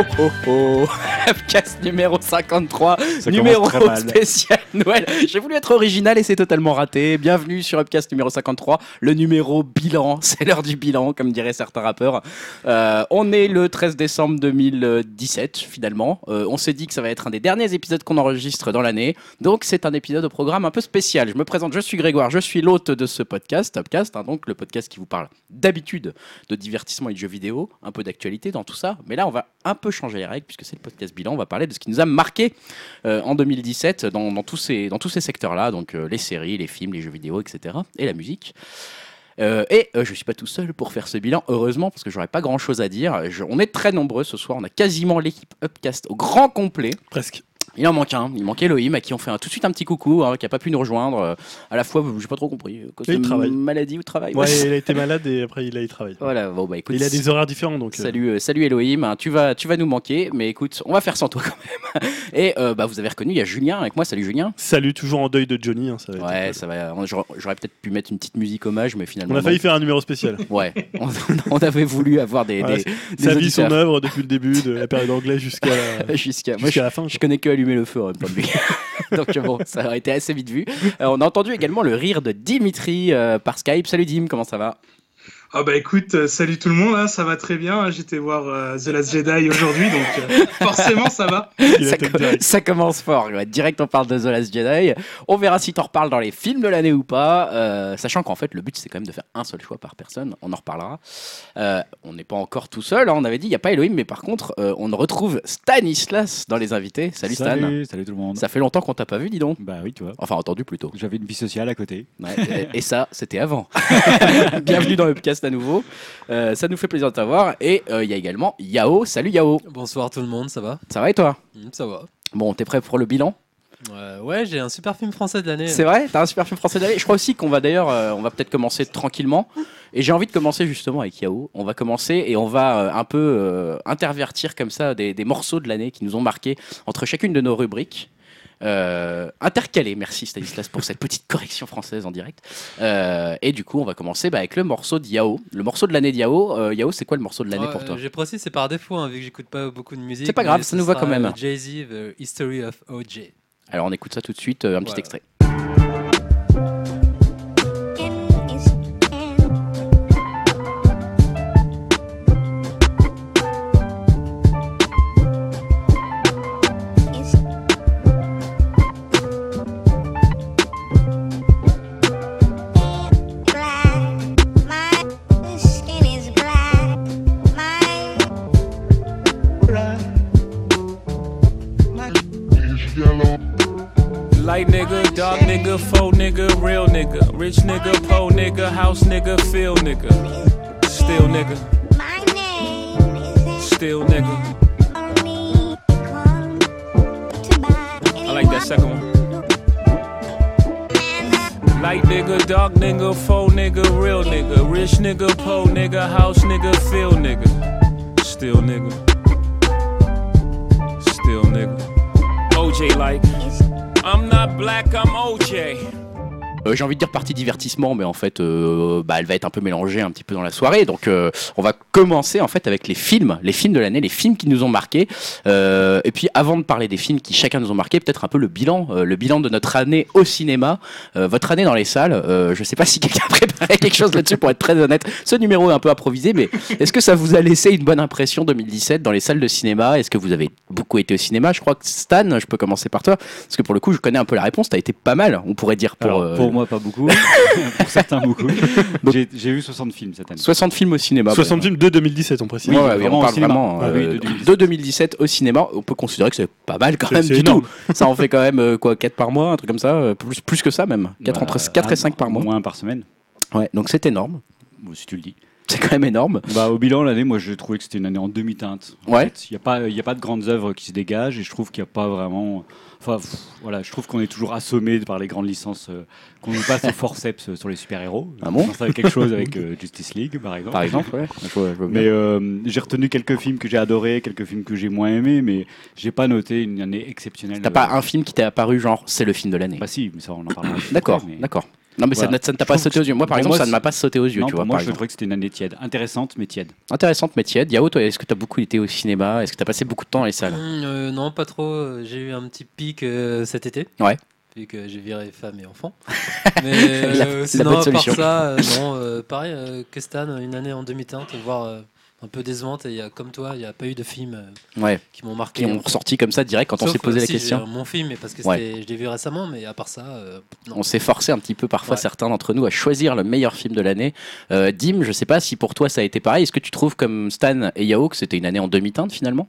oh oh oh Upcast numéro 53, Ça numéro spécial Noël. J'ai voulu être original et c'est totalement raté. Bienvenue sur Upcast numéro 53, le numéro bilan. C'est l'heure du bilan, comme diraient certains rappeurs. Euh, on est le 13 décembre 2017, finalement. Euh, on s'est dit que ça va être un des derniers épisodes qu'on enregistre dans l'année. Donc c'est un épisode au programme un peu spécial. Je me présente, je suis Grégoire, je suis l'hôte de ce podcast, Upcast, hein, donc le podcast qui vous parle d'habitude de divertissement et de jeux vidéo, un peu d'actualité dans tout ça. Mais là, on va un peu changer les règles puisque c'est le podcast bilan. On va parler de ce qui nous a marqué euh, en 2017 dans, tous ces, dans tous ces secteurs-là, donc euh, les séries, les films, les jeux vidéo, etc. et la musique. Euh, et je suis pas tout seul pour faire ce bilan, heureusement, parce que j'aurais pas grand chose à dire. On est très nombreux ce soir, on a quasiment l'équipe Upcast au grand complet. Presque. Il en manque un, il manque Elohim à qui on fait un- tout de suite un petit coucou, hein, qui a pas pu nous rejoindre. euh, à la fois, j'ai pas trop compris, à cause il de travaille. maladie ou travail. Ouais, il a été malade et après il a y travaillé. Voilà, bon bah écoute. Il a des horaires différents donc. euh, Salut, euh, salut Elohim, hein, tu vas, tu vas nous manquer, mais écoute, on va faire sans toi quand même. Et euh, bah, vous avez reconnu, il y a Julien avec moi. Salut Julien. Salut, toujours en deuil de Johnny. hein, ça va être Ouais, ça va. on- J'aurais j'aurais peut-être pu mettre une petite musique hommage, mais finalement. On a failli faire un numéro spécial. Ouais, on, on avait voulu avoir des, Ouais, des, des Sa vie, son auditeurs. œuvre depuis le début de la période anglaise jusqu'à la, jusqu'à moi. jusqu'à Je, la fin. je connais que allumer le feu en même temps lui. Donc bon, ça aurait été assez vite vu. Euh, on a entendu également le rire de Dimitri euh, par Skype. Salut Dim, comment ça va? Ah bah écoute, euh, salut tout le monde, hein, ça va très bien. J'étais voir euh, The Last Jedi aujourd'hui, donc euh, forcément ça va. Ça, commence fort. ouais. Direct, on parle de The Last Jedi. On verra si t'en reparles dans les films de l'année ou pas. euh, sachant qu'en fait, le but, c'est quand même de faire un seul choix par personne. On en reparlera. Euh, on n'est pas encore tout seul. hein. On avait dit, il n'y a pas Elohim, mais par contre, euh, on retrouve Stanislas dans les invités. Salut, Stan. Salut, salut tout le monde. Ça fait longtemps qu'on t'a pas vu, dis donc. Bah oui, tu vois. Enfin, entendu plutôt. J'avais une vie sociale à côté. Ouais, et, et ça, c'était avant. Bienvenue dans le podcast à nouveau. Euh, ça nous fait plaisir de t'avoir. Et euh, il y a également Yao. Salut Yao. Bonsoir tout le monde, ça va? Ça va et toi? Mm, Ça va. Bon, t'es prêt pour le bilan? Euh, ouais, j'ai un super film français de l'année. C'est vrai? T'as un super film français d'aller Je crois aussi qu'on va d'ailleurs, euh, on va peut-être commencer tranquillement. Et j'ai envie de commencer justement avec Yao. On va commencer et on va euh, un peu intervertir comme ça des, des morceaux de l'année qui nous ont marqués entre chacune de nos rubriques. Euh, intercalés, merci Stanislas pour cette petite correction française en direct. Euh, et du coup, on va commencer bah, avec le morceau de Yao. Le morceau de l'année de Yao. Euh, Yao, c'est quoi le morceau de l'année Ouais, pour toi? J'ai précisé, c'est par défaut, hein, vu que j'écoute pas beaucoup de musique. C'est pas grave, ça nous va quand même. Jay-Z, The History of OJ. Alors on écoute ça tout de suite, un petit extrait. Light nigga, dark nigga, faux nigga, real nigga, rich nigga, po nigga, house nigga, feel nigga, still nigga, My name is still nigga. I like that second one. Light nigga, dark nigga, faux nigga, real nigga, rich nigga, po nigga, house nigga, feel nigga, still nigga, still nigga. OJ like. I'm not black, I'm OJ. Euh, J'ai envie de dire partie divertissement, mais en fait, euh, bah, elle va être un peu mélangée un petit peu dans la soirée. Donc, euh, on va commencer en fait avec les films, les films de l'année, les films qui nous ont marqués. Euh, et puis, avant de parler des films qui chacun nous ont marqué, peut-être un peu le bilan, euh, le bilan de notre année au cinéma, euh, votre année dans les salles. Euh, je sais pas si quelqu'un a préparé quelque chose là-dessus pour être très honnête. Ce numéro est un peu improvisé, mais est-ce que ça vous a laissé une bonne impression 2017 dans les salles de cinéma? Est-ce que vous avez beaucoup été au cinéma? Je crois que Stan, je peux commencer par toi, parce que pour le coup, je connais un peu la réponse. T'as été pas mal, on pourrait dire pour. Alors, euh, pour moi, pas beaucoup. pour certains, beaucoup. J'ai j'ai vu 60 films cette année. 60 films au cinéma. 60 par films de 2017, on précise. Ouais, oui, vraiment on au parle cinéma. vraiment Ah euh, oui, de, de 2017. de 2017 au cinéma. On peut considérer que c'est pas mal quand même du énorme. tout. Ça en fait quand même euh, quoi 4 par mois, un truc comme ça, euh, plus, plus que ça même. 4, Bah, entre 4 et un- 5 par mois. Moins par semaine, Ouais, donc c'est énorme. Bon, si tu le dis. C'est quand même énorme. Bah, au bilan, l'année, moi, j'ai trouvé que c'était une année en demi-teinte. En Ouais. Il n'y a, pas- il y a pas de grandes œuvres qui se dégagent et je trouve qu'il n'y a pas vraiment. Enfin, pff, voilà, je trouve qu'on est toujours assommé par les grandes licences euh, qu'on nous passe au forceps euh, sur les super-héros. Ah bon à quelque chose avec euh, Justice League, par exemple. Par exemple, ouais. Je je. Mais euh, j'ai retenu quelques films que j'ai adorés, quelques films que j'ai moins aimés, mais j'ai pas noté une année exceptionnelle. T'as pas un film qui t'est apparu genre c'est le film de l'année Bah si, mais ça on en parlera. D'accord, d'accord. Non, mais ça Voilà. ne ça ne t'a pas sauté aux yeux. Moi, par exemple, moi, ça ne m'a pas sauté aux yeux, non, tu pour vois. moi, par je exemple. trouvais que c'était une année tiède. Intéressante, mais tiède. Intéressante, mais tiède. Yao, toi, est-ce que tu as beaucoup été au cinéma? Est-ce que tu as passé beaucoup de temps dans les salles? Hum, euh, non, pas trop. J'ai eu un petit pic euh, cet été. Ouais. Vu que j'ai viré femme et enfant. Mais euh, La- la sinon, bonne à part ça, euh, non, euh, pareil, euh, que Stan, une année en demi-teinte, voire euh, un peu décevante. Et il y a, comme toi, il n'y a pas eu de films euh, Ouais. qui m'ont marqué. Qui ont ressorti comme ça direct quand on s'est posé la si, question euh, Mon film, parce que Ouais. je l'ai vu récemment, mais à part ça, euh, non. On s'est forcé un petit peu parfois Ouais. certains d'entre nous à choisir le meilleur film de l'année. Euh, Dim, je sais pas si pour toi ça a été pareil. Est-ce que tu trouves comme Stan et Yao que c'était une année en demi-teinte finalement?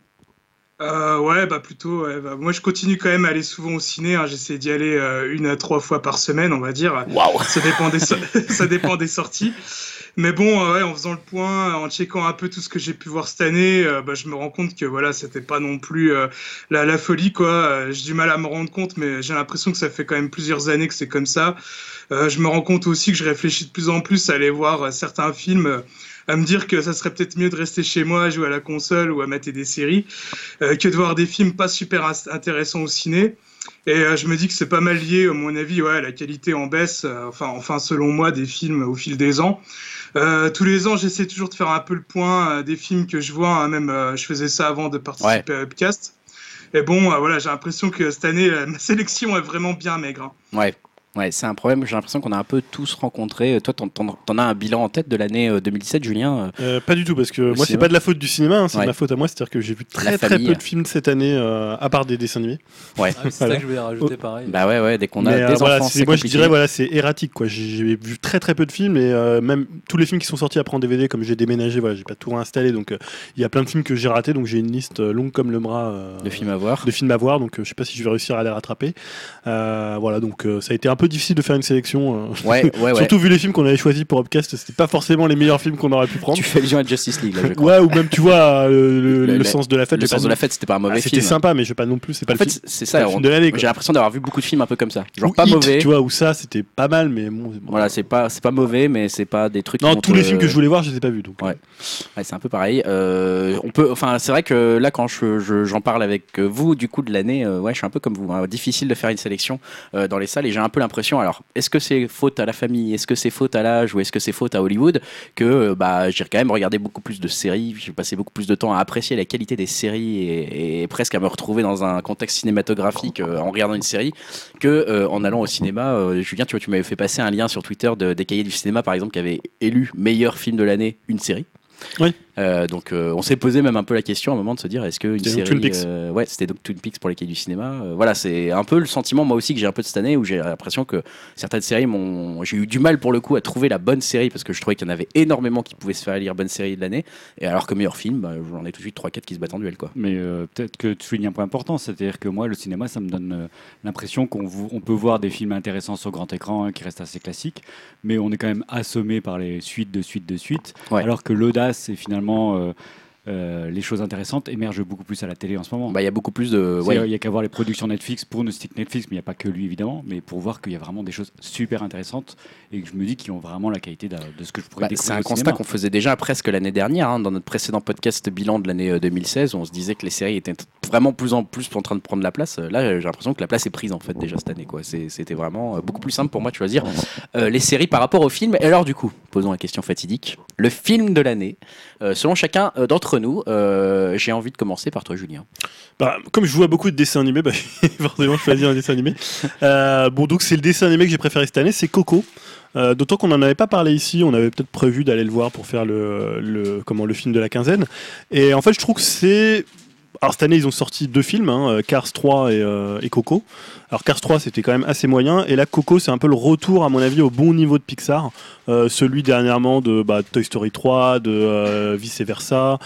Euh, ouais, bah plutôt. ouais, bah, moi, je continue quand même à aller souvent au ciné. hein. J'essaie d'y aller euh, une à trois fois par semaine, on va dire. Waouh Ça dépend des, so- ça dépend des sorties. Mais bon, euh, ouais, en faisant le point, en checkant un peu tout ce que j'ai pu voir cette année, euh, bah, je me rends compte que voilà, c'était pas non plus euh, la, la folie, quoi. J'ai du mal à me rendre compte, mais j'ai l'impression que ça fait quand même plusieurs années que c'est comme ça. Euh, je me rends compte aussi que je réfléchis de plus en plus à aller voir certains films. À me dire que ça serait peut-être mieux de rester chez moi, à jouer à la console ou à mater des séries, euh, que de voir des films pas super intéressants au ciné. Et euh, je me dis que c'est pas mal lié, à mon avis, ouais, à la qualité en baisse, euh, enfin, enfin, selon moi, des films au fil des ans. Euh, tous les ans, j'essaie toujours de faire un peu le point des films que je vois. hein, même, je faisais ça avant de participer à Upcast. Et bon, voilà, j'ai l'impression que cette année, ma sélection est vraiment bien maigre. hein. Ouais. Ouais, c'est un problème. J'ai l'impression qu'on a un peu tous rencontré. Toi, t'en, t'en- t'en as un bilan en tête de l'année euh, 2017, Julien Euh, pas du tout, parce que moi, c'est pas de la faute du cinéma, hein, c'est Ouais. de ma faute à moi. C'est-à-dire que j'ai vu très très peu de films cette année, euh, à part des dessins animés. Ouais. Ah c'est Voilà. ça que je voulais rajouter, pareil. Bah ouais, ouais. Dès qu'on a Mais, des euh, voilà, enfants, c'est- c'est moi je dirais voilà, c'est erratique quoi. J'ai j'ai vu très très peu de films et euh, même tous les films qui sont sortis après en DVD, comme j'ai déménagé, voilà, j'ai pas tout réinstallé, donc euh, il y a plein de films que j'ai ratés, donc j'ai une liste euh, longue comme le bras euh, de films à voir. de films à voir, donc euh, je sais pas si je vais réussir à les rattraper. Euh, voilà, donc euh, ça a été un peu difficile de faire une sélection. euh, Ouais, ouais, ouais. Surtout vu les films qu'on avait choisis pour Upcast, c'était pas forcément les meilleurs films qu'on aurait pu prendre. Tu fais allusion à Justice League, là, je crois. Ouais, ou même tu vois euh, le, le- Le- le le- sens de la fête. le sens de la fête, c'était pas un Ah, mauvais C'était film. sympa, mais je vais pas non plus. C'est pas En le fait, film. c'est ça. on-. J'ai l'impression d'avoir vu beaucoup de films un peu comme ça. Genre Ou pas Hit, mauvais. Tu vois, où ça, c'était pas mal, mais bon. Voilà, c'est pas, c'est pas mauvais, mais c'est pas des trucs. Non, tous les films que je voulais voir, je les ai pas vus. Donc. Ouais. Ouais, c'est un peu pareil. Euh, on peut, enfin, c'est vrai que là, quand je, je- j'en parle avec euh, vous, du coup, de l'année, euh, ouais, je suis un peu comme vous. hein. difficile de faire une sélection euh, dans les salles et j'ai un peu l'impression. Alors, est-ce que c'est faute à la famille, est-ce que c'est faute à l'âge ou est-ce que c'est faute à Hollywood que euh, bah, j'ai quand même regardé beaucoup plus de séries. J'ai passé beaucoup plus de temps à apprécier la qualité des séries et, presque à me retrouver dans un contexte cinématographique euh, en regardant une série que euh, en allant au cinéma. Julien, tu tu m'avais fait passer un lien sur Twitter de, des cahiers du cinéma, par exemple, qui avait élu meilleur film de l'année une série. Oui. Euh, donc euh, on s'est posé même un peu la question à un moment de se dire est-ce que une série Twin Peaks. euh, ouais c'était donc Twin Peaks pour les cahiers du cinéma Euh, voilà c'est un peu le sentiment moi aussi que j'ai un peu de cette année où j'ai l'impression que certaines séries m'ont j'ai eu du mal pour le coup à trouver la bonne série parce que je trouvais qu'il y en avait énormément qui pouvaient se faire élire bonne série de l'année et alors que meilleur film bah, j'en ai tout de suite 3-4 qui se battent en duel quoi Mais peut-être que tu soulignes un point important, c'est-à-dire que moi, le cinéma, ça me donne l'impression qu'on on peut voir des films intéressants sur grand écran hein, qui restent assez classiques, mais on est quand même assommé par les suites de suites de suites, Ouais. alors que l'audace et finalement euh, euh, les choses intéressantes émergent beaucoup plus à la télé en ce moment. bah il y a beaucoup plus de ouais, Il y a qu'à voir les productions Netflix pour ne stick Netflix, mais il n'y a pas que lui évidemment, mais pour voir qu'il y a vraiment des choses super intéressantes et que je me dis qu'ils ont vraiment la qualité de, de ce que je pourrais Bah, découvrir. c'est un au constat qu'on faisait déjà presque l'année dernière hein, dans notre précédent podcast bilan de l'année euh, 2016 où on se disait que les séries étaient vraiment plus en plus en train de prendre la place. Euh, Là, j'ai l'impression que la place est prise en fait déjà cette année. C'était vraiment euh, beaucoup plus simple pour moi de choisir euh, les séries par rapport aux films. Et alors du coup, posons la question fatidique. Le film de l'année, euh, selon chacun euh, d'entre nous, euh, j'ai envie de commencer par toi Julien. Bah, comme je vois beaucoup de dessins animés, bah, forcément je choisis un dessin animé. Euh, bon, donc c'est le dessin animé que j'ai préféré cette année, c'est Coco. Euh, D'autant qu'on n'en avait pas parlé ici, on avait peut-être prévu d'aller le voir pour faire le, le, comment, le film de la quinzaine. Et en fait, je trouve que c'est. Alors cette année, ils ont sorti deux films, hein, Cars 3 et, euh, et Coco. Alors Cars 3, c'était quand même assez moyen. Et là, Coco, c'est un peu le retour, à mon avis, au bon niveau de Pixar. Euh, celui dernièrement de bah, Toy Story 3, de euh, vice versa.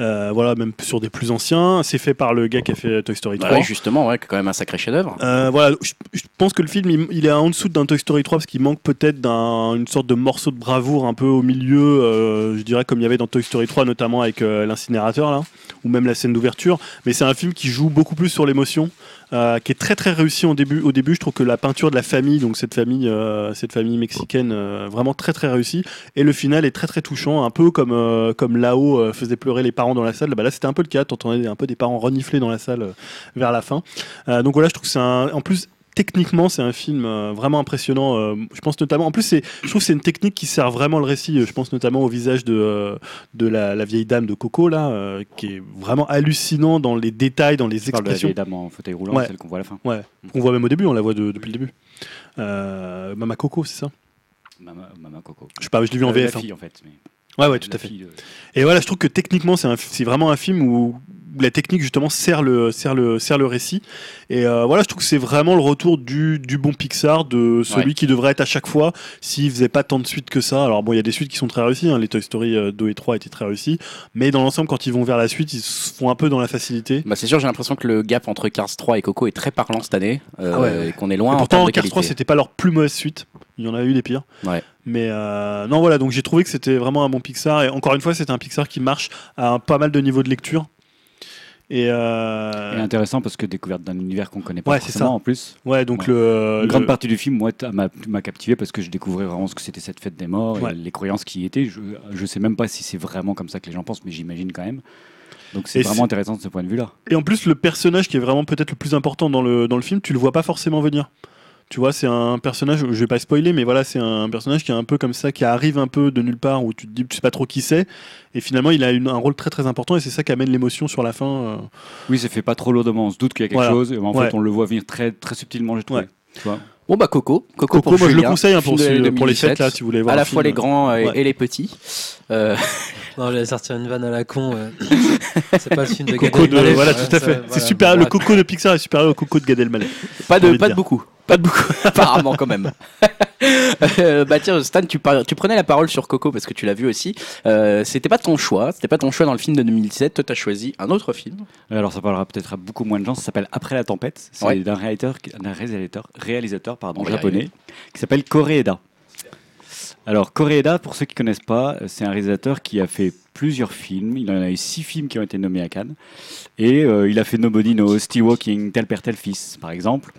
Euh, voilà, même sur des plus anciens. C'est fait par le gars qui a fait Toy Story 3. Bah ouais, justement, ouais, quand même un sacré chef-d'œuvre. Euh, voilà, je, je pense que le film il, il est en dessous d'un Toy Story 3 parce qu'il manque peut-être d'une sorte de morceau de bravoure un peu au milieu, euh, je dirais comme il y avait dans Toy Story 3 notamment avec euh, l'incinérateur là, ou même la scène d'ouverture. Mais c'est un film qui joue beaucoup plus sur l'émotion, euh, qui est très très réussi au début. Au début, je trouve que la peinture de la famille, donc cette famille, euh, cette famille mexicaine, euh, vraiment très très réussie. Et le final est très très touchant, un peu comme comme là-haut faisait pleurer les parents dans la salle. Bah, là, c'était un peu le cas. T'entendais un peu des parents renifler dans la salle vers la fin. Donc voilà, je trouve que c'est en plus techniquement, c'est un film euh, vraiment impressionnant. euh, je pense notamment, en plus, c'est, je trouve que c'est une technique qui sert vraiment le récit. Je pense notamment au visage de, euh, de la, la vieille dame de Coco, là, euh, qui est vraiment hallucinant dans les détails, dans les Tu parles de la expressions. vieille dame en fauteuil roulant, Ouais. celle qu'on voit à la fin. On voit même au début, on la voit de- depuis le début. Euh, Mama Coco, c'est ça? Maman Coco. Je sais pas, je l'ai vu en Euh, VF. La hein. fille, en fait. mais- Ouais, ouais, tout à fait. euh, Et voilà, je trouve que techniquement, c'est un- c'est vraiment un film où la technique justement sert le, sert le, sert le récit. Et euh, voilà, je trouve que c'est vraiment le retour du, du bon Pixar, de celui Ouais. qui devrait être à chaque fois s'il faisait pas tant de suites que ça. Alors bon, il y a des suites qui sont très réussies, hein, les Toy Story euh, 2 et 3 étaient très réussis, mais dans l'ensemble, quand ils vont vers la suite, ils se font un peu dans la facilité. Bah, c'est sûr, j'ai l'impression que le gap entre Cars 3 et Coco est très parlant cette année. euh, Ah ouais. Et qu'on est loin Et en pourtant, de Cars 3, qualité. c'était pas leur plus mauvaise suite. Il y en a eu des pires. Ouais. Mais euh, non, voilà, donc j'ai trouvé que c'était vraiment un bon Pixar. Et encore une fois, c'était un Pixar qui marche à un pas mal de niveaux de lecture. Et, euh, Et intéressant parce que découverte d'un univers qu'on connaît pas Ouais, forcément ça. en plus. ouais, donc Ouais. le. Une le- grande partie du film, moi, m'a captivé parce que je découvrais vraiment ce que c'était cette fête des morts Ouais. et les croyances qui y étaient. Je, je sais même pas si c'est vraiment comme ça que les gens pensent, mais j'imagine quand même. Donc c'est vraiment intéressant de ce point de vue-là. Et en plus, le personnage qui est vraiment peut-être le plus important dans le, dans le film, tu le vois pas forcément venir. Tu vois, c'est un personnage, je vais pas spoiler, mais voilà, c'est un personnage qui est un peu comme ça, qui arrive un peu de nulle part, où tu te dis, tu sais pas trop qui c'est, et finalement, il a une- un rôle très très important, et c'est ça qui amène l'émotion sur la fin. euh. Oui, c'est fait pas trop lourdement. On se doute qu'il y a quelque Voilà. chose, et en Ouais. fait, on le voit venir très, très subtilement, j'ai trouvé. Ouais. Tu vois Bon, bah, Coco. Coco, Coco, pour moi je le conseille hein, pour, de ce- pour les 2017. fêtes, là, si vous voulez voir. à la fois les grands euh, Ouais. et les petits. Euh, Non, j'allais sortir une vanne à la con. euh, c'est pas le film de Gad Coco de, voilà, tout à ça, fait. voilà. C'est super, le coco de Pixar est supérieur au coco de Gad Elmaleh. pas de, pas de beaucoup. Pas de beaucoup, apparemment, quand même. Euh, bah tiens, Stan, tu, par- tu prenais la parole sur Coco parce que tu l'as vu aussi. Euh, c'était pas ton choix, c'était pas ton choix dans le film de 2017. Toi, t'as choisi un autre film. Alors ça parlera peut-être à beaucoup moins de gens. Ça s'appelle Après la tempête. C'est Ouais. d'un réalisateur, d'un réalisateur, réalisateur pardon, On japonais qui s'appelle Koreeda. Alors Koreeda, pour ceux qui connaissent pas, c'est un réalisateur qui a fait plusieurs films. Il en a eu six films qui ont été nommés à Cannes. Et euh, il a fait Nobody Knows, Still Walking, Tel Père Tel Fils, par exemple.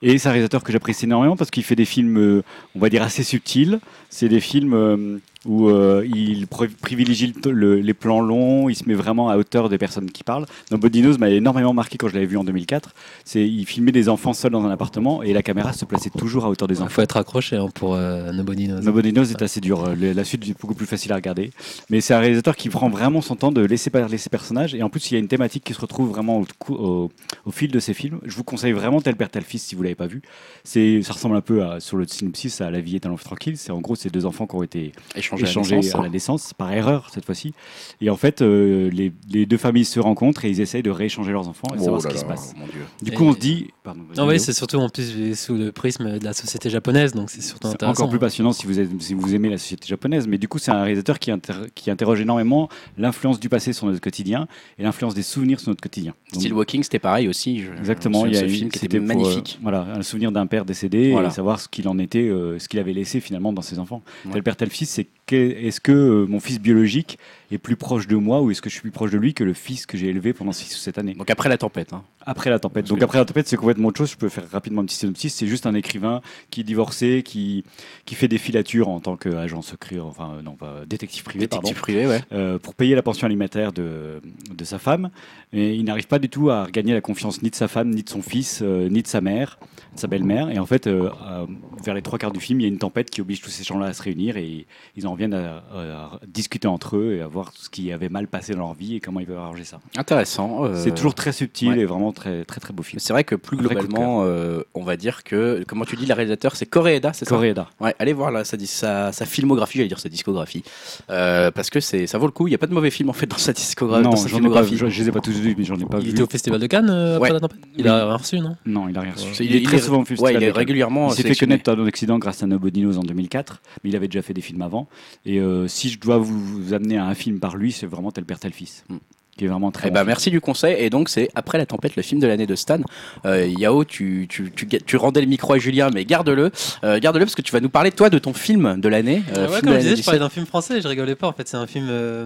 Et c'est un réalisateur que j'apprécie énormément parce qu'il fait des films, euh, on va dire, assez subtils. C'est des films euh, où euh, il pri- privilégie le- le- les plans longs, il se met vraiment à hauteur des personnes qui parlent. Nobody Knows m'a énormément marqué quand je l'avais vu en 200004. C'est, il filmait des enfants seuls dans un appartement et la caméra se plaçait toujours à hauteur des Il enfants. faut être accroché hein, pour euh, Nobody Knows. Nobody Knows est assez dur. Le- La suite est beaucoup plus facile à regarder. Mais c'est un réalisateur qui prend vraiment son temps de laisser parler ses personnages. Et en plus, il y a une thématique qui se retrouve vraiment au, cou- au- au fil de ses films. Je vous conseille vraiment Tel Père Tel Fils si vous l'avez pas vu. C'est, ça ressemble un peu à, sur le synopsis à La vie est un long fleuve tranquille. C'est en gros ces deux enfants qui ont été La naissance. à la naissance par erreur cette fois-ci. Et en fait, euh, les, les deux familles se rencontrent et ils essayent de rééchanger leurs enfants et Oh savoir ce là qui se là, passe. Du Et- coup, on se dit. Pardon, Non, oui, c'est surtout en plus sous le prisme de la société japonaise, donc c'est surtout C'est intéressant. encore plus passionnant si vous, êtes- si vous aimez la société japonaise. Mais du coup, c'est un réalisateur qui, inter- qui interroge énormément l'influence du passé sur notre quotidien et l'influence des souvenirs sur notre quotidien. Donc, Steel Walking, c'était pareil aussi. je- Exactement, il y a ce film qui était pour, euh, magnifique. voilà, un souvenir d'un père décédé Voilà. et savoir ce qu'il en était, euh, ce qu'il avait laissé finalement dans ses enfants. Ouais. Tel père, tel fils, c'est est-ce que euh, mon fils biologique est plus proche de moi ou est-ce que je suis plus proche de lui que le fils que j'ai élevé pendant 6 ou 7 années Donc après la tempête. hein. après la tempête. Donc après la tempête, c'est complètement autre chose. Je peux faire rapidement un petit synopsis. C'est juste un écrivain qui est divorcé, qui, qui fait des filatures en tant qu'agent secret, enfin non, pas détective privé, pardon, Détective privé, ouais. euh, pour payer la pension alimentaire de, de sa femme. Et il n'arrive pas du tout à gagner la confiance ni de sa femme, ni de son fils, euh, ni de sa mère, de sa belle-mère. Et en fait, euh, euh, vers les trois quarts du film, il y a une tempête qui oblige tous ces gens-là à se réunir et ils en viennent à, à discuter entre eux et à voir ce qui avait mal passé dans leur vie et comment ils peuvent arranger ça. Intéressant. euh, C'est toujours très subtil ouais. et vraiment très très très beau film. C'est vrai que plus globalement, euh, on va dire que, comment tu dis, le réalisateur, c'est Koreeda, c'est ça? Koreeda. Ouais, allez voir là, sa, sa, sa filmographie, j'allais dire sa discographie, Euh, parce que c'est, ça vaut le coup. Il n'y a pas de mauvais films en fait dans sa discographie. Non, dans sa j'en ai pas, filmographie. je, je les ai pas tous vus, mais j'en ai pas Il vu. était au Festival de Cannes euh, après Ouais. la tempête? Il Oui. a rien reçu, non? Non, il a rien reçu. Il, est très souvent au festival Ouais, il est régulièrement. Il s'est fait connaître dans l'Occident grâce à Nobody Knows en 2004, mais il avait déjà fait des films avant. Et euh, si je dois vous, vous amener à un film par lui, c'est vraiment Tel Père Tel Fils, Hmm. qui est vraiment très. Eh bon ben, film. merci du conseil. Et donc, c'est Après la tempête, le film de l'année de Stan. Euh, Yao, tu, tu, tu, tu rendais le micro à Julien, mais garde-le. Euh, garde-le parce que tu vas nous parler, toi, de ton film de l'année. euh, Ouais, film de comme je disais, je 17. parlais d'un film français, je rigolais pas. En fait, c'est un film, euh,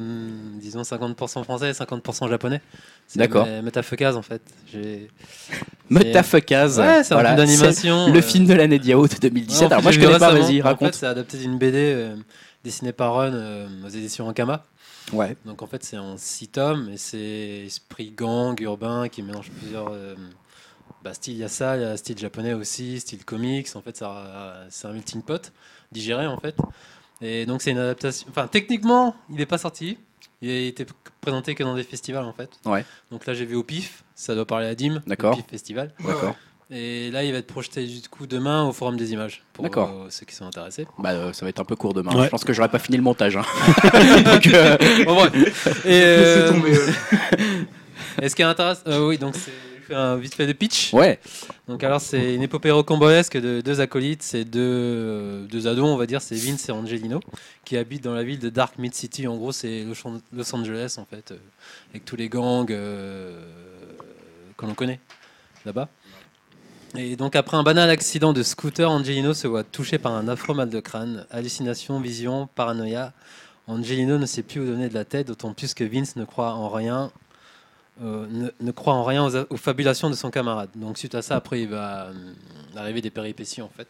disons 50% français et 50% japonais. C'est D'accord. Me- Metafukaz, en fait. Metafuckaz. Ouais, c'est un Voilà, film d'animation. c'est Le film de l'année de Yao de 2017. Ouais, en Alors, moi, je connais pas, vas-y, En raconte. fait, c'est adapté d'une BD euh, dessinée par Run euh, aux éditions Ankama. Ouais. Donc en fait, c'est en six tomes et c'est esprit gang urbain qui mélange plusieurs euh, bah, style, il y a ça, il y a style japonais aussi, style comics. En fait, ça, c'est un melting pot digéré en fait. Et donc, c'est une adaptation. Enfin, techniquement, il n'est pas sorti. Il a été présenté que dans des festivals en fait. Ouais. Donc là, j'ai vu au PIF. Ça doit parler à Dim. D'accord. PIF Festival. D'accord. Et là, il va être projeté du coup demain au Forum des images pour D'accord. euh, ceux qui sont intéressés. Bah, euh, ça va être un peu court demain. Ouais. Je pense que j'aurais pas fini le montage. hein. Donc, euh, Bon, bref. Et, Laissez euh, tomber. ouais. Et ce qui est intéressant, euh, oui, donc c'est un vite fait de pitch. ouais. Donc alors c'est une épopée rocambolesque de deux acolytes, c'est deux, euh, deux ados, on va dire, c'est Vince et Angelino, qui habitent dans la ville de Dark Mid City. En gros, c'est Los An- Los Angeles en fait, euh, avec tous les gangs euh, que l'on connaît là-bas. Et donc après un banal accident de scooter, Angelino se voit touché par un affreux mal de crâne, hallucination, vision, paranoïa. Angelino ne sait plus où donner de la tête, d'autant plus que Vince ne croit en rien, euh, ne, croit en rien aux, aux fabulations de son camarade. Donc suite à ça, après il va euh, arriver des péripéties en fait.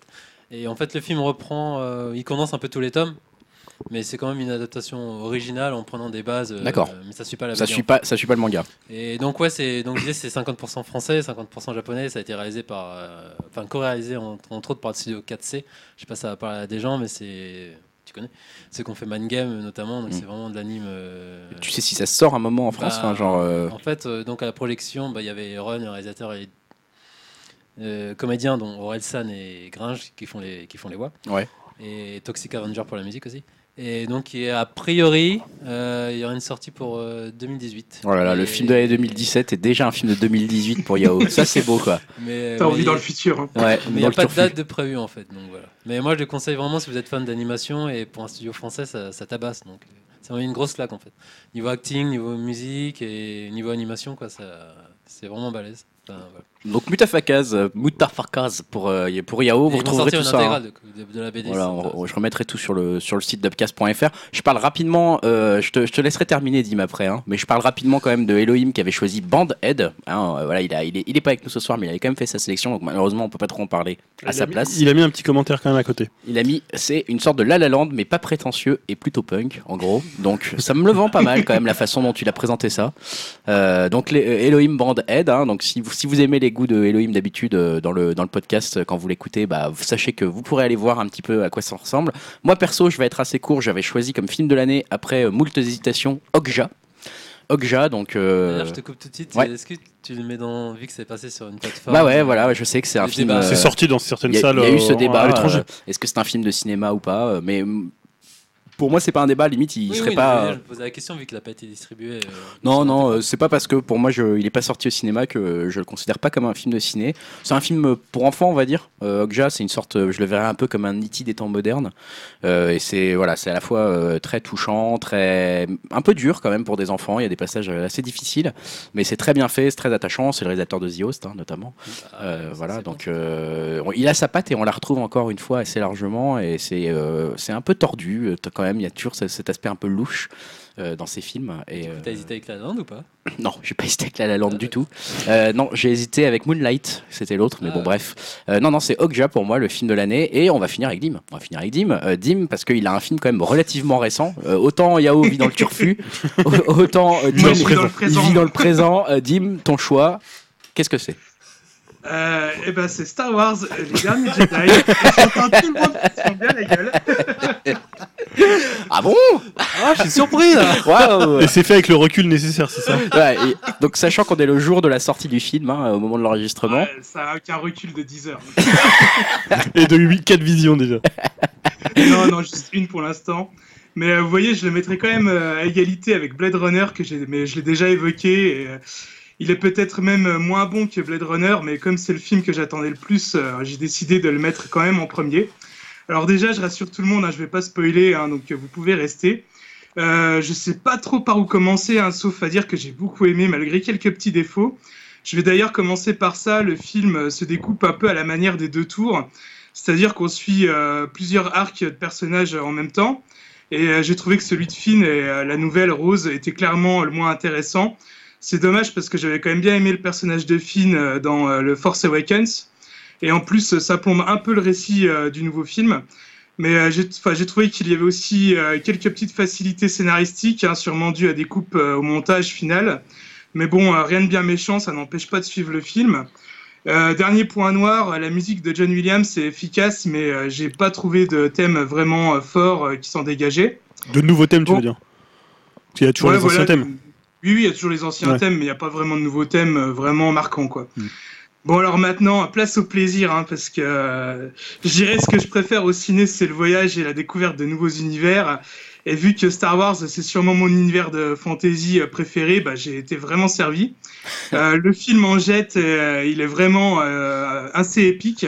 Et en fait le film reprend, euh, il condense un peu tous les tomes, mais c'est quand même une adaptation originale en prenant des bases. euh, D'accord. Mais ça suit pas la Ça suit pas, ça suit pas le manga. et donc ouais, c'est donc l'idée c'est 50% français, 50% japonais. Ça a été réalisé par, euh, enfin co-réalisé entre, entre autres par le studio 4C. Je sais pas si ça va parler à des gens, mais c'est, tu connais, c'est qu'on fait Man Game notamment. Donc Mm. c'est vraiment de l'anime. euh, Tu sais si ça sort un moment en France, bah, enfin, genre. euh, En fait, euh, donc à la projection, bah, il y avait Ron, le réalisateur et euh, comédiens dont Orelsan et Gringe qui font les qui font les voix. Ouais. Et Toxic Avenger pour la musique aussi. Et donc, et a priori, euh, il y aura une sortie pour euh, 2018. Oh là là, le film de l'année 2017 est déjà un film de 2018 pour Yao. ça, c'est beau, quoi. Mais, T'as envie dans le futur. hein. Ouais, Mais il n'y a pas de date de prévu en fait, donc voilà. Mais moi je le conseille vraiment si vous êtes fan d'animation et pour un studio français ça, ça tabasse donc euh, c'est vraiment une grosse claque en fait. Niveau acting, niveau musique et niveau animation quoi, ça c'est vraiment balèze. Enfin, voilà. Donc, Mutafakaz, euh, Mutafakaz pour, euh, pour Yao, vous retrouverez tout ça. hein. de, la BD. Voilà, on- je remettrai tout sur le, sur le site d'upcast.fr. Je parle rapidement, euh, je, te, je te laisserai terminer, Dim, après, hein, mais je parle rapidement quand même de Elohim qui avait choisi Bandhead. Hein, euh, voilà, il, a, il, est, il est pas avec nous ce soir, mais il avait quand même fait sa sélection, donc malheureusement, on peut pas trop en parler à Il sa mis- place. Il a mis un petit commentaire quand même à côté. Il a mis, c'est une sorte de La La Land, mais pas prétentieux et plutôt punk, en gros. Donc ça me le vend pas mal quand même la façon dont il a présenté ça. Euh, donc les, euh, Elohim Band Head. hein, donc si vous, si vous aimez les goûts de Elohim d'habitude euh, dans le dans le podcast euh, quand vous l'écoutez, bah vous sachez que vous pourrez aller voir un petit peu à quoi ça ressemble. Moi perso, je vais être assez court. J'avais choisi comme film de l'année après euh, moult hésitations Okja. Okja, donc. euh, D'ailleurs, je te coupe tout de suite. ouais. Est-ce que tu le mets dans vu que c'est passé sur une plateforme bah ouais, voilà, je sais que c'est un film. euh, C'est sorti dans certaines Il y, a- salles il y a eu ce débat euh, Est-ce que c'est un film de cinéma ou pas Mais mm, pour moi, c'est pas un débat. Limite, il Oui, serait oui, pas. mais Je me posais la question vu qu'il n'a pas été distribué. euh, Non, non, euh, c'est pas parce que pour moi, je, il est pas sorti au cinéma que je le considère pas comme un film de ciné. C'est un film euh, pour enfants, on va dire. Euh, Okja, c'est une sorte, euh, je le verrais un peu comme un E.T. des temps modernes. Euh, et c'est voilà, c'est à la fois euh, très touchant, très un peu dur quand même pour des enfants. Il y a des passages euh, assez difficiles, mais c'est très bien fait, c'est très attachant. C'est le réalisateur de The Host, hein, notamment. Ah, Euh, voilà, donc euh, il a sa patte et on la retrouve encore une fois assez largement. Et c'est euh, c'est un peu tordu euh, quand même. Il y a toujours ce- cet aspect un peu louche euh, dans ces films. Et euh, T'as hésité avec la lande ou pas? Non, j'ai pas hésité avec La La Land Ah, du tout. Euh, non, j'ai hésité avec Moonlight, c'était l'autre, mais Ah, bon, ouais. bref. Euh, non, non, c'est Okja pour moi, le film de l'année. Et on va finir avec Dim. On va finir avec Dim. Euh, Dim, parce qu'il a un film quand même relativement récent. Euh, autant Yao vit dans le turfu, autant euh, Dim vis dans le il présent. vit dans le présent. Euh, Dim, ton choix, qu'est-ce que c'est? Euh, et ben c'est Star Wars, euh, les derniers Jedi. J'entends tout le monde qui se bien la gueule. Ah bon? Ah, je suis surpris là Waouh Et c'est fait avec le recul nécessaire, c'est ça? Ouais, et donc sachant qu'on est le jour de la sortie du film, hein, au moment de l'enregistrement, Ouais, ça a qu'un recul de 10 heures. Et de 8, 4 visions déjà. non, non, juste une pour l'instant. Mais euh, vous voyez, je le mettrai quand même euh, à égalité avec Blade Runner, que j'ai, mais je l'ai déjà évoqué. et, euh, il est peut-être même moins bon que Blade Runner, mais comme c'est le film que j'attendais le plus, euh, j'ai décidé de le mettre quand même en premier. Alors déjà, je rassure tout le monde, hein, je vais pas spoiler, hein, donc euh, vous pouvez rester. Euh, je sais pas trop par où commencer, hein, sauf à dire que j'ai beaucoup aimé malgré quelques petits défauts. Je vais d'ailleurs commencer par ça. Le film euh, se découpe un peu à la manière des deux tours, c'est-à-dire qu'on suit plusieurs arcs de personnages en même temps. Et j'ai trouvé que celui de Finn et la nouvelle Rose était clairement le moins intéressant. C'est dommage parce que j'avais quand même bien aimé le personnage de Finn dans le Force Awakens. Et en plus, ça plombe un peu le récit euh, du nouveau film. Mais euh, j'ai trouvé qu'il y avait aussi euh, quelques petites facilités scénaristiques, hein, sûrement dues à des coupes au montage final. Mais bon, rien de bien méchant, ça n'empêche pas de suivre le film. Euh, dernier point noir, la musique de John Williams est efficace, mais euh, j'ai pas trouvé de thème vraiment euh, fort qui s'en dégageait. De nouveaux thèmes, tu veux dire? Parce qu'il y a toujours Ouais, les anciens thèmes. Oui, oui, il y a toujours les anciens Ouais. thèmes, mais il n'y a pas vraiment de nouveaux thèmes vraiment marquants, quoi. Mm. Bon, alors maintenant, place au plaisir, hein, parce que euh, je dirais ce que je préfère au ciné, c'est le voyage et la découverte de nouveaux univers. Et vu que Star Wars, c'est sûrement mon univers de fantasy euh, préféré, bah, j'ai été vraiment servi. Euh, le film en jette, euh, il est vraiment euh, assez épique.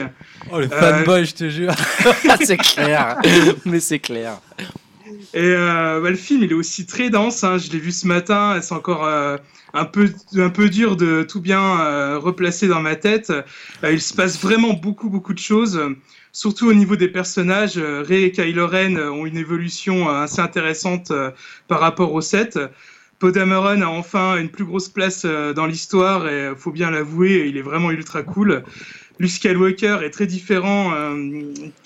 Oh, le Euh, fanboy, je te jure. Ah, c'est clair. Mais c'est clair. Et euh, bah, le film, il est aussi très dense. hein. Je l'ai vu ce matin. C'est encore euh, un peu un peu dur de tout bien euh, replacer dans ma tête. Il se passe vraiment beaucoup beaucoup de choses. Surtout au niveau des personnages, Rey et Kylo Ren ont une évolution assez intéressante par rapport au 7. Poe Dameron a enfin une plus grosse place dans l'histoire et faut bien l'avouer, il est vraiment ultra cool. Luke Skywalker est très différent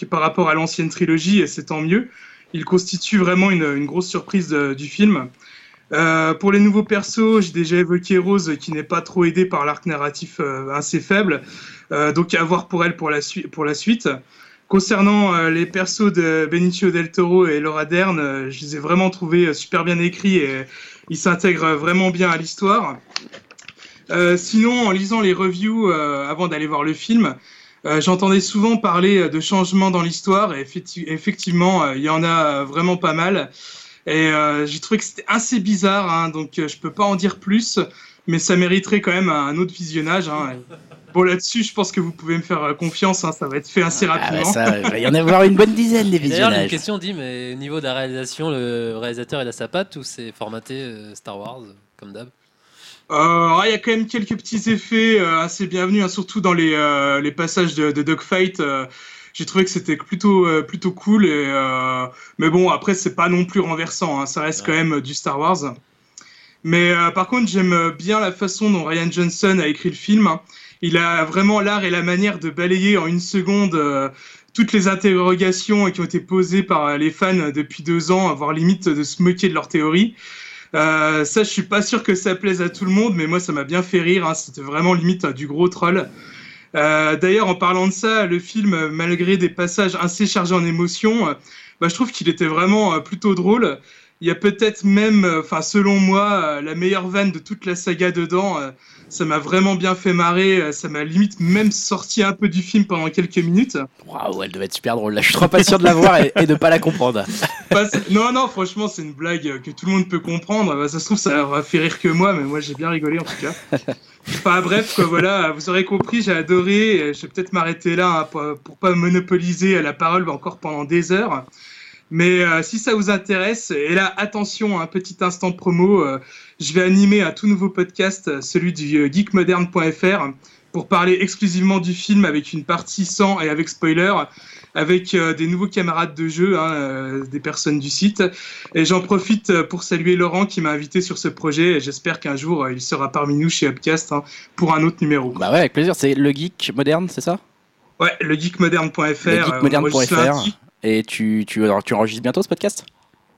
par rapport à l'ancienne trilogie et c'est tant mieux. Il constitue vraiment une, grosse surprise de- du film. Euh, pour les nouveaux persos, j'ai déjà évoqué Rose qui n'est pas trop aidée par l'arc narratif euh, assez faible, Euh, donc à voir pour elle pour la, pour la suite. Concernant euh, les persos de Benicio del Toro et Laura Dern, euh, je les ai vraiment trouvés euh, super bien écrits et ils s'intègrent vraiment bien à l'histoire. Euh, sinon, en lisant les reviews euh, avant d'aller voir le film, euh, j'entendais souvent parler euh, de changements dans l'histoire et effecti- effectivement, euh, il y en a vraiment pas mal. Et euh, j'ai trouvé que c'était assez bizarre, hein, donc euh, je peux pas en dire plus, mais ça mériterait quand même un autre visionnage. hein. Bon, là-dessus, je pense que vous pouvez me faire confiance, hein, ça va être fait assez Ah, bah, rapidement. ça, il va y en avoir une bonne dizaine des D'ailleurs, j'ai une visionnages. question dit, mais au niveau de la réalisation, le réalisateur il a sa patte ou c'est formaté euh, Star Wars, comme d'hab? Euh, Il y a quand même quelques petits effets euh, assez bienvenus, hein, surtout dans les, euh, les passages de, de dogfight. euh, j'ai trouvé que c'était plutôt, euh, plutôt cool. Et, euh, mais bon, après, c'est pas non plus renversant. hein, ça reste quand même du Star Wars. Mais euh, par contre, j'aime bien la façon dont Ryan Johnson a écrit le film. hein. Il a vraiment l'art et la manière de balayer en une seconde euh, toutes les interrogations qui ont été posées par les fans depuis deux ans, voire limite de se moquer de leurs théories. Euh, ça, je suis pas sûr que ça plaise à tout le monde, mais moi, ça m'a bien fait rire. hein. C'était vraiment limite du gros troll. Euh, D'ailleurs, en parlant de ça, le film, malgré des passages assez chargés en émotions, euh, bah, je trouve qu'il était vraiment plutôt drôle. Il y a peut-être même, enfin, selon moi, la meilleure vanne de toute la saga dedans. Euh, ça m'a vraiment bien fait marrer. euh, Ça m'a limite même sorti un peu du film pendant quelques minutes. Waouh, elle devait être super drôle. Là, je suis trop pas sûr de la voir et, et de pas la comprendre. Pas- non, non, franchement, c'est une blague euh, que tout le monde peut comprendre. Bah, ça se trouve, ça aura fait rire que moi, mais moi, j'ai bien rigolé en tout cas. Enfin, bref, quoi, voilà, vous aurez compris, j'ai adoré. et Je vais peut-être m'arrêter là hein, pour, pour pas monopoliser la parole encore pendant des heures. Mais euh, si ça vous intéresse, et là, attention, un petit instant promo, euh, je vais animer un tout nouveau podcast, euh, celui du euh, geekmoderne.fr, pour parler exclusivement du film avec une partie sans et avec spoiler, avec euh, des nouveaux camarades de jeu, hein, euh, des personnes du site. Et j'en profite pour saluer Laurent qui m'a invité sur ce projet et j'espère qu'un jour euh, il sera parmi nous chez Upcast hein, pour un autre numéro. Bah ouais, avec plaisir. C'est le geek moderne, c'est ça? Ouais, le geekmoderne.fr. Le geekmoderne.fr. Et tu, tu, alors, tu enregistres bientôt ce podcast?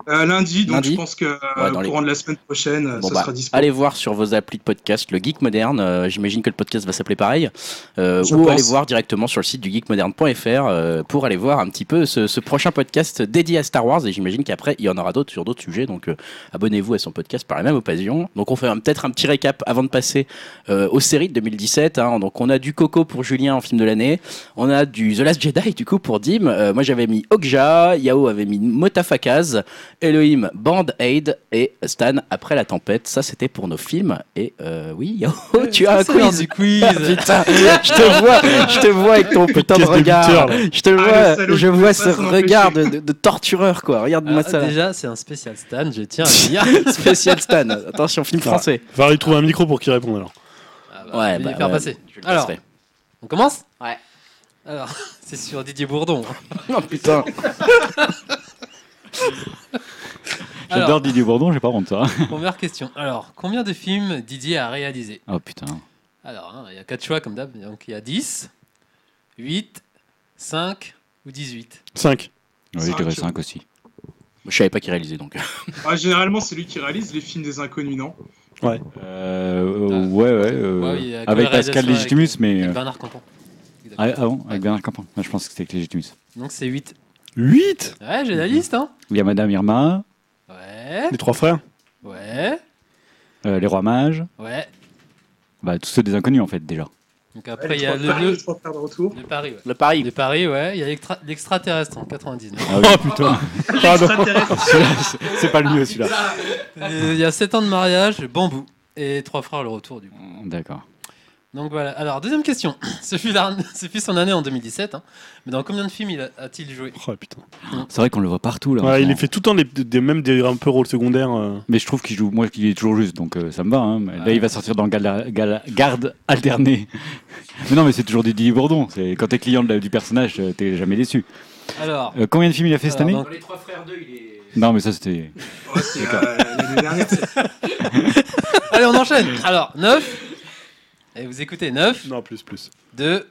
Euh, lundi, donc Lundi je pense que euh, Ouais, les- de la semaine prochaine, euh, Bon ça bah, sera dispo. allez voir sur vos applis de podcast le Geek Moderne. euh, J'imagine que le podcast va s'appeler pareil. Ou pense. allez voir directement sur le site du geekmoderne.fr pour aller voir un petit peu ce, ce prochain podcast dédié à Star Wars. Et j'imagine qu'après, il y en aura d'autres sur d'autres sujets. Donc abonnez-vous à son podcast par la même occasion. Donc on fait peut-être un petit récap avant de passer aux séries de 2017. hein. Donc on a du Coco pour Julien en film de l'année. On a du The Last Jedi du coup pour Dim. Moi j'avais mis Okja. Yao avait mis Motafakaz. Elohim Band Aid et Stan après la tempête. Ça c'était pour nos films. Et euh, oui, Yao, tu as un quiz. du quiz. Putain, je te vois, je te vois avec ton putain de regard. Je te vois, je vois ce regard de, de- de tortureur quoi. Regarde-moi Ah, ça. déjà, c'est un spécial Stan, je tiens à le dire. Spécial Stan. Attention, film français. Va lui trouver un micro pour qu'il réponde alors. Ah bah, Ouais, je vais bah, faire ouais, passer. je le Alors, on commence? Ouais. Alors, c'est sur Didier Bourdon. Oh putain. J'adore Didier Bourdon, j'ai pas honte ça. première question. Alors, combien de films Didier a réalisé? Oh putain. Alors, hein, il y a 4 choix comme d'hab. Donc, il y a 10, 8, 5 ou 18. 5. Oui, je Cinq. dirais 5 aussi. Je savais pas qui réalisait donc. Ah, généralement, c'est lui qui réalise les films des inconnus, non? Euh, Ah. ouais, ouais. euh, Ouais, avec Pascal réalisation Légitimus, mais. avec euh, Bernard Campan. Ah, ah bon Avec Bernard Campan Je pense que c'était avec Légitimus. Donc c'est 8. 8 Ouais, j'ai la liste, hein Il y a Madame Irma, Ouais, Les trois frères ouais, euh, les Rois Mages, ouais. bah, tous ceux des inconnus en fait déjà. Donc après, il y a le, le, les trois frères de retour. le Paris, ouais. Le Paris. Le Paris, ouais. Il y a l'extra- l'extraterrestre en 99. Ah oui. Oh putain Pardon c'est pas le mieux celui-là. Euh, Il y a 7 ans de mariage, Bambou. Et trois frères, le retour, du coup. D'accord. Donc voilà. Alors, deuxième question. Ce fut, la- ce fut son année en 2017. hein. Mais dans combien de films il a- a-t-il joué? Oh putain. C'est vrai qu'on le voit partout là. Ouais, il moment. fait tout le temps des, des, même des un peu rôles secondaires. euh. Mais je trouve qu'il joue, moi qu'il est toujours juste, donc euh, ça me va. hein. Mais Là, il va sortir dans Gala- Gala- Garde alternée. mais non, mais c'est toujours du Didier Bourdon. C'est quand t'es client de la- du personnage, euh, t'es jamais déçu. Alors, Euh, combien de films il a fait cette Alors, année? donc- Les trois frères 2, il est. Non, mais ça c'était. Ouais, c'est euh, l'année dernière. allez, on enchaîne. Alors, 9. Et vous écoutez 9, Non, plus, plus. 2,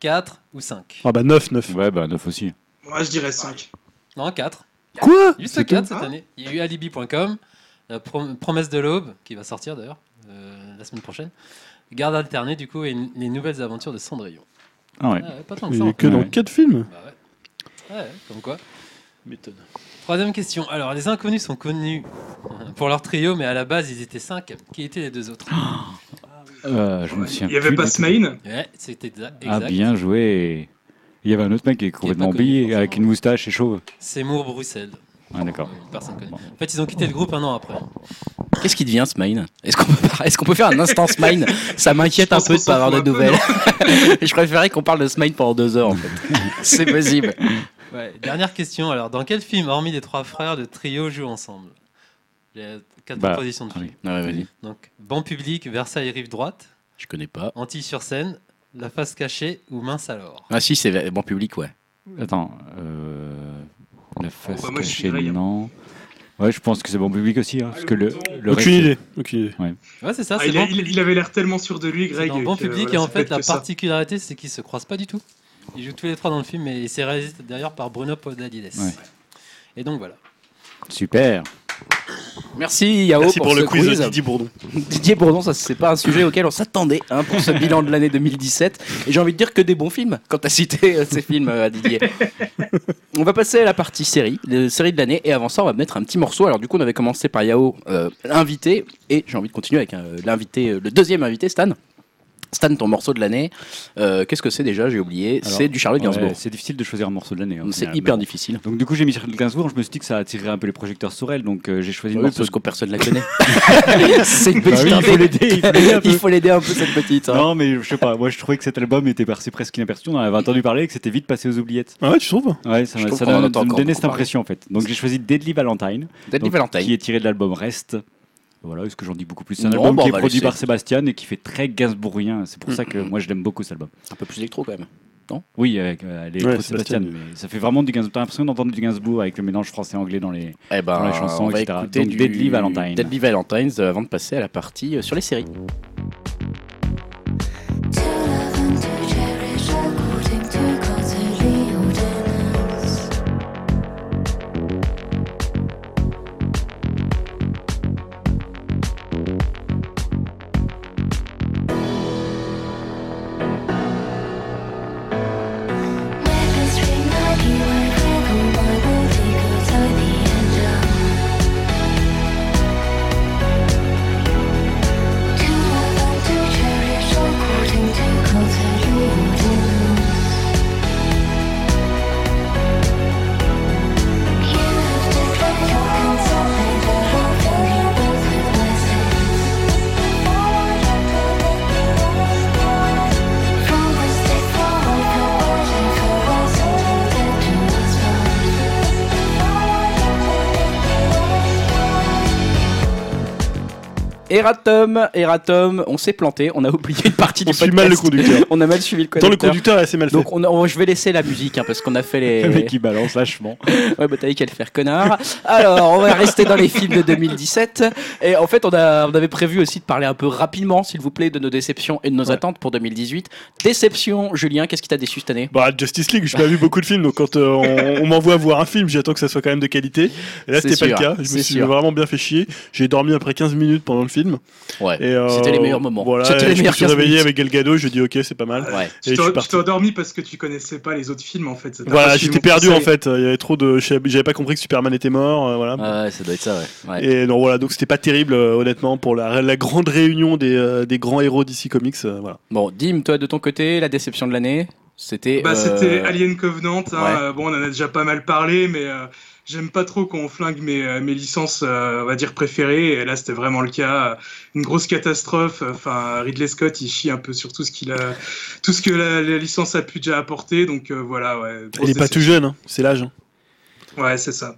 4 ou 5 Ah bah 9, 9. Ouais, bah 9 aussi. Moi, je dirais 5. Non, 4. Quoi? Juste C'est 4 tout cette année. Il y a eu alibi.com, la prom- promesse de l'aube, qui va sortir d'ailleurs euh, la semaine prochaine. Garde alternée, du coup, et n- les nouvelles aventures de Cendrillon. Ah ouais. Ah ouais, pas tant que Il ça. est en que fait. dans Ouais. 4 films Bah ouais. Ouais, comme quoi. Méthode. Troisième question. Alors, les inconnus sont connus pour leur trio, mais à la base, ils étaient 5. Qui étaient les deux autres? Euh, je me souviens Il y avait plus pas. Smain Ouais, c'était Ah, exact. bien joué. Il y avait un autre mec qui est complètement connu, oublié, avec une moustache et chauve. Seymour Bruxelles. Ah, d'accord. Personne connaît. Bon. En fait, ils ont quitté le groupe un an après. Qu'est-ce qui devient Smine Est-ce qu'on peut, par- est-ce qu'on peut faire un instant Smine Ça m'inquiète un peu de qu'on pas avoir de nouvelles. je préférais qu'on parle de Smine pendant deux heures en fait. C'est possible. Ouais, dernière question. Alors, dans quel film, hormis les trois frères, le trio joue ensemble? Quatre Bah, propositions de ah films. oui. Ouais, vas-y. Donc, Banc public, Versailles rive droite, Je connais pas. Antilles sur scène, La face cachée ou Mince alors Ah si, c'est bon public, ouais. Attends, euh, la face bah, moi, je cachée, hein. non. Ouais, je pense que c'est bon public aussi, hein, parce que le, le Aucune reste, idée. Aucune idée. Ouais, c'est ça, Ah, c'est il, a- bon. il- il avait l'air tellement sûr de lui, Greg. dans Bon que, public voilà, et en fait la particularité c'est qu'ils se croisent pas du tout. Ils jouent tous les trois dans le film et c'est réalisé d'ailleurs par Bruno Podalides. Ouais. Et donc voilà. Super. Merci Yao Merci pour, pour, le quiz quiz. Didier Bourdon. Didier Bourdon, ça c'est pas un sujet auquel on s'attendait hein, pour ce bilan de l'année 2017. Et j'ai envie de dire que des bons films quand t'as cité euh, ces films euh, à Didier. on va passer à la partie série, les séries de l'année. Et avant ça, on va mettre un petit morceau. Alors du coup, on avait commencé par Yao, euh, l'invité, et j'ai envie de continuer avec euh, l'invité, le deuxième invité, Stan. Stan, ton morceau de l'année, euh, qu'est-ce que c'est déjà J'ai oublié. C'est du Charlotte Ouais, Gainsbourg. c'est difficile de choisir un morceau de l'année. hein, c'est hyper bon. difficile. Donc du coup j'ai mis Charlotte Gainsbourg, je me suis dit que ça attirerait un peu les projecteurs sur elle, donc euh, j'ai choisi le Oui, morceau. parce que personne la connaît. c'est une Bah petite oui, il faut l'aider, il faut l'aider un peu. Un cette petite. hein. Non mais je sais pas, moi je trouvais que cet album était passé presque inaperçu, on en avait entendu parler et que c'était vite passé aux oubliettes. Ah ouais, tu trouves? Ouais, ça, Je m'a- trouve ça ça me donnait cette impression en fait. Donc j'ai choisi Deadly Valentine, Deadly donc, Valentine. qui est tiré de l'album Rest. Voilà, est-ce que j'en dis beaucoup plus? C'est un Non, album bah, qui est va produit par Sébastien et qui fait très Gainsbourgien. C'est pour ça que moi je l'aime beaucoup cet album. Un peu plus électro quand même. Oui, avec euh, les Ouais, de Sébastien, Sébastien. mais ça fait vraiment du Gainsbourg. T'as l'impression d'entendre du Gainsbourg avec le mélange français-anglais dans les. Eh ben, Dans les chansons, on va etc. écouter Donc, du Deadly Valentine. Deadly Valentines euh, avant de passer à la partie euh, sur les séries. Eratom, Eratom, on s'est planté, on a oublié une partie On du suit podcast. mal le conducteur. on a mal suivi le Dans conducteur. le conducteur est assez mal fait. Donc on on- je vais laisser la musique hein, parce qu'on a fait les. Le mec qui balance vachement. Ouais, bah qu'à le faire, connard. Alors, on va rester dans les films de 2017. Et en fait, on, a, on avait prévu aussi de parler un peu rapidement, s'il vous plaît, de nos déceptions et de nos Ouais. attentes pour 2018. Déception, Julien, qu'est-ce qui t'a déçu cette année? Bah, Justice League, j'ai pas vu beaucoup de films, donc quand euh, on, on m'envoie voir un film, j'attends que ça soit quand même de qualité. Et là, C'est c'était pas le cas. Je c'est me suis sûr. vraiment bien fait chier. J'ai dormi après 15 minutes pendant le film. Film. Ouais. Et, euh, C'était les meilleurs moments. Voilà, C'était les je me suis 15 réveillé avec Gal Gadot, je dis ok, c'est pas mal. Ouais. Et Tu t'es endormi parce que tu connaissais pas les autres films en fait. Voilà, j'étais perdu en fait. Il y avait trop de. J'avais pas compris que Superman était mort. euh, voilà. Ah ouais, ça doit être ça, ouais. Ouais. Et donc voilà, donc c'était pas terrible euh, honnêtement pour la, la grande réunion des, euh, des grands héros d'ici Comics. euh, voilà. Bon, Dim, toi de ton côté, la déception de l'année, c'était. Bah, euh, c'était Alien Covenant. hein. ouais. Bon, on en a déjà pas mal parlé, mais euh, j'aime pas trop quand on flingue mes, euh, mes licences, euh, on va dire préférées. Et là, c'était vraiment le cas. Une grosse catastrophe. Enfin, Ridley Scott, il chie un peu sur tout ce qu'il a, tout ce que la, la licence a pu déjà apporter. Donc euh, voilà, ouais. Il grosse est pas tout jeune, hein, c'est l'âge. hein. Ouais, c'est ça.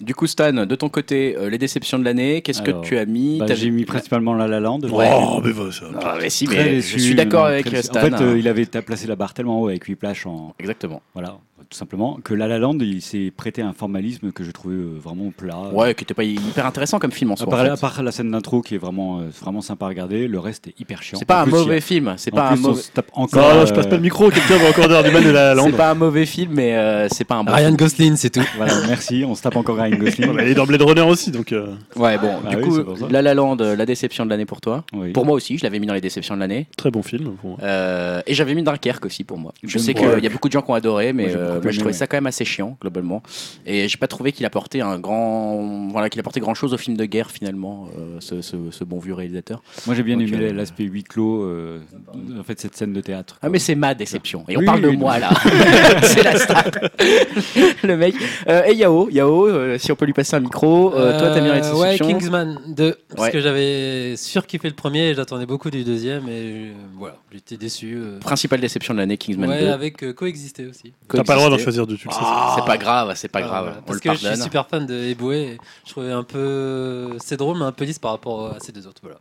Du coup, Stan, de ton côté, euh, les déceptions de l'année, qu'est-ce que tu as mis? Bah, J'ai mis principalement La La Land. Ouais. Oh, mais va ça. Ah, mais si, Très mais déçu, je suis d'accord avec. Stan. En fait, hein. il avait ta- placé la barre tellement haut avec Whiplash en. Exactement. Voilà, tout simplement. Que La La Land, il s'est prêté à un formalisme que je trouvais euh, vraiment plat. Ouais, qui était pas hyper intéressant comme film en À soi. part, en fait. à part la scène d'intro qui est vraiment, euh, vraiment sympa à regarder, le reste est hyper chiant. C'est pas En un plus, a- mauvais film. C'est pas un plus, mauvais. se tape encore. Non, non, je passe pas le micro, quelqu'un va encore dire du mal de la C'est lande. pas un mauvais film, mais euh, c'est pas un bon. Ryan Gosling, c'est tout. Voilà, merci. On se tape encore Ryan Gosling. Elle est dans Blade Runner aussi, donc. euh, Ouais, bon. Ah du oui, coup, c'est. La La Land, euh, la déception de l'année pour toi. Oui. Pour moi aussi, je l'avais mis dans les déceptions de l'année. Très bon film. pour moi. Euh, et j'avais mis Dunkerque aussi pour moi. Je sais qu'il y a beaucoup de gens qui ont adoré, mais Moi, euh, moi, je trouvais ouais. ça quand même assez chiant globalement. Et j'ai pas trouvé qu'il apportait un grand, voilà, qu'il apportait grand chose au film de guerre finalement, euh, ce, ce- ce bon vieux réalisateur. Moi, j'ai bien Donc, aimé euh, l'aspect huis clos, euh, en fait, cette scène de théâtre. Ah mais c'est ma déception. Et on Oui, parle de oui, moi non. là. c'est la star. le mec. Euh, et Yao, Yao, euh, si on peut lui passer un micro. Euh, toi, t'as mis la Euh, Ouais. Kingsman 2. Parce Ouais. que j'avais surkiffé le premier et j'attendais beaucoup du deuxième. Et euh, voilà, j'étais déçu. euh. Principale déception de l'année, Kingsman Ouais, 2. avec euh, Coexister aussi. T'as pas le droit d'en Coexister. choisir deux, tu le sais. Ah, c'est pas grave, c'est pas Ah, grave. Parce le que je suis super fan de Eboué. Je trouvais un peu. C'est drôle, mais un peu lisse par rapport à ces deux autres. Voilà.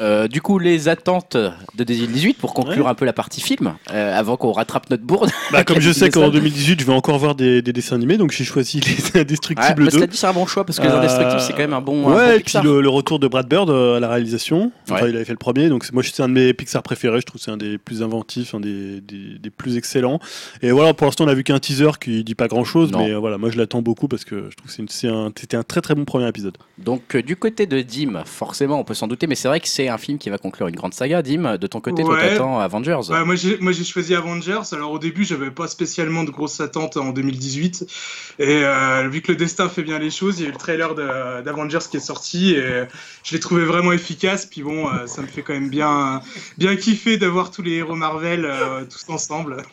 Euh, du coup, les attentes de 2018 pour conclure un peu la partie film, euh, avant qu'on rattrape notre bourde. Bah, comme je sais qu'en Sun. 2018, je vais encore voir des, des dessins animés, donc j'ai choisi les Indestructibles bah, 2. cela dit, c'est un bon choix parce que les Euh, Indestructibles, c'est quand même un bon. un bon Ouais, et puis le, le retour de Brad Bird euh, à la réalisation. Enfin, Ouais. il avait fait le premier, donc moi c'est un de mes Pixar préférés. Je trouve que c'est un des plus inventifs, un des, des, des plus excellents. Et voilà, pour l'instant, on a vu qu'un teaser qui dit pas grand chose, Non. mais voilà, moi je l'attends beaucoup parce que je trouve que c'est un- c'était un, très très bon premier épisode. Donc, du côté de Dim, forcément, on peut s'en douter, mais c'est vrai que c'est un film qui va conclure une grande saga. Dim, de ton côté, toi, Ouais. t'attends Avengers. Ouais, moi j'ai moi j'ai choisi Avengers. Alors au début j'avais pas spécialement de grosses attentes en 2018 et euh, vu que le destin fait bien les choses, il y a eu le trailer d'Avengers qui est sorti et je l'ai trouvé vraiment efficace. Puis bon, euh, ça me fait quand même bien bien kiffer d'avoir tous les héros Marvel euh, tous ensemble.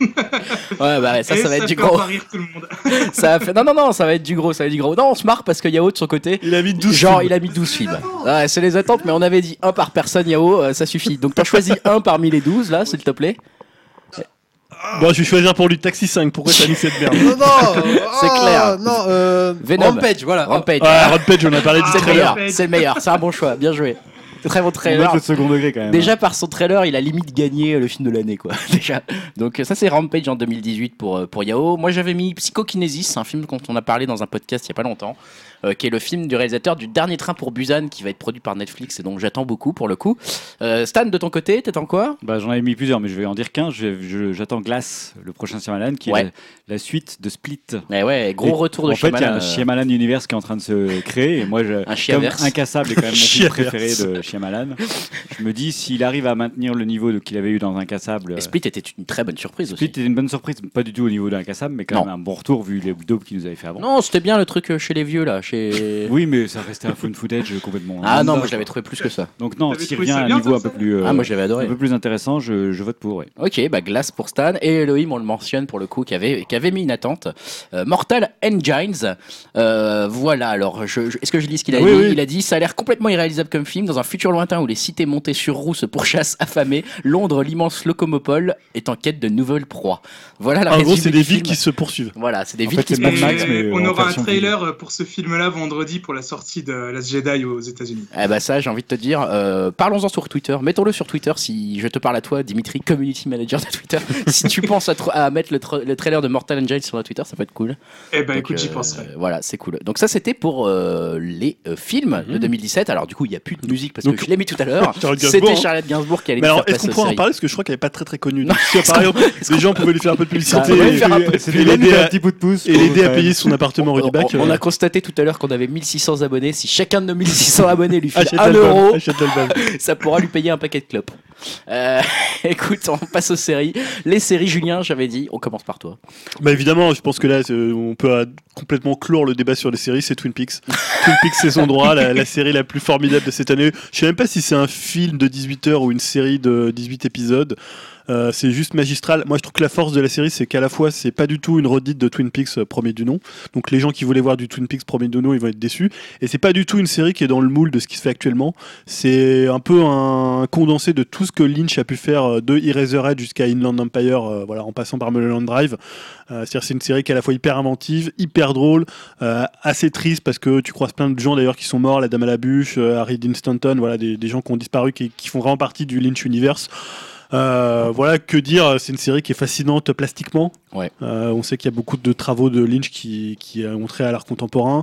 Ouais, bah ça, Et ça va être du fait gros. rire tout le monde. ça va faire- Non, non, non, ça va être du gros, ça va être du gros. Non, on se marre parce que Yao, de son côté, Il a mis 12 Genre, films. il a mis 12 films. Ouais, c'est les attentes, mais on avait dit un par personne, Yao, euh, ça suffit. Donc, t'as choisi un parmi les 12, là, s'il te plaît. Bon, je vais choisir pour lui Taxi 5. Pourquoi t'as mis cette merde Non, non C'est clair. Non, euh, Venom. Rampage, voilà. Rampage. Ah, Rampage, on a parlé du trailer. c'est le meilleur, c'est un bon choix, bien joué. Très bon On trailer. met le second degré quand même. Déjà par son trailer, il a limite gagné euh, le film de l'année quoi. Déjà. Donc ça c'est Rampage en 2018 pour pour Yao. Moi j'avais mis Psychokinesis, un film dont on a parlé dans un podcast il y a pas longtemps, euh, qui est le film du réalisateur du Dernier Train pour Busan qui va être produit par Netflix et donc j'attends beaucoup pour le coup. Euh, Stan de ton côté, t'attends quoi? Bah, J'en avais mis plusieurs, mais je vais en dire qu'un. J'attends Glass, le prochain Shyamalan, qui Ouais. est la, la suite de Split. Eh ouais, gros Et retour de en fait, il y a Shyamalan, un euh, Shyamalan Universe qui est en train de se créer. Et moi, je, Un comme. Incassable est quand même mon film préféré de Shyamalan. Je me dis, s'il arrive à maintenir le niveau qu'il avait eu dans Incassable. Et Split était une très bonne surprise Split aussi. était une bonne surprise, pas du tout au niveau d'Incassable, mais quand Non. même un bon retour vu les daubes qu'il nous avait fait avant. Non, c'était bien le truc chez les vieux là, chez Oui, mais ça restait un phone footage complètement. Ah non, moi je l'avais trouvé plus que ça. Donc non, s'il revient à un niveau un peu plus, euh, Ah moi j'avais un adoré. peu plus intéressant, je, je vote pour. ouais. Ok, bah glace pour Stan et Elohim, on le mentionne pour le coup, qui avait, qui avait mis une attente. Euh, Mortal Engines. Euh, voilà, alors, je, je- est-ce que je lis ce qu'il a Oui, dit? oui. Il a dit Ça a l'air complètement irréalisable comme film. Dans un futur lointain où les cités montées sur roues se pourchassent affamées, Londres, l'immense locomopole, est en quête de nouvelles proies. Voilà la En gros, c'est des villes film. qui se poursuivent. Voilà, c'est des En villes fait, qui se poursuivent. mais on aura un trailer pour ce film-là vendredi pour la sortie de Last Jedi aux États-Unis. Eh bah ça, j'ai envie de te dire, euh, parlons-en sur Twitter, mettons-le sur Twitter si je te parle à toi, Dimitri, community manager de Twitter. si tu penses à, tr- à mettre le, tra- le trailer de Mortal Engines sur Twitter, ça peut être cool. Eh ben Donc, écoute, j'y euh, penserai. Voilà, c'est cool. Donc ça, c'était pour euh, les euh, films de Mhm. 2017. Alors du coup, il n'y a plus de musique parce Donc- je l'ai mis tout à l'heure. C'était. Charlotte Gainsbourg qui allait Mais alors, faire est-ce qu'on pourrait en parler Parce que je crois qu'elle n'est pas très très connue. Non, Donc, si, par exemple, les gens pouvaient lui faire un peu de publicité Ah, et, l'aider à, petit bout de pouce. et pour l'aider à quand payer son appartement rue du On, a constaté tout à l'heure qu'on avait 1600 abonnés. Si chacun de nos 1600 abonnés lui file achète 1 l'album, euro, ça pourra lui payer un paquet de clopes. Euh, écoute, on passe aux séries. Les séries, Julien, j'avais dit, on commence par toi. Bah évidemment, je pense que là, c'est- on peut euh, complètement clore le débat sur les séries, c'est Twin Peaks. Twin Peaks saison droit, la, la série la plus formidable de cette année. Je sais même pas si c'est un film de 18 heures ou une série de 18 épisodes. Euh, c'est juste magistral. Moi, je trouve que la force de la série, c'est qu'à la fois, c'est pas du tout une redite de Twin Peaks euh, premier du nom. Donc, les gens qui voulaient voir du Twin Peaks premier du nom, ils vont être déçus. Et c'est pas du tout une série qui est dans le moule de ce qui se fait actuellement. C'est un peu un condensé de tout ce que Lynch a pu faire euh, de Eraserhead jusqu'à Inland Empire, voilà, en passant par Mulholland Drive. C'est-à-dire, c'est une série qui est à la fois hyper inventive, hyper drôle, assez triste parce que tu croises plein de gens d'ailleurs qui sont morts, la Dame à la bûche, Harry Dean Stanton, voilà, des, des gens qui ont disparu, qui, qui font vraiment partie du Lynch Universe. Euh, voilà, que dire, c'est une série qui est fascinante plastiquement. Ouais. Euh, on sait qu'il y a beaucoup de travaux de Lynch qui, qui ont trait à l'art contemporain.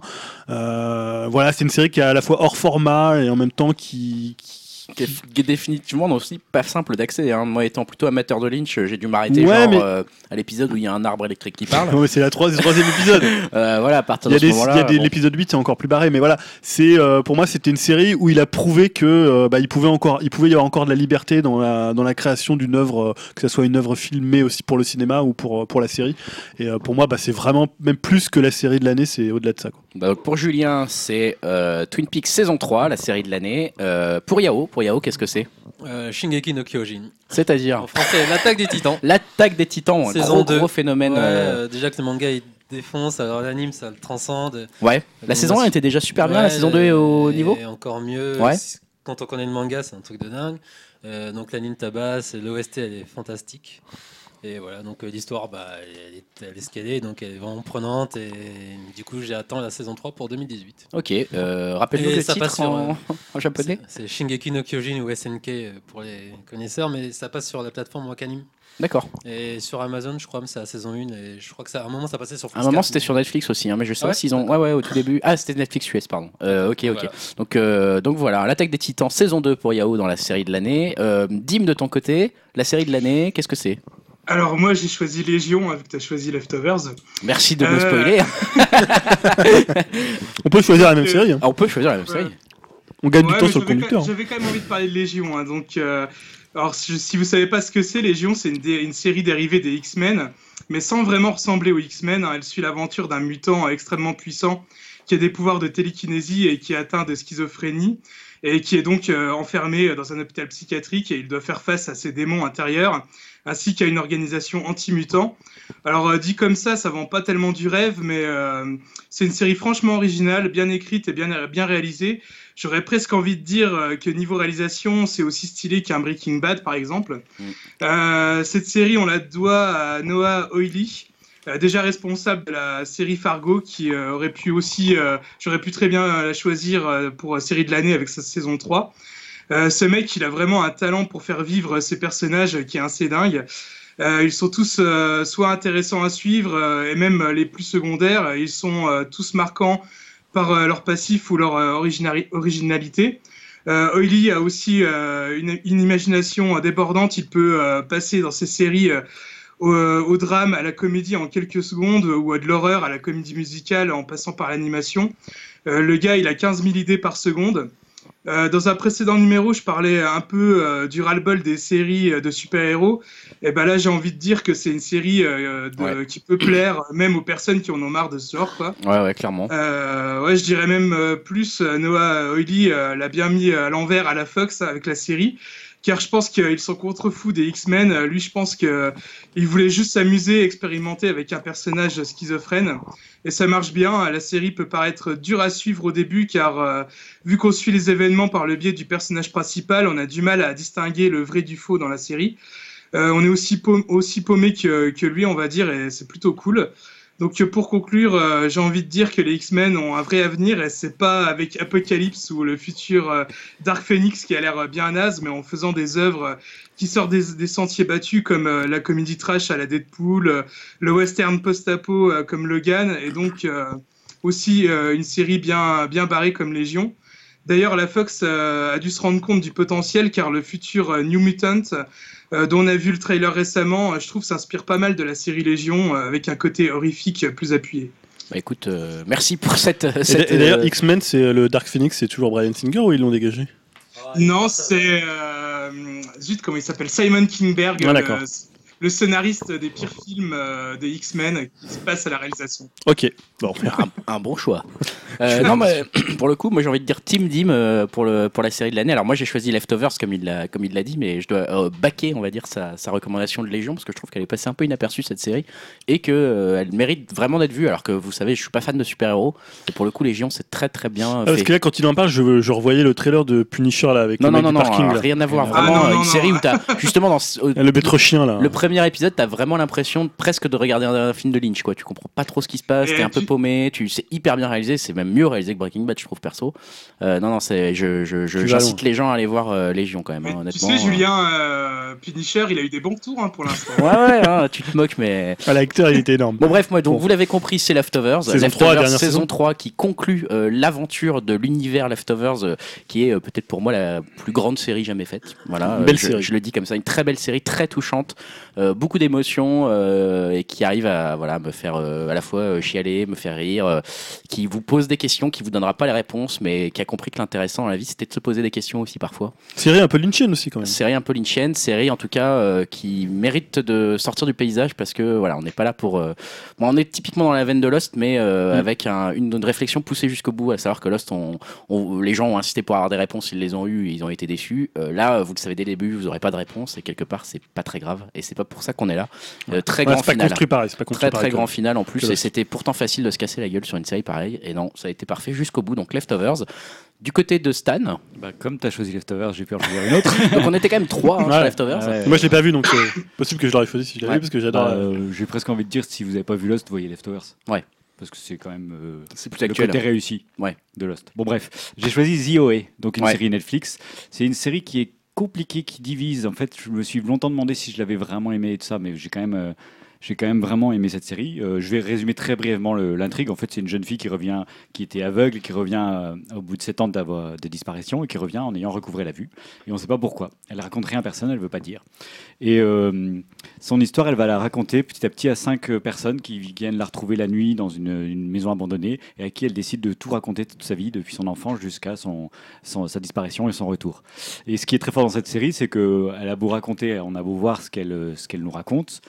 Euh, voilà, c'est une série qui est à la fois hors format et en même temps qui, qui- Qui est, définitivement aussi pas simple d'accès. hein. Moi, étant plutôt amateur de Lynch, j'ai dû m'arrêter Ouais, genre, mais- euh, à l'épisode où il y a un arbre électrique qui parle. Ouais, c'est la troisième, troisième épisode. Euh, voilà, à partir de ce bon. l'épisode 8 c'est encore plus barré mais voilà c'est euh, pour moi c'était une série où il a prouvé que bah, il pouvait encore il pouvait y avoir encore de la liberté dans la dans la création d'une œuvre que ce soit une œuvre filmée aussi pour le cinéma ou pour pour la série et pour moi bah, c'est vraiment même plus que la série de l'année c'est au-delà de ça quoi. Bah, donc, pour Julien, c'est euh, Twin Peaks saison 3, la série de l'année. Euh, pour Yao, pour Yao, qu'est-ce que c'est? Euh, Shingeki no Kyojin. C'est-à-dire? En français, l'attaque des titans. l'attaque des titans, un Saison gros, 2. gros phénomène. Ouais, euh, déjà que le manga il défonce, alors l'anime ça le transcende. Ouais, la saison bah, 1 était déjà super bien, la saison 2 est au et niveau encore mieux. Ouais. Quand on connaît le manga, c'est un truc de dingue. Donc l'anime tabasse, l'OST elle est fantastique. Et voilà, donc euh, l'histoire, bah, elle, est, elle est donc elle est vraiment prenante. Et du coup, j'attends la saison 3 pour 2018. Ok, euh, rappelle-nous le ça titre passe sur, en, euh, en japonais. C'est Shingeki no Kyojin ou SNK euh, pour les connaisseurs, mais ça passe sur la plateforme Wakanim. D'accord. Et sur Amazon, je crois que c'est la saison 1. Et je crois que ça, à un moment, ça passait sur À un moment, 4, c'était sur Netflix aussi, hein, mais je sais Ah pas ouais s'ils ont. Ouais, ouais, au tout début. Ah, c'était Netflix US, pardon. Euh, ok, ok. Voilà. Donc, euh, donc voilà, l'attaque des titans, saison 2 pour Yao dans la série de l'année. Euh, Dim, de ton côté, la série de l'année, qu'est-ce que c'est? Alors moi j'ai choisi Légion, hein, vu que tu as choisi Leftovers. Merci de me Euh, spoiler. on peut choisir la même Euh, série hein. Ah, on peut choisir la même Ouais. série. on gagne Ouais, du temps sur le conducteur quand- J'avais quand même envie de parler de Légion. hein, donc, euh, alors, si vous savez pas ce que c'est, Légion, c'est une, dé- une série dérivée des X-Men, mais sans vraiment ressembler aux X-Men. hein. Elle suit l'aventure d'un mutant extrêmement puissant qui a des pouvoirs de télékinésie et qui est atteint de schizophrénie et qui est donc euh, enfermé dans un hôpital psychiatrique et il doit faire face à ses démons intérieurs ainsi qu'à une organisation anti-mutant. Alors euh, dit comme ça, ça vend pas tellement du rêve, mais euh, c'est une série franchement originale, bien écrite et bien, bien réalisée. J'aurais presque envie de dire euh, que niveau réalisation, c'est aussi stylé qu'un Breaking Bad, par exemple. Mm. Cette série, on la doit à Noah Oily, déjà responsable de la série Fargo, qui euh, aurait pu aussi, euh, j'aurais pu très bien la choisir euh, pour série de l'année avec sa saison 3. Euh, ce mec, il a vraiment un talent pour faire vivre ses personnages qui est assez dingue. Euh, ils sont tous euh, soit intéressants à suivre et même les plus secondaires, ils sont tous marquants par leur passif ou leur originalité. Euh, Oily a aussi une, imagination débordante. Il peut passer dans ses séries au, drame, à la comédie en quelques secondes ou à de l'horreur, à la comédie musicale en passant par l'animation. Le gars, il a 15 000 idées par seconde. Euh, dans un précédent numéro, je parlais un peu euh, du ras-le-bol des séries euh, de super-héros. Et ben là, j'ai envie de dire que c'est une série de- Ouais. qui peut plaire même aux personnes qui en ont marre de ce genre. Quoi. Ouais, ouais, clairement. Ouais, je dirais même plus, Noah Oily l'a bien mis à l'envers à la Fox avec la série, car je pense qu'ils sont contre-fous des X-Men. Euh, Lui, je pense qu'il voulait juste s'amuser, expérimenter avec un personnage schizophrène. Et ça marche bien. La série peut paraître dure à suivre au début, car euh, vu qu'on suit les événements par le biais du personnage principal, on a du mal à distinguer le vrai du faux dans la série. Euh, on est aussi, paum- aussi paumé que lui, on va dire, et c'est plutôt cool. Donc euh, pour conclure, euh, j'ai envie de dire que les X-Men ont un vrai avenir et c'est pas avec Apocalypse ou le futur euh, Dark Phoenix qui a l'air bien naze, mais en faisant des œuvres qui sortent des, sentiers battus comme la comédie trash à la Deadpool, le western post-apo comme Logan et donc aussi une série bien bien barrée comme Légion. D'ailleurs, la Fox euh, a dû se rendre compte du potentiel car le futur euh, New Mutant, euh, dont on a vu le trailer récemment, euh, je trouve s'inspire pas mal de la série Légion euh, avec un côté horrifique euh, plus appuyé. Bah, écoute, euh, merci pour cette. Et cette, d'a- et d'ailleurs, euh, X-Men, c'est le Dark Phoenix, c'est toujours Brian Singer ou ils l'ont dégagé? Non, c'est. Euh, zut, comment il s'appelle? Simon Kingberg, Ah, d'accord. Le, scénariste des pires films euh, des X-Men qui se passe à la réalisation. Ok, bon. un, un bon choix. Euh, non, mais pour le coup, moi j'ai envie de dire Team Dim euh, pour, le, pour la série de l'année. Alors moi j'ai choisi Leftovers comme il l'a comme il l'a dit, mais je dois euh, baquer, on va dire, sa, sa recommandation de Légion parce que je trouve qu'elle est passée un peu inaperçue cette série et que euh, elle mérite vraiment d'être vue. Alors que vous savez, je suis pas fan de super-héros et pour le coup Légion c'est très très bien Ah, fait. parce que là, quand il en parle, je, je revoyais le trailer de Punisher là avec non, le non, mec non, du non, parking. là. rien à voir. Ah, Vraiment, non, non, une série non. où t'as justement dans au- Le maître chien là. le premier épisode, t'as vraiment l'impression presque de regarder un, film de Lynch, quoi. Tu comprends pas trop ce qui se passe, t'es un peu tu- paumé, tu c'est hyper bien réalisé, c'est même mieux réalisé que Breaking Bad, je trouve perso. Euh, non, non, c'est, je, je, je- Tu j'incite les gens à aller voir euh, Légion quand même, hein, tu honnêtement. sais, Julien euh, Punisher, il a eu des bons tours hein, pour l'instant. Ouais, ouais, hein, tu te moques, mais. Ah, l'acteur, il était énorme. Bon bref, moi donc Bon. vous l'avez compris, c'est Leftovers. Saison Leftovers, 3, dernière saison saison. 3 qui conclut euh, l'aventure de l'univers Leftovers, euh, qui est euh, peut-être pour moi la plus grande série jamais faite. Voilà, Une belle je, série. je le dis comme ça, une très belle série, très touchante, euh, beaucoup d'émotions euh, et qui arrive à voilà me faire euh, à la fois euh, chialer, me faire rire, euh, qui vous pose des questions, qui vous donnera pas les réponses, mais qui a compris que l'intéressant dans la vie c'était de se poser des questions aussi parfois. Série un peu lynchienne aussi quand même. Série un peu lynchienne, série en tout cas euh, qui mérite de sortir du paysage parce que voilà, on n'est pas là pour. euh, bon, on est typiquement dans la veine de Lost, mais euh, Mm. avec un- une, une réflexion poussée jusqu'au bout, à savoir que Lost, on, on- les gens ont insisté pour avoir des réponses, ils les ont eues, ils ont été déçus. Euh, là, vous le savez dès le début, vous n'aurez pas de réponse et quelque part, c'est pas très grave et c'est pas pour ça qu'on est là. Euh, très Ouais, grand pas final. construit pareil. C'est pas construit Très très pareil, grand final en plus et c'était pourtant facile de se casser la gueule sur une série pareille et non ça a été parfait jusqu'au bout donc Leftovers du côté de Stan Bah, comme tu as choisi Leftovers, j'ai pu en choisir une autre. donc on était quand même trois hein, Ouais. sur Leftovers Ouais. Moi, je l'ai pas vu donc c'est possible que je l'aurais choisi si je l'avais Ouais. vu parce que j'adore. Bah, euh, j'ai presque envie de dire si vous n'avez pas vu Lost, voyez Leftovers. Ouais. Parce que c'est quand même euh, c'est plus le actuel côté réussi Ouais. de Lost. Bon bref, j'ai choisi The OA, donc une Ouais. série Netflix. C'est une série qui est compliquée, qui divise. En fait, je me suis longtemps demandé si je l'avais vraiment aimé et tout ça, mais j'ai quand même, euh, j'ai quand même vraiment aimé cette série. Euh, je vais résumer très brièvement l'intrigue. En fait, c'est une jeune fille qui revient, qui était aveugle, qui revient euh, au bout de 7 ans d'avoir de disparition et qui revient en ayant recouvré la vue. Et on ne sait pas pourquoi. Elle raconte rien à personne, elle veut pas dire. Et euh, son histoire, elle va la raconter petit à petit à cinq personnes qui viennent la retrouver la nuit dans une, maison abandonnée et à qui elle décide de tout raconter toute sa vie depuis son enfance jusqu'à son, sa disparition et son retour. Et ce qui est très fort dans cette série, c'est que elle a beau raconter, on a beau voir ce qu'elle qu'elle nous raconte.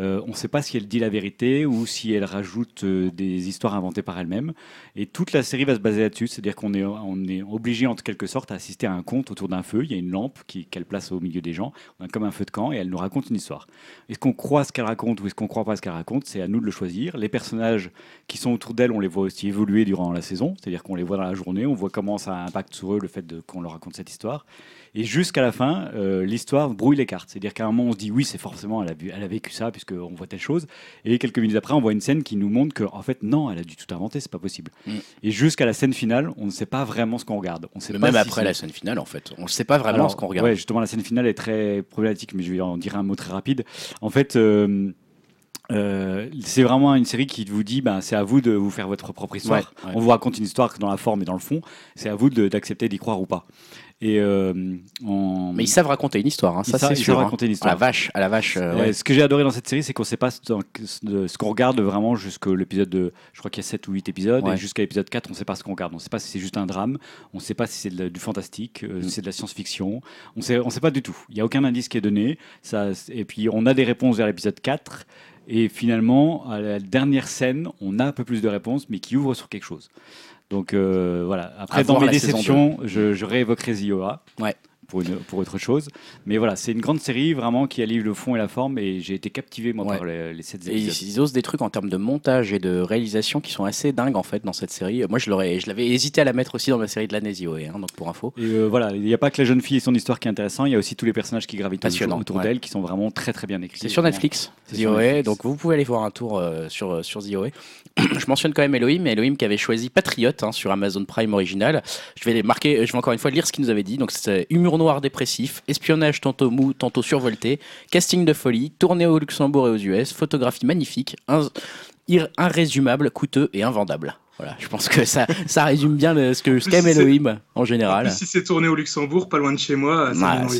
Euh, on ne sait pas si elle dit la vérité ou si elle rajoute euh, des histoires inventées par elle-même. Et toute la série va se baser là-dessus, c'est-à-dire qu'on est, obligé en quelque sorte à assister à un conte autour d'un feu. Il y a une lampe qu'elle place au milieu des gens, comme un feu de camp, et elle nous raconte une histoire. Est-ce qu'on croit ce qu'elle raconte ou est-ce qu'on croit pas ce qu'elle raconte? C'est à nous de le choisir. Les personnages qui sont autour d'elle, on les voit aussi évoluer durant la saison, c'est-à-dire qu'on les voit dans la journée, on voit comment ça impacte sur eux le fait qu'on leur raconte cette histoire. Et jusqu'à la fin, euh, l'histoire brouille les cartes. C'est-à-dire qu'à un moment, on se dit oui, c'est forcément, elle a, vu, elle a vécu ça, puisqu'on voit telle chose. Et quelques minutes après, on voit une scène qui nous montre que, en fait, non, elle a dû tout inventer, c'est pas possible. Mm. Et jusqu'à la scène finale, on ne sait pas vraiment ce qu'on regarde. On sait Mais pas même si après la scène finale, en fait, on ne sait pas vraiment alors, ce qu'on regarde. Ouais, justement, la scène finale est très problématique, mais je vais en dire un mot très rapide. En fait, euh, euh, c'est vraiment une série qui vous dit, ben, c'est à vous de vous faire votre propre histoire. Ouais, ouais. On vous raconte une histoire dans la forme et dans le fond. C'est à vous d'accepter d'y croire ou pas. Et euh, on- Mais ils savent raconter une histoire, hein, ça c'est ils sûr. savent hein. raconter une À histoire. la vache, à la vache. euh, ouais. Ce que j'ai adoré dans cette série, c'est qu'on ne sait pas ce, qu'on regarde vraiment jusqu'à l'épisode de. Je crois qu'il y a 7 ou 8 épisodes. Ouais. Et jusqu'à l'épisode 4, on ne sait pas ce qu'on regarde. On ne sait pas si c'est juste un drame. On ne sait pas si c'est du fantastique, euh, Mm. si c'est de la science-fiction. On sait, on sait pas du tout. Il n'y a aucun indice qui est donné. Ça, et puis, on a des réponses vers l'épisode 4. Et finalement, à la dernière scène, on a un peu plus de réponses, mais qui ouvre sur quelque chose. Donc euh, voilà. Après, À dans mes déceptions, je, je réévoquerai Zioa. Ouais. Pour, une- pour autre chose. Mais voilà, c'est une grande série vraiment qui allie le fond et la forme et j'ai été captivé moi Ouais. par les, les sept Et épisodes. ils, ils osent des trucs en termes de montage et de réalisation qui sont assez dingues en fait dans cette série. Moi je l'aurais, je l'avais hésité à la mettre aussi dans ma série de l'année Zioé, hein, donc pour info. Et euh, voilà, il n'y a pas que la jeune fille et son histoire qui est intéressant, il y a aussi tous les personnages qui gravitent autour, ouais. d'elle qui sont vraiment très très bien écrits. C'est sur. Netflix, Sur Netflix. donc vous pouvez aller voir un tour euh, sur, sur Zioé. je mentionne quand même Elohim, Elohim qui avait choisi Patriote hein, sur Amazon Prime original. Je vais les marquer, je vais encore une fois lire ce qu'il nous avait dit. Donc c'est humour noir dépressif, espionnage tantôt mou, tantôt survolté, casting de folie, tournée au Luxembourg et aux US, photographie magnifique, un, irrésumable, coûteux et invendable. Voilà, je pense que ça, ça résume bien le- ce que qu'aime Elohim en En général. plus, si c'est tourné au Luxembourg, pas loin de chez moi,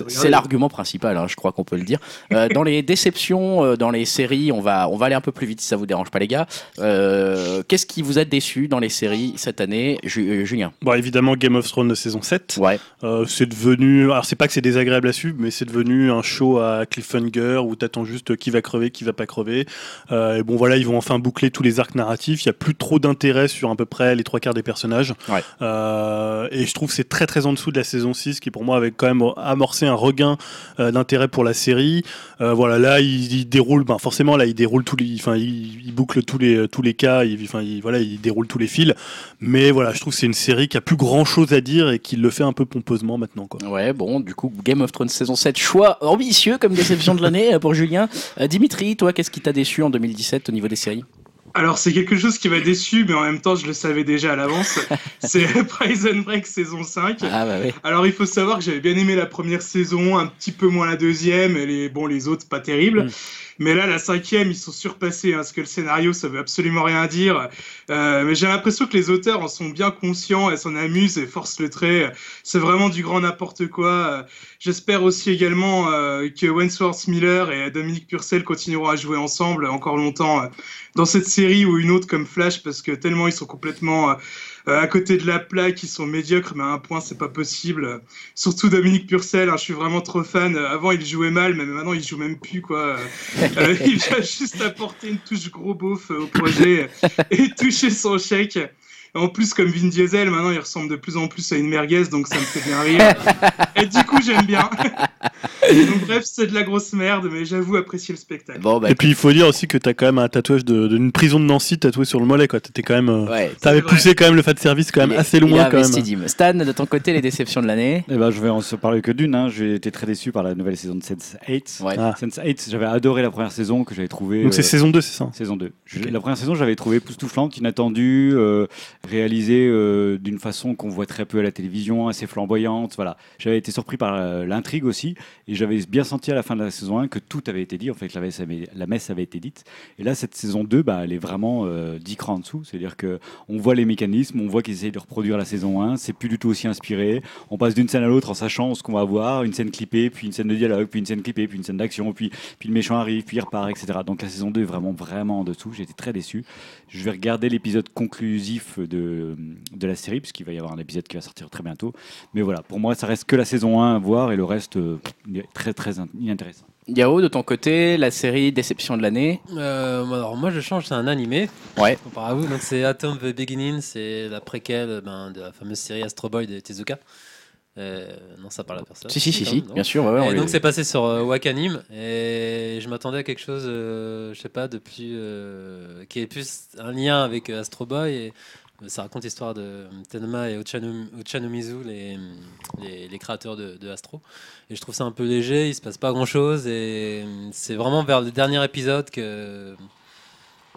c'est- l'argument principal, hein, je crois qu'on peut le dire. Euh, dans les déceptions, euh, dans les séries, on va, on va aller un peu plus vite si ça vous dérange pas, les gars. Euh, Qu'est-ce qui vous a déçu dans les séries cette année, Ju- euh, Julien? Bon, évidemment, Game of Thrones de saison 7. Ouais. Euh, c'est devenu. Alors, c'est pas que c'est désagréable à suivre, mais c'est devenu un show à cliffhanger où t'attends juste qui va crever, qui va pas crever. Euh, et bon, voilà, ils vont enfin boucler tous les arcs narratifs. Il y a plus trop d'intérêt sur à peu près les trois quarts des personnages. Ouais. Euh, et je trouve que c'est très très en dessous de la saison 6, qui pour moi avait quand même amorcé un regain euh, d'intérêt pour la série. Euh, voilà, là, il, il déroule, ben, forcément, là, il déroule tous les, enfin, il, il boucle tous les, tous les cas, il, enfin, il, voilà, il déroule tous les fils. Mais voilà, je trouve que c'est une série qui a plus grand chose à dire et qui le fait un peu pompeusement maintenant, quoi. Ouais, bon, du coup, Game of Thrones saison 7, choix ambitieux comme déception de l'année pour Julien. Dimitri, toi, qu'est-ce qui t'a déçu en 2017 au niveau des séries? Alors, c'est quelque chose qui m'a déçu, mais en même temps, je le savais déjà à l'avance. c'est Prison Break saison 5. Ah bah oui. Alors, il faut savoir que j'avais bien aimé la première saison, un petit peu moins la deuxième, et les, bon, les autres, pas terribles. Mm. Mais là, la cinquième, ils sont surpassés, hein, parce que le scénario, ça veut absolument rien dire. Euh, mais j'ai l'impression que les auteurs en sont bien conscients et s'en amusent et forcent le trait. C'est vraiment du grand n'importe quoi. J'espère aussi également euh, que Wentworth Miller et Dominique Purcell continueront à jouer ensemble encore longtemps dans cette série ou une autre comme Flash, parce que tellement ils sont complètement euh, à côté de la plaque, ils sont médiocres, mais à un point, c'est pas possible. Surtout Dominique Purcell, hein, je suis vraiment trop fan. Avant, il jouait mal, mais maintenant, il joue même plus, quoi. Euh, il vient juste apporter une touche gros beauf euh, au projet et toucher son chèque. En plus, comme Vin Diesel, maintenant, il ressemble de plus en plus à une merguez, donc ça me fait bien rire. Et du coup, j'aime bien. donc, bref, c'est de la grosse merde, mais j'avoue apprécier le spectacle. Bon, bah, Et puis il faut dire aussi que t'as quand même un tatouage de- d'une prison de Nancy tatoué sur le mollet, quoi. T'étais quand même. euh, ouais. T'avais poussé quand même le fait de service quand même Il assez est loin quand investi, même. Dim. Stan, de ton côté, les déceptions de l'année? Eh ben, je vais en se parler que d'une. Hein. J'ai été très déçu par la nouvelle saison de Sense8. Ouais. Ah. Sense8, j'avais adoré la première saison que j'avais trouvé. Donc c'est saison 2, c'est ça? Saison 2. Je- La première saison, j'avais trouvé époustouflante, inattendue, euh, réalisée euh, d'une façon qu'on voit très peu à la télévision, assez flamboyante. Voilà. J'avais été surpris par euh, l'intrigue aussi, et j'avais bien senti à la fin de la saison 1 que tout avait été dit, en fait, la messe avait, la messe avait été dite. Et là, cette saison 2, bah, elle est vraiment euh, 10 crans en dessous. C'est-à-dire que on voit les mécanismes, on voit qu'ils essayent de reproduire la saison 1, c'est plus du tout aussi inspiré. On passe d'une scène à l'autre en sachant ce qu'on va voir, une scène clippée, puis une scène de dialogue, puis une scène clippée, puis une scène d'action, puis, puis le méchant arrive, puis il repart, etc. Donc la saison 2 est vraiment, vraiment en dessous. Été très déçu. Je vais regarder l'épisode conclusif de, de la série, puisqu'il va y avoir un épisode qui va sortir très bientôt. Mais voilà, pour moi, ça reste que la saison 1 à voir, et le reste, euh, est très, très in- inintéressant. Yao, de ton côté, la série déception de l'année Euh, alors moi je change, c'est un animé. Ouais. Comparé à vous, donc c'est Atom the Beginning, c'est la préquelle ben, de la fameuse série Astro Boy de Tezuka. Euh, non, ça parle à personne. Si, si, si, si, bien sûr. ouais, Et les- donc c'est passé sur euh, Wakanim et je m'attendais à quelque chose, euh, je sais pas, de plus euh, qui ait plus un lien avec Astro Boy et ça raconte l'histoire de Tenma et Ochano- Ochanomizu, les, les, les créateurs de, de Astro. Et je trouve ça un peu léger, il se passe pas grand chose et c'est vraiment vers le dernier épisode que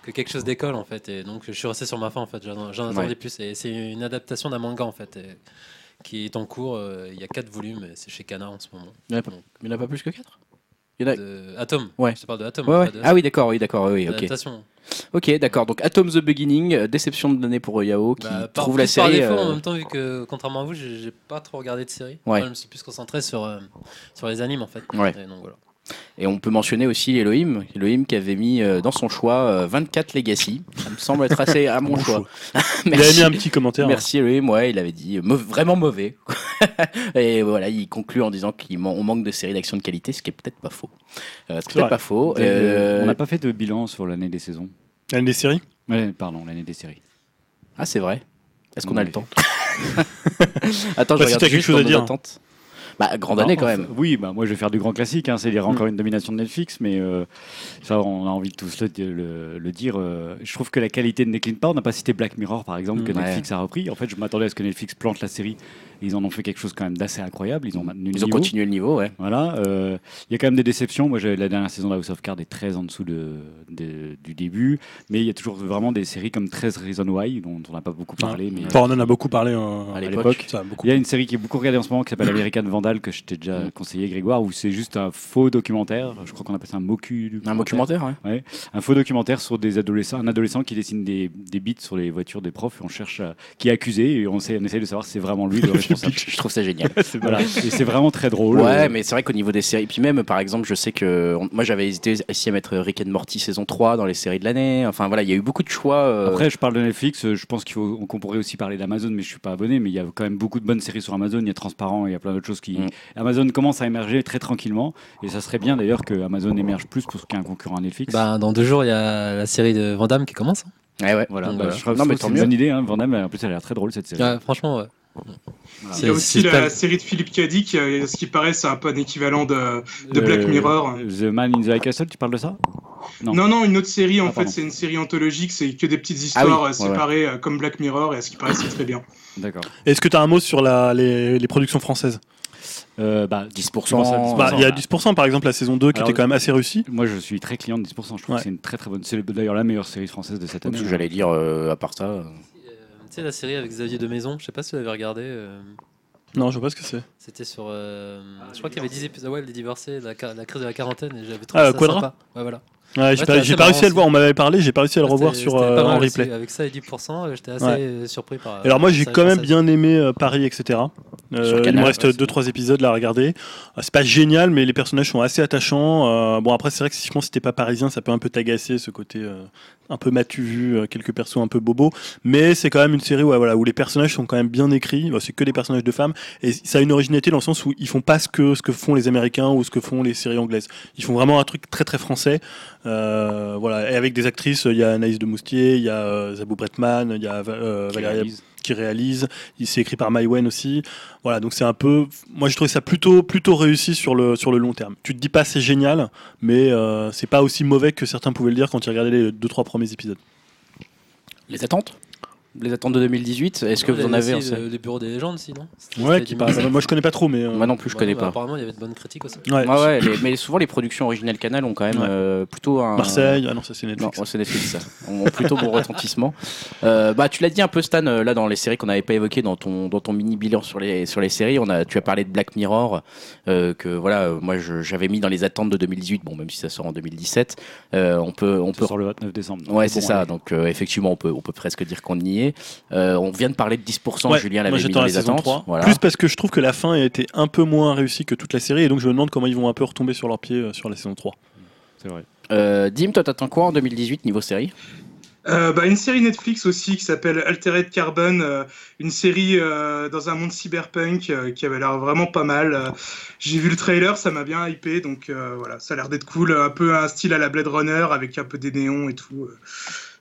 que quelque chose décolle en fait. Et donc je suis resté sur ma fin en fait. J'en attendais Ouais. plus. Et c'est une adaptation d'un manga en fait et- qui est en cours euh, il y a quatre volumes c'est chez Kana en ce moment. Il n'y en, a pas- il y en a pas plus que 4 Il y en a- de Atom. Ouais. Je te parle de Atom. Ouais, ouais. pas de Ah oui, d'accord, oui, d'accord, oui, ok. Ok, d'accord. Donc, Atom the Beginning, euh, déception de l'année pour Yao, qui Bah, par, trouve la plus par série. défaut, euh, en même temps, vu que contrairement à vous, j'ai j'ai pas trop regardé de série. Ouais. Moi, je me suis plus concentré sur, euh, sur les animes en fait. Ouais. Et donc, voilà. Et on peut mentionner aussi Elohim, Elohim qui avait mis euh, dans son choix euh, 24 Legacy. Ça me semble être assez à mon Bon choix. Il avait mis un petit commentaire. Merci Elohim, ouais, il avait dit euh, vraiment mauvais. et voilà, il conclut en disant qu'on manque de séries d'action de qualité, ce qui est peut-être pas faux. Euh, c'est peut-être pas faux. Euh, Euh, On n'a pas fait de bilan sur l'année des saisons. L'année des séries? Ouais, pardon, l'année des séries. Ah, c'est vrai. Est-ce qu'on a Oui. le temps? Attends, je Bah, si regarde t'as quelque chose à dire. attentes. Bah, grande année quand même. Oui, bah, moi je vais faire du grand classique, hein, c'est-à-dire encore une domination de Netflix, mais euh, ça on a envie de tous le, le- le dire. euh, je trouve que la qualité ne décline pas. On n'a pas cité Black Mirror par exemple, que Mm, ouais. Netflix a repris. En fait, je m'attendais à ce que Netflix plante la série. Ils en ont fait quelque chose quand même d'assez incroyable. Ils ont maintenu le Ils ont niveau. continué le niveau, ouais. Voilà, euh, il y a quand même des déceptions. Moi, la dernière saison de House of Cards est très en dessous de, de- du début, mais il y a toujours vraiment des séries comme 13 Reasons Why, dont on n'a pas beaucoup parlé. Mais Enfin, on en a beaucoup parlé euh, À l'époque. il y a une série qui est beaucoup regardée en ce moment qui s'appelle American Vandal que je t'ai déjà Mm. conseillé, Grégoire, où c'est juste un faux documentaire. Je crois qu'on appelle ça un mocu. Un documentaire, ouais. Un faux documentaire sur des adolescents, un adolescent qui dessine des, des bits sur les voitures des profs. Et on cherche, à- qui est accusé et on, sait, on essaye de savoir si c'est vraiment lui Je trouve ça génial. voilà. C'est vraiment très drôle. Ouais, Euh, mais c'est vrai qu'au niveau des séries, puis même par exemple, je sais que on- moi j'avais hésité ici à mettre Rick and Morty saison 3 dans les séries de l'année. Enfin voilà, il y a eu beaucoup de choix. euh, Après, je parle de Netflix. euh, Je pense qu'il faut qu'on pourrait aussi parler d'Amazon, mais je suis pas abonné. Mais il y a quand même beaucoup de bonnes séries sur Amazon. Il y a Transparent, il y a plein d'autres choses qui. Mm. Amazon commence à émerger très tranquillement, et ça serait bien d'ailleurs que Amazon émerge plus pour qu'il y ait un concurrent à Netflix. Bah, dans deux jours, il y a la série de Van Damme qui commence. hein. ouais, ouais. voilà. bah, voilà. je trouve Non, mais c'est une bonne idée. Hein. Van Damme, en plus, elle a l'air très drôle cette série. Ouais, franchement, ouais. Il y a C'est- aussi la série de Philippe Cadic, qui, euh, ce qui paraît, c'est un peu un équivalent de, de Euh, Black Mirror. The Man in the High Castle, tu parles de ça? Non. Non. non, une autre série, en Ah, fait, c'est une série anthologique, c'est que des petites Ah oui, histoires euh, ouais, ouais. séparées comme Black Mirror, et à ce qui paraît, c'est très bien. D'accord. Est-ce que tu as un mot sur la, les, les productions françaises? Euh, bah, 10%. Comment ça, 10%? Bah, Il y a 10% par exemple la saison 2 qui Alors, était quand même assez réussie. Moi, je suis très client de 10%. Je trouve Ouais. que c'est une très très bonne. C'est d'ailleurs la meilleure série française de cette année. J'allais dire, euh, à part ça. Tu sais, la série avec Xavier de Maison, je sais pas si vous l'avez regardé. euh, Non, je vois pas ce que c'est. C'était sur. euh, je crois qu'il y avait 10 épisodes. Ouais, les divorcés, la, ca- la crise de la quarantaine, et j'avais trouvé Ah, ça Quadra sympa. Ouais, voilà. Ouais, j'ai pas, c'était j'ai assez pas réussi à le marrant voir, on m'avait parlé, j'ai pas réussi à le revoir c'était- sur c'était euh, en aussi. replay. Avec ça et 10%, euh, j'étais assez Ouais. euh, surpris par. Alors moi j'ai quand même bien aimé euh, Paris, etc. Euh, il me reste ouais, c'est 2-3 épisodes là à regarder. Euh, C'est pas génial, mais les personnages sont assez attachants. Euh, bon après c'est vrai que si je pense que t'es pas parisien, ça peut un peu t'agacer ce côté euh, un peu matu vu, quelques persos un peu bobos. Mais c'est quand même une série ouais, voilà, où les personnages sont quand même bien écrits. C'est que des personnages de femmes et ça a une originalité dans le sens où ils font pas ce que ce que font les Américains ou ce que font les séries anglaises. Ils font vraiment un truc très très français. Voilà et avec des actrices, il y a Anaïs de Moustier, il y a Zabou Bretman, il y a Valérie qui réalise. Il s'est écrit par Maïwen aussi. Voilà, donc c'est un peu. Moi, je trouvais ça plutôt plutôt réussi sur le sur le long terme. Tu te dis pas c'est génial, mais euh, c'est pas aussi mauvais que certains pouvaient le dire quand ils regardaient les deux trois premiers épisodes. Les attentes? Les attentes de 2018 Est-ce que vous en avez aussi le- sait les bureaux des légendes, si, non? C'était- Ouais, qui Marseille. Moi, je connais pas trop, mais. euh, Moi non plus, je Ouais, connais bah, pas. Apparemment, il y avait de bonnes critiques aussi. ouais. Ouais, ouais, les- mais souvent les productions originales Canal ont quand même Ouais. euh, plutôt un. Marseille, ah non, ça c'est Non, Netflix. oh, c'est Netflix ça. Ont plutôt bon retentissement. Euh, bah, tu l'as dit un peu Stan là dans les séries qu'on n'avait pas évoquées dans ton dans ton mini bilan sur les sur les séries. On a tu as parlé de Black Mirror euh, que voilà moi je- j'avais mis dans les attentes de 2018. Bon même si ça sort en 2017, euh, on peut on Ça peut sort le 29 décembre. Ouais, c'est bon, ça. allez. Donc, euh, effectivement, on peut, on peut presque dire qu'on y est. Euh, on vient de parler de 10%. Ouais, Julien l'avait mis j'attends dans la les saison attentes. 3. Voilà. Plus parce que je trouve que la fin a été un peu moins réussie que toute la série, et donc je me demande comment ils vont un peu retomber sur leurs pieds euh, sur la saison 3. C'est vrai. Euh, Dim, toi, t'attends quoi en 2018 niveau série? Euh, bah, une série Netflix aussi qui s'appelle Altered Carbon, euh, une série euh, dans un monde cyberpunk euh, qui avait l'air vraiment pas mal. Euh, J'ai vu le trailer, ça m'a bien hypé, donc euh, voilà, ça a l'air d'être cool, un peu un style à la Blade Runner avec un peu des néons et tout.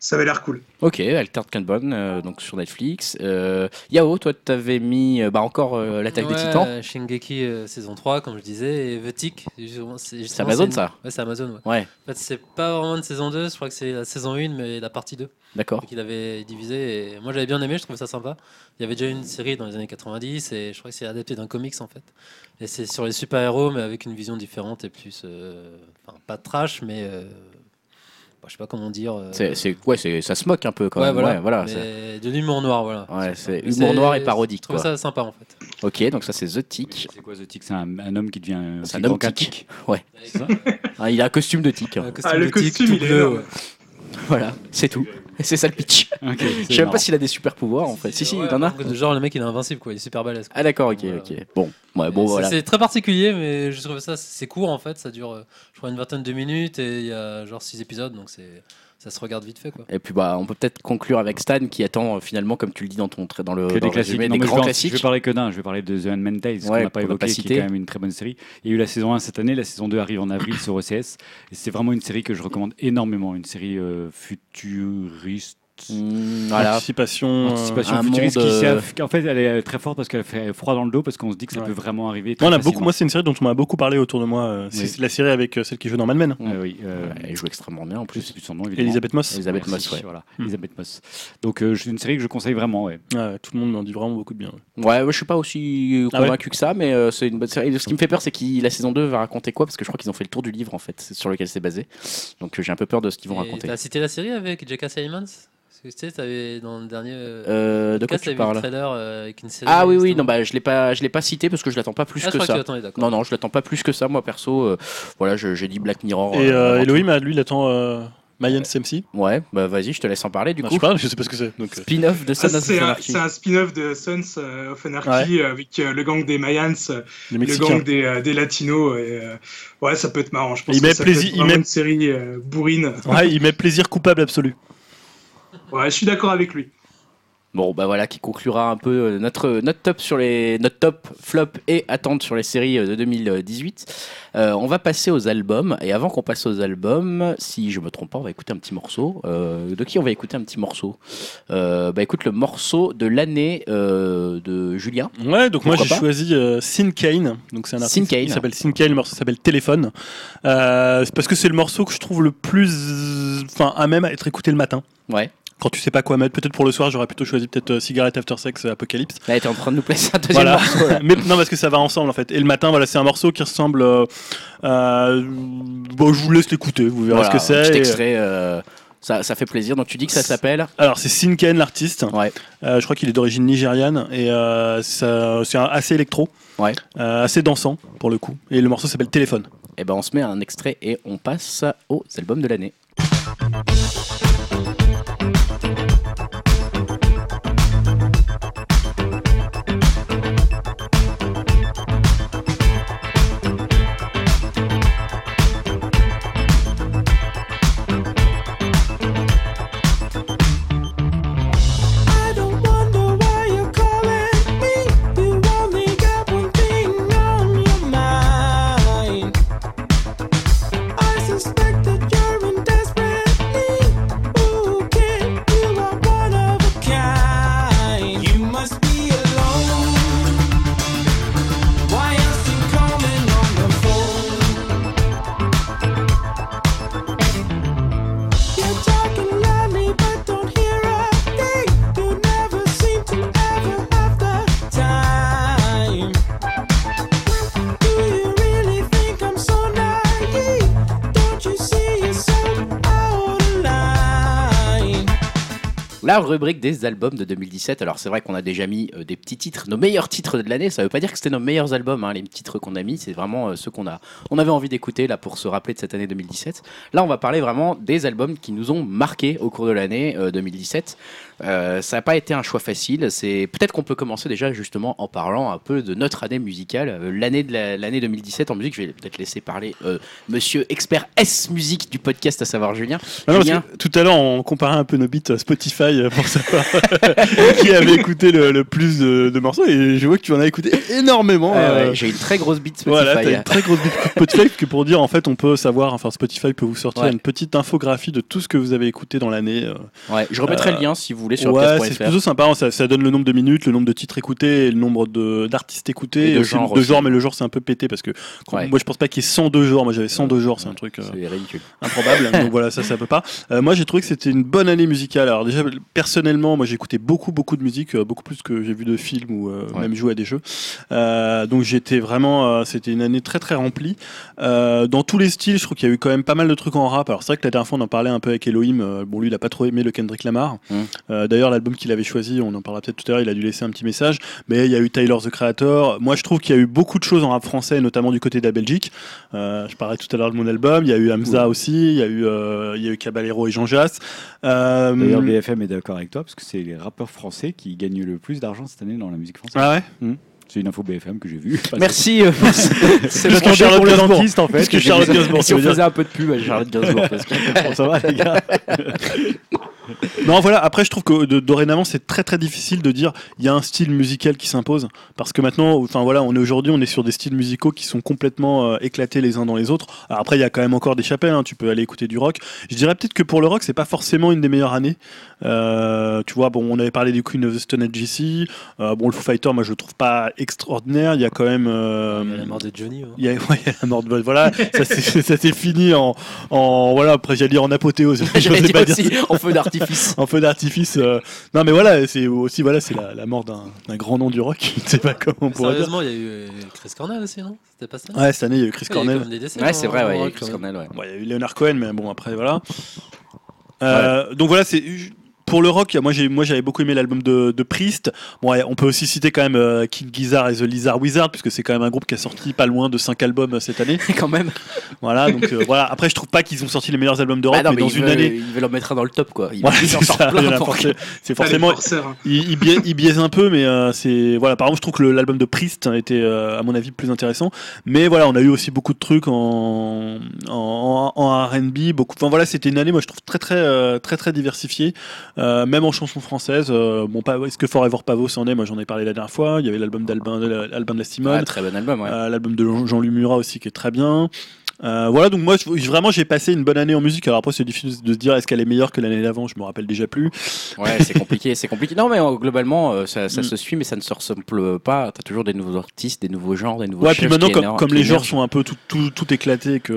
Ça avait l'air cool. Ok, Altered Carbon, euh, donc sur Netflix. Euh, Yao, toi, t'avais mis euh, bah, encore euh, l'attaque des Ouais, Titans. euh, Shingeki euh, saison 3, comme je disais, et The Tick. C'est Amazon, une- ça Ouais, c'est Amazon, ouais. Ouais, En fait, c'est pas vraiment une saison 2, je crois que c'est la saison 1, mais la partie 2 d'accord. qu'il avait divisé. Et moi, j'avais bien aimé, je trouvais ça sympa. Il y avait déjà une série dans les années 90, et je crois que c'est adapté d'un comics en fait. Et c'est sur les super-héros, mais avec une vision différente et plus. euh, enfin, pas trash, mais. Euh, bah, je sais pas comment dire. euh, C'est, c'est, ouais, c'est, ça se moque un peu quand ouais, même. voilà. Ouais, voilà, c'est- mais de l'humour noir, voilà. Ouais, c'est humour noir et parodique, Je quoi. ça sympa en fait. Ok, donc ça c'est The Tick. C'est quoi The Tick? C'est un, un homme qui devient un, C'est un homme tic. tic. Ouais. C'est ça? Ah, il a un costume de tic. hein. Un Ah, le de tic, costume, tout il est bleu, ouais. Voilà, c'est tout. Et c'est ça le pitch. Ok, Je sais même pas s'il a des super pouvoirs en fait. Si, si, Ouais, il en a. Genre, le mec il est invincible quoi, il est super balèze. quoi. Ah d'accord, ok, Voilà. ok. Bon, ouais, bon C'est- voilà. C'est très particulier, mais je trouve ça c'est court en fait. Ça dure, euh, je crois, une vingtaine de minutes et il y a genre six épisodes, donc c'est ça se regarde vite fait quoi. Et puis bah, on peut peut-être conclure avec Stan qui attend euh, finalement, comme tu le dis dans ton trait dans le que dans des classiques. résumé, Non, des mais je, grands vais en- classiques. je vais parler que d'un. Je vais parler de The Handmaid's Tale, ce Ouais, qu'on n'a pas évoqué, qui est quand même une très bonne série. Il y a eu la saison 1 cette année, la saison 2 arrive en avril sur OCS. Et c'est vraiment une série que je recommande énormément. Une série euh, futuriste. Mmh, voilà. Anticipation. euh, Anticipation un futuriste monde, qui euh, En fait, elle est très forte parce qu'elle fait froid dans le dos parce qu'on se dit que ça Ouais. peut vraiment arriver. Moi, on a beaucoup, moi, c'est une série dont on m'a beaucoup parlé autour de moi. euh, C'est Oui. c'est la série avec celle qui joue dans Mad Men. Euh, oui, euh, Ouais, Elle joue extrêmement bien en plus. plus son nom, évidemment. Elisabeth Moss. Elisabeth Moss, ouais. Voilà, Hmm. Elisabeth Moss. Donc, euh, c'est une série que je conseille vraiment. Ouais. Ouais, tout le monde m'en dit vraiment beaucoup de bien. ouais. Je suis pas aussi Ah ouais convaincu que ça, mais euh, c'est une bonne série. Ce qui me fait peur, c'est que la saison 2 va raconter quoi? Parce que je crois qu'ils ont fait le tour du livre en fait, c'est sur lequel c'est basé. Donc j'ai un peu peur de ce qu'ils vont raconter. T'as cité la série avec J.K. Que tu sais, t'avais dans le dernier. euh, Euh, de quoi tu parles le trailer euh, avec une série. Ah oui, oui, non, bah, je l'ai pas, je l'ai pas cité parce que je l'attends pas plus Ah, je que crois que tu ça. l'attendais, d'accord. Non, non, je l'attends pas plus que ça, moi perso. euh, voilà, je- j'ai dit Black Mirror. Et euh, euh, Elohim, lui, il attend euh, Mayan CMC. tout. Ouais, bah vas-y, je te laisse en parler du Non, coup. je sais pas, je sais pas ce que c'est. Donc, Spin-off de Ah, Son of c'est un, Anarchy. c'est un spin-off de Sons of Anarchy euh, avec euh, le gang des Mayans, le gang des, euh, des Latinos. Et, euh, ouais, ça peut être marrant. Je pense Il que met ça plaisir- peut être il met- une série euh, bourrine. Ouais, il met plaisir coupable absolu. Ouais, je suis d'accord avec lui. Bon, bah voilà, qui conclura un peu euh, notre, notre top sur les notre top flop et attente sur les séries euh, de 2018. Euh, on va passer aux albums et avant qu'on passe aux albums, si je me trompe pas, on va écouter un petit morceau. Euh, de qui on va écouter un petit morceau? Euh, Bah écoute le morceau de l'année euh, de Julien. Ouais, donc moi j'ai choisi euh, Sin Kane. Donc c'est un artiste Sin Kane. qui s'appelle Sin Kane. Le morceau s'appelle Téléphone. Euh, c'est parce que c'est le morceau que je trouve le plus, enfin, à même à être écouté le matin. Ouais. Quand tu sais pas quoi mettre, peut-être pour le soir, j'aurais plutôt choisi peut-être euh, Cigarette After Sex euh, Apocalypse. Là, t'es en train de nous placer un deuxième Voilà. morceau. là. Mais non, parce que ça va ensemble en fait. Et le matin, voilà, c'est un morceau qui ressemble. euh, euh, bon, je vous laisse l'écouter, vous verrez Voilà, ce que un petit c'est. Et, extrait. euh, ça, ça fait plaisir. Donc tu dis que ça s'appelle Alors c'est Sin Kane l'artiste. Ouais. Je crois qu'il est d'origine nigériane et c'est assez électro, Ouais. Assez dansant pour le coup. Et le morceau s'appelle Téléphone. Eh ben on se met un extrait et on passe aux albums de l'année. La rubrique des albums de 2017. Alors c'est vrai qu'on a déjà mis euh, des petits titres, nos meilleurs titres de l'année. Ça veut pas dire que c'était nos meilleurs albums, hein, les titres qu'on a mis. C'est vraiment euh, ceux qu'on a, on avait envie d'écouter là pour se rappeler de cette année 2017. Là, on va parler vraiment des albums qui nous ont marqué au cours de l'année euh, 2017. Euh, ça n'a pas été un choix facile. C'est peut-être qu'on peut commencer déjà justement en parlant un peu de notre année musicale, euh, l'année de la- l'année 2017 en musique. Je vais peut-être laisser parler euh, Monsieur expert S musique du podcast, à savoir Julien. Ah non, tout à l'heure, on comparait un peu nos beats Spotify pour savoir qui avait écouté le, le plus de, de morceaux et je vois que tu en as écouté énormément. Ouais, euh, ouais, J'ai une très grosse beat Spotify. Voilà, t'as une très grosse bite Spotify que pour dire en fait on peut savoir, enfin Spotify peut vous sortir Ouais. une petite infographie de tout ce que vous avez écouté dans l'année. Ouais, je remettrai le lien si vous voulez sur Ouais, c'est plutôt sympa, hein, ça, ça donne le nombre de minutes, le nombre de titres écoutés, et le nombre de- d'artistes écoutés, Et de genres genres, mais le genre c'est un peu pété parce que quand- Ouais. moi je pense pas qu'il y ait 102 genres, moi j'avais 102 genres, c'est un truc euh, ridicule. improbable, donc voilà, ça ça peut pas. Euh, moi j'ai trouvé que c'était une bonne année musicale. Alors déjà personnellement, moi j'ai écouté beaucoup beaucoup de musique, euh, beaucoup plus que j'ai vu de films ou euh, Ouais. même joué à des jeux. Euh, donc j'étais vraiment, euh, c'était une année très très remplie. Euh, dans tous les styles, je trouve qu'il y a eu quand même pas mal de trucs en rap. Alors c'est vrai que la dernière fois on en parlait un peu avec Elohim. bon lui il a pas trop aimé le Kendrick Lamar. Mm. Euh, D'ailleurs l'album qu'il avait choisi, on en parlera peut-être tout à l'heure, il a dû laisser un petit message. Mais il y a eu Tyler the Creator. Moi je trouve qu'il y a eu beaucoup de choses en rap français, notamment du côté de la Belgique. Euh, je parlais tout à l'heure de mon album. Il y a eu Hamza aussi. Il y a eu, euh, il y a eu Caballero et Jean Jass. Euh, D'ailleurs, BFM est d'accord avec toi parce que c'est les rappeurs français qui gagnent le plus d'argent cette année dans la musique française. ah ouais? C'est une info BFM que j'ai vue. Merci. euh, C'est le que temps Charlotte Gainsbourg. en fait. Plus que Charlotte Gainsbourg, si on faisait un peu de pub à Charlotte Gainsbourg parce que Bon, ça va les gars Non, voilà. Après, je trouve que de- dorénavant, c'est très très difficile de dire il y a un style musical qui s'impose parce que maintenant, enfin voilà, on est aujourd'hui, on est sur des styles musicaux qui sont complètement euh, éclatés les uns dans les autres. Alors après, il y a quand même encore des chapelles. hein, tu peux aller écouter du rock. Je dirais peut-être que pour le rock, c'est pas forcément une des meilleures années. Euh, tu vois, bon, on avait parlé du Queen of the Stone Age ici. Euh, bon, le Foo Fighter, moi, je le trouve pas extraordinaire. Il y a quand même. Il y a la mort de Johnny. hein. il y a, ouais, il y a la mort de. Voilà, ça s'est fini en, en voilà. Après, j'allais dire en apothéose. dire pas dire en feu d'artifice. un feu d'artifice. euh, Non, mais voilà, c'est aussi voilà, c'est la, la mort d'un d'un grand nom du rock. Je ne sais pas comment on Mais pourrait dire. Sérieusement, il y a eu euh, Chris Cornell aussi, non? C'était pas ça? Ouais, cette année, il y a eu Chris Il y a eu Cornell. quand même des décès Ouais, c'est vrai, ouais, il y a eu Chris Cornell, ouais. Bon, il y a eu Leonard Cohen, mais bon, après, voilà. Euh, Donc voilà, c'est pour le rock, moi j'ai moi j'avais beaucoup aimé l'album de, de Priest. Bon, ouais, on peut aussi citer quand même euh, King Gizzard et The Lizard Wizard puisque c'est quand même un groupe qui a sorti pas loin de 5 albums euh, cette année. Quand même. Voilà, donc euh, voilà. Après, je trouve pas qu'ils ont sorti les meilleurs albums de rock, Bah non, mais, dans une veut- année. Il veut leur mettre dans le top, quoi. Il Voilà, il en c'est sort ça, il y plein. en a pour- forcé- c'est forcément. hein. Il, il biaise, il biaise un peu, mais euh, c'est voilà. Par exemple, je trouve que l'album de Priest a été, euh, à mon avis, plus intéressant. Mais voilà, on a eu aussi beaucoup de trucs en en, en R&B, beaucoup. Enfin voilà, c'était une année, moi, je trouve très très très très diversifiée, euh, même en chanson française. euh, bon, pas est-ce que Forever Pavot c'en est? Moi, j'en ai parlé la dernière fois. Il y avait l'album d'Albin, de- la Simone. Très bon album, ouais. Euh, l'album de Jean- Jean-Luc Murat aussi qui est très bien. Euh, voilà, donc moi je- vraiment j'ai passé une bonne année en musique. Alors après c'est difficile de se dire est-ce qu'elle est meilleure que l'année d'avant, je me rappelle déjà plus. Ouais, c'est compliqué, c'est compliqué. Non, mais euh, globalement, euh, ça, ça Mm. se suit, mais ça ne se ressemble pas. T'as toujours des nouveaux artistes, des nouveaux genres, des nouveaux Ouais, puis maintenant comme, les genres sont un peu tout, tout, tout éclatés, qu'il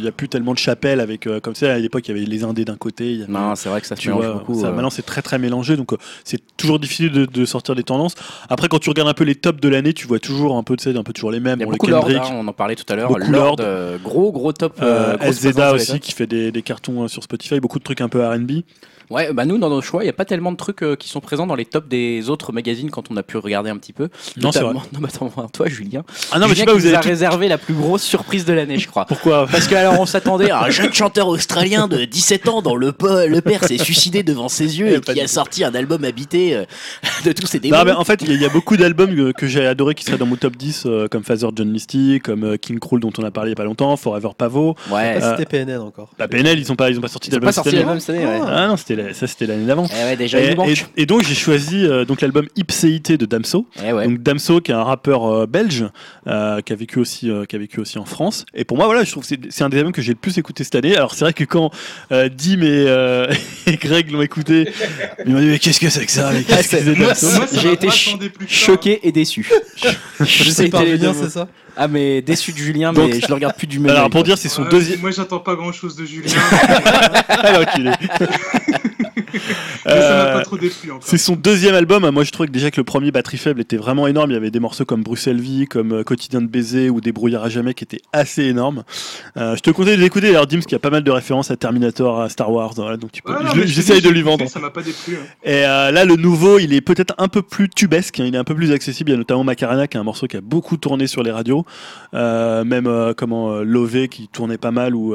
n'y a plus tellement de chapelles avec comme ça à l'époque il y avait les indés d'un côté. il y avait- Non, c'est vrai que ça se mélange vois, beaucoup. ça, maintenant c'est très très mélangé, donc c'est toujours difficile de, de sortir des tendances. Après quand tu regardes un peu les tops de l'année, tu vois toujours un peu, tu sais, un peu toujours les mêmes. Il y a Bon, beaucoup le Lord, Kendrick, hein, on en parlait tout à l'heure. Lord, Lord. Gros gros top. euh, euh, SZA aussi qui fait des, des cartons euh, sur Spotify, beaucoup de trucs un peu R&B. Ouais, bah nous dans nos choix, il y a pas tellement de trucs euh, qui sont présents dans les tops des autres magazines quand on a pu regarder un petit peu. Non, c'est vrai. Non, mais attends, toi, Julien. Ah non mais je sais pas, vous avez tout- réservé la plus grosse surprise de l'année, je crois. pourquoi? Parce que alors on s'attendait à un jeune chanteur australien de 17 ans dont le, po- le père s'est suicidé devant ses yeux Eh, et qui a sorti un album habité euh, de tous ses démons. Non, mais en fait, il y, a- il y a beaucoup d'albums que, que j'ai adoré qui seraient dans mon top 10, euh, comme Father John Misty, comme euh, King Cruel dont on a parlé il y a pas longtemps, Forever Pavot. Ouais. Euh, C'était PNL encore. La PNL, ils ont pas, ils ont pas sorti d'album pas cette sorti année. l'album cette année, ouais. Ah non, c'était la- ça c'était l'année d'avant. Eh ouais, déjà, il Et, donc j'ai choisi euh, donc l'album Ipséité de Damso. Eh ouais. Donc Damso qui est un rappeur euh, belge euh, qui a vécu aussi euh, qui a vécu aussi en France. Et pour moi voilà, je trouve que c'est un des albums que j'ai le plus écouté cette année. Alors c'est vrai que quand euh, Dim et, euh, et Greg l'ont écouté, ils m'ont dit mais qu'est-ce que c'est que ça mais qu'est-ce que c'est Moi, Damso moi, ça J'ai été Choqué et déçu. Je sais pas, Julien, c'est ça Ah, mais déçu de Julien, Donc- mais je le regarde plus du même. Alors pour dire c'est son deuxième Moi, j'attends pas grand chose de Julien. Alors qu'il est. mais ça m'a Euh, pas trop déplu encore. C'est son deuxième album. Moi, je trouvais que déjà que le premier Batterie Faible était vraiment énorme. Il y avait des morceaux comme Bruxelles Vie, comme euh, Quotidien de baiser ou Débrouillard à jamais qui étaient assez énormes. Euh, je te conseille de l'écouter. D'ailleurs, Dims qui a pas mal de références à Terminator, à Star Wars. voilà, donc tu peux. Je- J'essaye de lui vendre. Ça m'a pas déplu. hein. Et euh, là, le nouveau, il est peut-être un peu plus tubesque. hein, il est un peu plus accessible. Il y a notamment Macarena qui est un morceau qui a beaucoup tourné sur les radios. Euh, même comment Lové qui tournait pas mal ou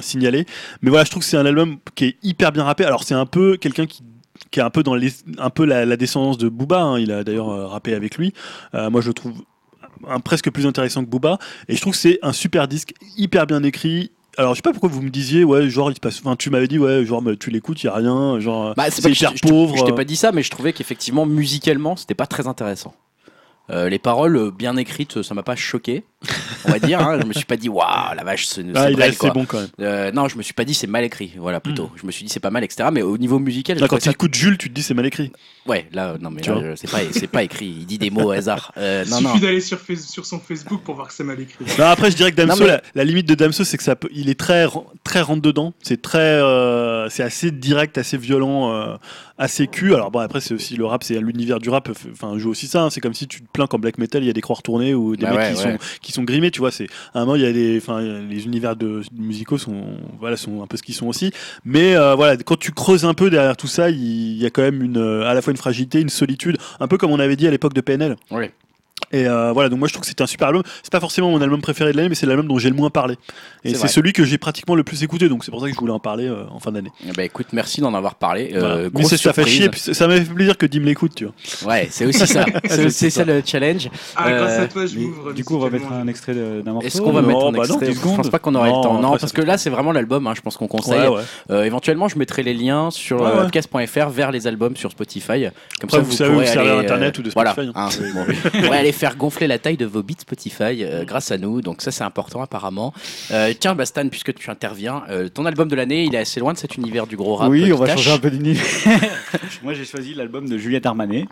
Signalé. Mais voilà, je trouve que c'est un album qui est hyper bien rappé. Alors c'est un peu quelqu'un qui qui est un peu dans les, un peu la, la descendance de Booba. hein. Il a d'ailleurs euh, rappé avec lui. Euh, moi, je le trouve un, presque plus intéressant que Booba. Et je trouve que c'est un super disque, hyper bien écrit. Alors, je sais pas pourquoi vous me disiez, ouais, genre, il se passe. Enfin, tu m'avais dit, ouais, genre, tu l'écoutes, il y a rien, genre, Bah, c'est hyper je pauvre. Je t'ai pas dit ça, mais je trouvais qu'effectivement, musicalement, c'était pas très intéressant. Euh, les paroles bien écrites, ça m'a pas choqué, on va dire. Hein. Je me suis pas dit, waouh, la vache, c'est Ah, c'est il est Brel, assez quoi. bon quand même. Euh, non, je me suis pas dit c'est mal écrit, voilà plutôt. Je me suis dit c'est pas mal, etc. Mais au niveau musical, Là, quand tu ça- écoutes Jules, tu te dis c'est mal écrit. ouais, là, non mais c'est pas, c'est pas écrit. Il dit des mots au hasard. Euh, Il non, suffit non. d'aller sur, sur son Facebook pour voir que c'est mal écrit. Non, après, je dirais que Damso, Non, mais- la, la limite de Damso, c'est que ça peut, il est très, très rentre dedans. C'est très, euh, c'est assez direct, assez violent, euh, assez cul. Alors bon, après, c'est aussi le rap, c'est l'univers du rap. Enfin, joue aussi ça. hein. C'est comme si tu te plains qu'en black metal, il y a des croix retournées ou des Bah mecs ouais, qui ouais. sont, qui sont grimés. Tu vois, c'est à un moment, il y a des, enfin, les univers de musicaux sont, voilà, sont un peu ce qu'ils sont aussi. Mais euh, voilà, quand tu creuses un peu derrière tout ça, il il y a quand même une, euh, à la fois une fragilité, une solitude, un peu comme on avait dit à l'époque de PNL. Ouais. Et euh, voilà, donc moi je trouve que c'était un super album. C'est pas forcément mon album préféré de l'année, mais c'est l'album dont j'ai le moins parlé. Et C'est celui que j'ai pratiquement le plus écouté, donc c'est pour ça que je voulais en parler euh, en fin d'année. Ben, écoute, merci d'en avoir parlé. Euh, Voilà. Mais ça fait surprise. chier, ça m'a fait plaisir que Dim l'écoute, tu vois. Ouais, c'est aussi ça. c'est ça ça. le challenge. Ah, grâce Euh, à toi, je Mais m'ouvre. du coup, on va mettre un extrait d'un morceau. Est-ce qu'on va non, mettre un bah non, extrait 10 Je pense pas qu'on aurait Non, le temps. Non, parce que là, c'est vraiment l'album. hein, je pense qu'on conseille. Ouais, ouais. Euh, éventuellement, je mettrai les liens sur podcast.fr vers les albums sur Spotify. Comme ça, vous pourrez aller, d'Internet euh, ou de voilà, Spotify, hein, vous aller faire gonfler la taille de vos bits Spotify euh, grâce à nous. Donc ça, c'est important apparemment. Euh, tiens, Bastan, puisque tu interviens, euh, ton album de l'année, il est assez loin de cet univers du gros rap. Oui, on va changer un peu d'univers. Moi, j'ai choisi l'album de Juliette Armanet,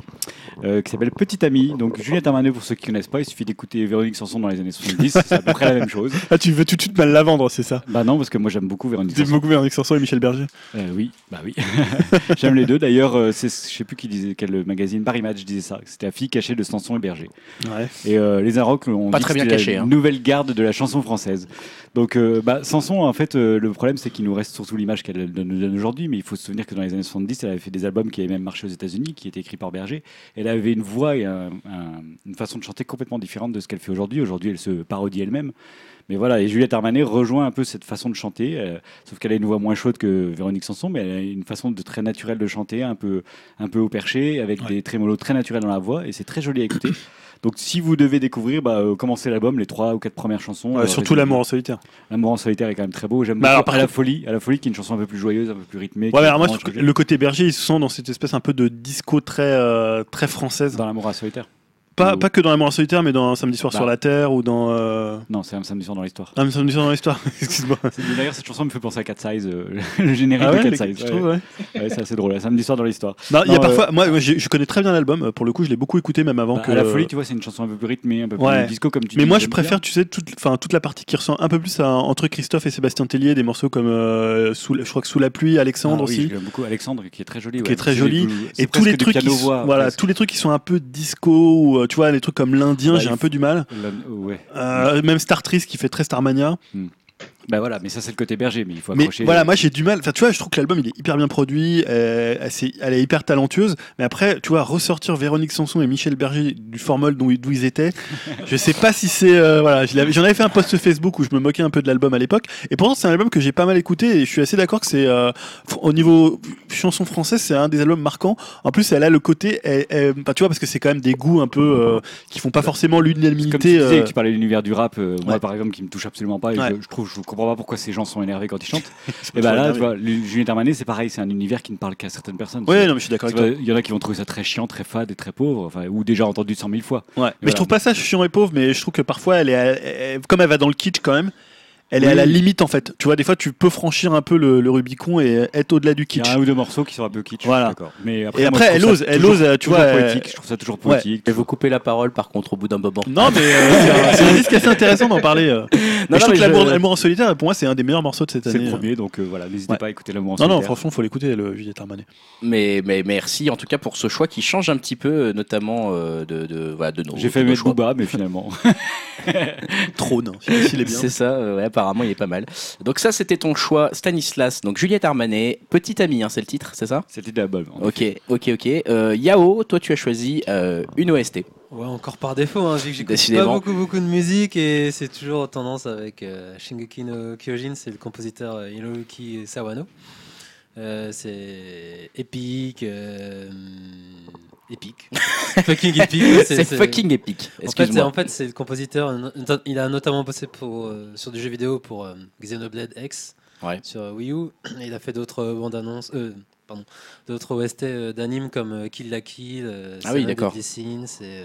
euh, qui s'appelle Petit Ami. Donc, Juliette Armanet, pour ceux qui connaissent pas, il suffit d'écouter Véronique Sanson dans les années 70. C'est à peu près la même chose. Ah, tu veux tout de suite mal la vendre, c'est ça? Bah non, parce que moi, j'aime beaucoup Véronique Sanson. beaucoup Véronique Sanson et Michel Berger? Euh, oui, bah oui. j'aime les deux. D'ailleurs, euh, c'est, je sais plus qui disait, quel magazine, Paris Match disait ça. C'était la fille cachée de Sanson et Berger. Ouais. Et euh, les Inrocks ont Pas très bien c'était caché, la hein. nouvelle garde de la chanson française. Donc, euh, bah, Sanson, en fait, euh, le problème, c'est qu'il nous reste surtout l'image qu'elle nous donne aujourd'hui. Mais il faut se souvenir que dans les années 70, elle avait fait des albums qui avaient même marché aux États-Unis, qui étaient écrits par Berger. Elle avait une voix et un- un- une façon de chanter complètement différente de ce qu'elle fait aujourd'hui. Aujourd'hui, elle se parodie elle-même. Mais voilà, et Juliette Armanet rejoint un peu cette façon de chanter, euh, sauf qu'elle a une voix moins chaude que Véronique Sanson, mais elle a une façon de très naturelle de chanter, un peu, un peu au perché, avec Ouais. des trémolos très naturels dans la voix, et c'est très joli à écouter. Donc si vous devez découvrir, bah, euh, commencez l'album, les trois ou quatre premières chansons. Ouais, Euh, surtout l'amour en solitaire. L'amour en solitaire est quand même très beau. J'aime Bah, beaucoup alors, par à la folie, à la folie qui est une chanson un peu plus joyeuse, un peu plus rythmée. Ouais, alors moi, le côté berger, ils sont dans cette espèce un peu de disco très, euh, très française. dans l'amour en solitaire. Pas, Ou- pas que dans l'amour solitaire, mais dans Samedi soir Bah. sur la Terre ou dans. euh, Non, c'est un samedi soir dans l'histoire. Ah, mais Samedi soir dans l'histoire, excuse-moi. D'ailleurs, cette chanson me fait penser à Cat Size, euh, le générique Ah ouais, de Cat Size. je Ouais, trouve, ouais. ouais, c'est assez drôle. Un samedi soir dans l'histoire. Non, il y a parfois. Moi, moi, je connais très bien l'album. euh, Pour le coup, je l'ai beaucoup écouté, même avant Bah, que. À la folie, tu vois, c'est une chanson un peu plus rythmée, un peu plus disco comme tu Mais dis, moi, je j'aime préfère, bien. tu sais, toute, toute la partie qui ressemble un peu plus à entre Christophe et Sébastien Tellier, des morceaux comme euh, sous, je crois que sous la pluie, Alexandre Ah oui, aussi. je l'aime beaucoup Alexandre, qui est très joli. Qui est très joli. Et les trucs, voilà, tous les trucs qui sont un peu disco, euh, tu vois, les trucs comme l'Indien, Bah, j'ai un peu du mal. La- ouais. Euh, même Star Trek qui fait très Starmania. Bah voilà, mais ça c'est le côté berger, mais il faut Mais accrocher. voilà, moi j'ai du mal. Enfin, tu vois, je trouve que l'album il est hyper bien produit, euh, elle, est hyper talentueuse. Mais après, tu vois, ressortir Véronique Sanson et Michel Berger du formol d'où ils étaient, je sais pas si c'est. euh, voilà, j'en avais fait un post Facebook où je me moquais un peu de l'album à l'époque. Et pourtant, c'est un album que j'ai pas mal écouté et je suis assez d'accord que c'est. euh, au niveau chanson française, c'est un des albums marquants. En plus, elle a le côté. Elle, elle- bah, tu vois, parce que c'est quand même des goûts un peu. euh, qui font pas forcément Comme tu l'unanimité. disais, euh, tu parlais de l'univers du rap, moi Ouais. par exemple, qui me touche absolument pas, et Ouais. je, je trouve, je comprends pas pourquoi ces gens sont énervés quand ils chantent. et bah là, tu vois, Armanet, c'est pareil, c'est un univers qui ne parle qu'à certaines personnes. C'est- non, mais je suis d'accord avec toi. Il y en a qui vont trouver ça très chiant, très fade et très pauvre, enfin, ou déjà entendu 100 000 fois. Ouais. Mais Voilà. je trouve pas ça chiant et pauvre, mais je trouve que parfois, elle est, elle- comme elle va dans le kitsch quand même, elle est à la limite en fait. Tu vois, des fois, tu peux franchir un peu le, le Rubicon et être au-delà du Il y kitsch. a un ou deux morceaux qui sont un peu kitsch. Voilà. Mais Et moi, après, je elle ose, elle toujours- ose, tu toujours vois, poétique. Je trouve ça toujours Ouais. poétique. Et vous coupez la parole par contre au bout d'un moment. Non, mais euh, c'est un- c'est disque assez intéressant d'en parler. euh. Mais non, je trouve que l'amour je- l'amour en solitaire, pour moi, c'est un des meilleurs morceaux de cette C'est année. le premier, donc euh, voilà, n'hésitez Ouais. pas à écouter l'amour en Non, non, solitaire. franchement, faut l'écouter, le Juliette Armanet. Mais, mais merci en tout cas pour ce choix qui change un petit peu, euh, notamment euh, de, de, voilà, de nos. J'ai fait choix. Booba, mais finalement. Trône, hein, celui-ci, il est bien. C'est ça, euh, ouais, apparemment il est pas mal. Donc ça c'était ton choix, Stanislas. Donc Juliette Armanet, Petite Amie, hein, c'est le titre, c'est ça? C'était l'album. en Ok, effet. ok, ok. Euh, Yao, toi tu as choisi euh, une OST. Ouais, encore par défaut, hein, vu que j'écoute pas beaucoup, beaucoup de musique et c'est toujours tendance avec euh, Shingeki no Kyojin, c'est le compositeur euh, Hiroyuki Sawano. Euh, c'est épique, euh, épique, fucking épique. C'est fucking épique. En fait, c'est, Excuse-moi. en fait, c'est le compositeur. Il a notamment bossé pour, euh, sur du jeu vidéo pour euh, Xenoblade X Ouais. sur euh, Wii U. Et il a fait d'autres bandes annonces, pardon, d'autres OST d'animes comme Kill la Kill, Ah oui, d'accord. Et,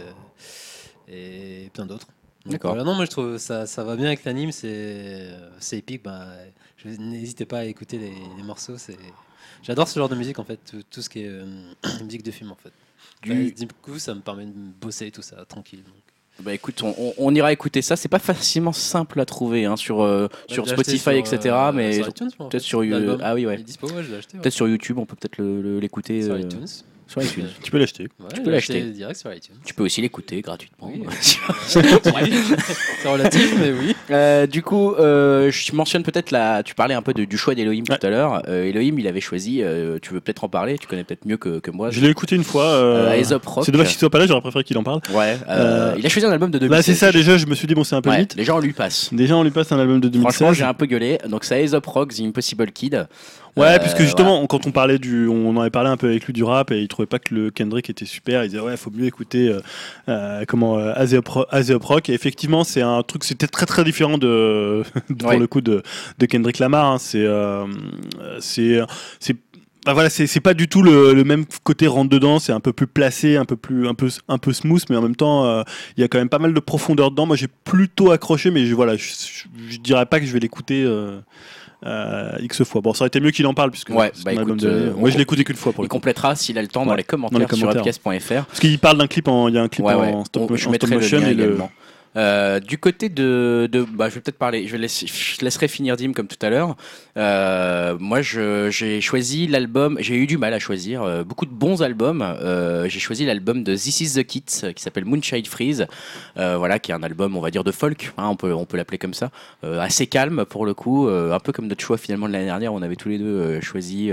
et plein d'autres. D'accord. voilà, non, moi je trouve ça, ça va bien avec l'anime, c'est, c'est épique. Bah, n'hésitez pas à écouter les, les morceaux. C'est, j'adore ce genre de musique en fait, tout, tout ce qui est musique de film en fait. Du- Du coup, ça me permet de bosser tout ça tranquille. donc. Bah écoute, on, on- on ira écouter ça. C'est pas facilement simple à trouver hein, sur, euh, sur Spotify, etc. euh, mais peut-être sur L'album. ah oui, ouais. Dispo, ouais, sur YouTube, on peut peut-être l'écouter Sur euh, iTunes. Sur iTunes. Tu peux l'acheter. Ouais, peux l'acheter. direct sur iTunes. Tu peux aussi l'écouter gratuitement. Oui, c'est relatif, mais oui. Euh, du coup, euh, je mentionne peut-être la. Tu parlais un peu de- du choix d'Elohim Ouais. tout à l'heure. Euh, Elohim, il avait choisi. euh, tu veux peut-être en parler Tu connais peut-être mieux que, que moi. Je l'ai écouté une fois. Euh, euh, Aesop Rock. C'est dommage qu'il soit pas là, j'aurais préféré qu'il en parle. Ouais. euh, Euh, il a choisi un album de 2016. Là, c'est ça, déjà, je me suis dit, bon, c'est un peu Ouais, limite. les gens lui passent. Déjà, on lui passe un album de 2016. Franchement, j'ai un peu gueulé. Donc, c'est Aesop Rock, The Impossible Kid. Ouais, Euh, puisque justement, on- quand on parlait du, on en avait parlé un peu avec lui du rap et il trouvait pas que le Kendrick était super. Il disait ouais, faut mieux écouter euh, euh, comment euh, Azeop Ro- Azeop Rock. Et effectivement, c'est un truc, c'était très très différent de, de- pour le coup de, de Kendrick Lamar. hein. C'est, euh, c'est, c'est bah voilà, c'est pas du tout le, le même côté rentre dedans. C'est un peu plus placé, un peu plus, un peu, un peu smooth, mais en même temps, euh, il y a quand même pas mal de profondeur dedans. Moi, j'ai plutôt accroché, mais je, voilà, je, je, je dirais pas que je vais l'écouter. Euh, euh, X fois. Bon, ça aurait été mieux qu'il en parle, puisque Ouais, bah écoute, de- euh, moi je écouté qu'une fois pour Il le complétera s'il a le temps dans les commentaires, dans les sur upcast.fr. Parce qu'il parle d'un clip en, il y a un clip Ouais, en stop, On- en stop le motion lien et le. Euh, du côté de, de bah, je vais peut-être parler, je, vais laisser- je laisserai finir Dim comme tout à l'heure. Euh, moi, j'ai choisi l'album, j'ai eu du mal à choisir euh, beaucoup de bons albums. J'ai choisi l'album de This Is the Kids qui s'appelle Moonshine Freeze, voilà, qui est un album, on va dire, de folk, hein, on peut, on peut l'appeler comme ça, assez calme pour le coup, un peu comme notre choix finalement de l'année dernière, on avait tous les deux choisi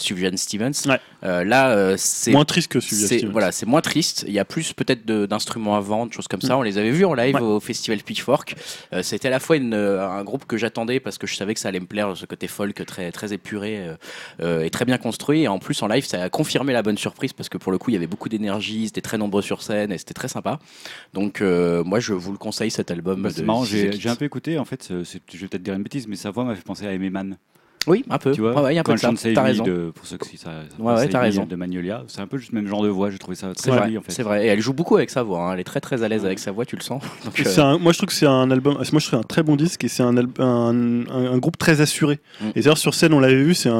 Sufjan Stevens. Ouais. Là, c'est Moins triste que celui c'est voilà, c'est moins triste. Il y a plus peut-être d'instruments à vendre, choses comme ça. On les avait vus en live Ouais. au festival Pitchfork. Euh, C'était à la fois une, euh, un groupe que j'attendais parce que je savais que ça allait me plaire, ce côté folk très très épuré euh, et très bien construit. Et en plus en live, ça a confirmé la bonne surprise parce que pour le coup, il y avait beaucoup d'énergie, ils étaient très nombreux sur scène et c'était très sympa. Donc moi, je vous le conseille cet album. Bah, c'est marrant, j'ai un peu écouté. En fait, je vais peut-être dire une bêtise, mais sa voix m'a fait penser à Aimé Man. Oui, un peu. Tu vois, Ouais, ouais, il y a un quand peu de ça. T'as raison. de- pour ceux qui ça, Ouais, ouais, t'as raison. de Magnolia, c'est un peu juste le même genre de voix. J'ai trouvé ça très vrai, joli en fait. c'est vrai. Et elle joue beaucoup avec sa voix. hein. Elle est très très à l'aise avec sa voix, tu le sens. Donc, euh, un- moi je trouve que c'est un album, moi je trouve un très bon disque et c'est un, un, un- un groupe très assuré. Mm. Et d'ailleurs sur scène on l'avait vu, c'est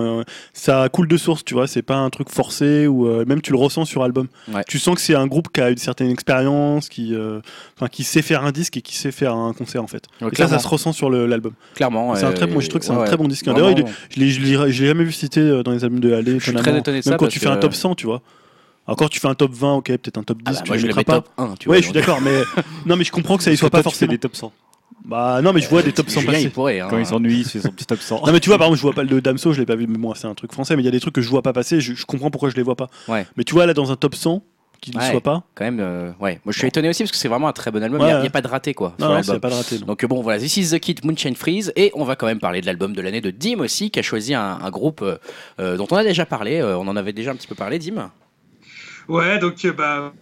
ça coule de source, tu vois, c'est pas un truc forcé ou euh, même tu le ressens sur album. Ouais. Tu sens que c'est un groupe qui a une certaine expérience, qui, euh, enfin, qui sait faire un disque et qui sait faire un concert en fait. ouais, Et ça, ça se ressent sur l'album. Clairement. C'est un euh, très bon, je trouve que c'est un très bon disque. ouais. D'ailleurs, il est- Vraiment. Je l'ai, je l'ai- je l'ai jamais vu cité euh, dans les albums de Allé. Je suis très étonné de Même ça quand parce tu fais un top 100, tu vois. Encore tu fais un top 20, ok, peut-être un top 10, Ah bah, tu moi, le je le mettras pas. top 1. Tu Ouais, vois, je suis d'accord, mais non, mais je comprends que ça y soit pas forcément. des top 100. Bah non, mais je vois des top 100 Julien, passer. il pourrait. hein. Quand il s'ennuie, il fait son petit top 100. Non mais tu vois par exemple je vois pas le Damso je l'ai pas vu mais bon c'est un truc français mais il y a des trucs que je vois pas passer je, je comprends pourquoi je les vois pas Ouais. mais tu vois là dans un top 100 qui ne Ouais. soit pas Quand même, euh, ouais. Moi, je suis étonné aussi parce que c'est vraiment un très bon album. Ouais, Il n'y a, ouais. pas de raté, quoi. non, non pas de raté non. Donc bon voilà, This is the Kid Moonshine Freeze et on va quand même parler de l'album de l'année de Dim aussi qui a choisi un, un groupe euh, euh, dont on a déjà parlé, euh, on en avait déjà un petit peu parlé Dim. Ouais, donc euh, bah,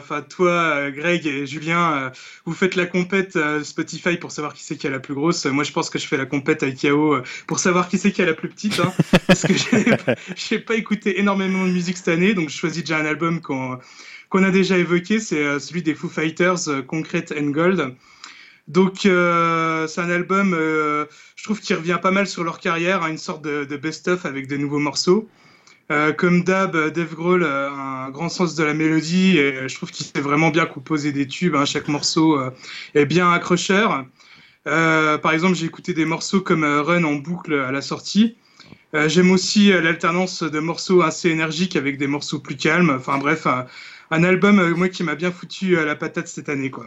enfin toi, euh, Greg et Julien, euh, vous faites la compète euh, Spotify pour savoir qui c'est qui a la plus grosse. Moi, je pense que je fais la compète avec Yao pour savoir qui c'est qui a la plus petite, hein, parce que j'ai j'ai pas écouté énormément de musique cette année, donc je choisis déjà un album qu'on a déjà évoqué, c'est celui des Foo Fighters, Concrete and Gold. Donc euh, c'est un album, euh, je trouve, qui revient pas mal sur leur carrière, hein, une sorte de, de best-of avec de nouveaux morceaux. Euh, comme d'hab, euh, Dave Grohl a un grand sens de la mélodie et euh, je trouve qu'il sait vraiment bien composer des tubes. hein. Chaque morceau euh, est bien accrocheur. Euh, par exemple, j'ai écouté des morceaux comme euh, Run en boucle à la sortie. Euh, J'aime aussi euh, l'alternance de morceaux assez énergiques avec des morceaux plus calmes. Enfin bref, un, un album euh, moi qui m'a bien foutu la patate cette année quoi.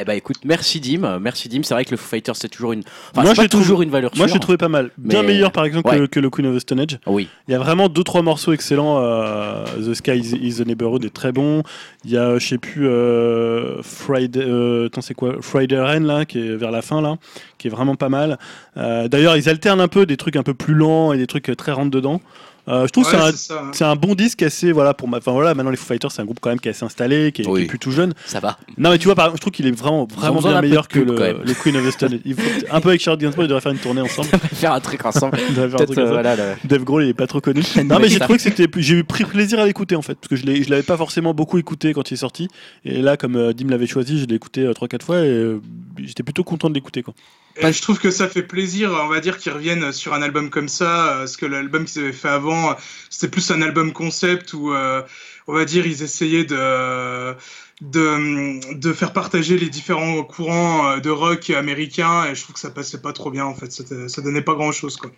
Eh ben écoute, merci Dim, merci Dim. C'est vrai que le Foo Fighters c'est toujours une, enfin, Moi, je pas toujours une valeur moi je sûre. l'ai trouvé pas mal. Bien Mais- meilleur par exemple que- Ouais. que, le Queen of the Stone Age. Oui, il y a vraiment deux trois morceaux excellents euh, The Sky is, is the Neighborhood est très bon. Il y a je sais plus euh, Friday euh, attends, c'est quoi? Friday Rain là qui est vers la fin là qui est vraiment pas mal. Euh, d'ailleurs ils alternent un peu des trucs un peu plus lents et des trucs très rentre dedans Euh, je trouve que c'est un, hein. c'est un bon disque assez voilà pour ma enfin voilà maintenant les Foo Fighters c'est un groupe quand même qui est assez installé qui est, qui est Oui. plus tout jeune ça va. non mais tu vois par exemple je trouve qu'il est vraiment vraiment bien meilleur que le, Queen of the Stone Age. il faut un peu avec Charlotte Gainsbourg ils devraient faire une tournée ensemble faire un truc ensemble. Un Peut-être truc euh, voilà. le- Dave Grohl il est pas trop connu. Non mais j'ai trouvé que c'était j'ai eu pris plaisir à l'écouter en fait parce que je l'ai je l'avais pas forcément beaucoup écouté quand il est sorti et là comme euh, Dim l'avait choisi je l'ai écouté 3 4 fois et euh, j'étais plutôt content de l'écouter quoi. Je trouve que ça fait plaisir, on va dire, qu'ils reviennent sur un album comme ça, euh, parce que l'album qu'ils avaient fait avant, c'était plus un album concept où, euh, on va dire, ils essayaient de, de, faire partager les différents courants euh, de rock américains, et je trouve que ça passait pas trop bien, en fait, C'était- ça donnait pas grand chose, quoi.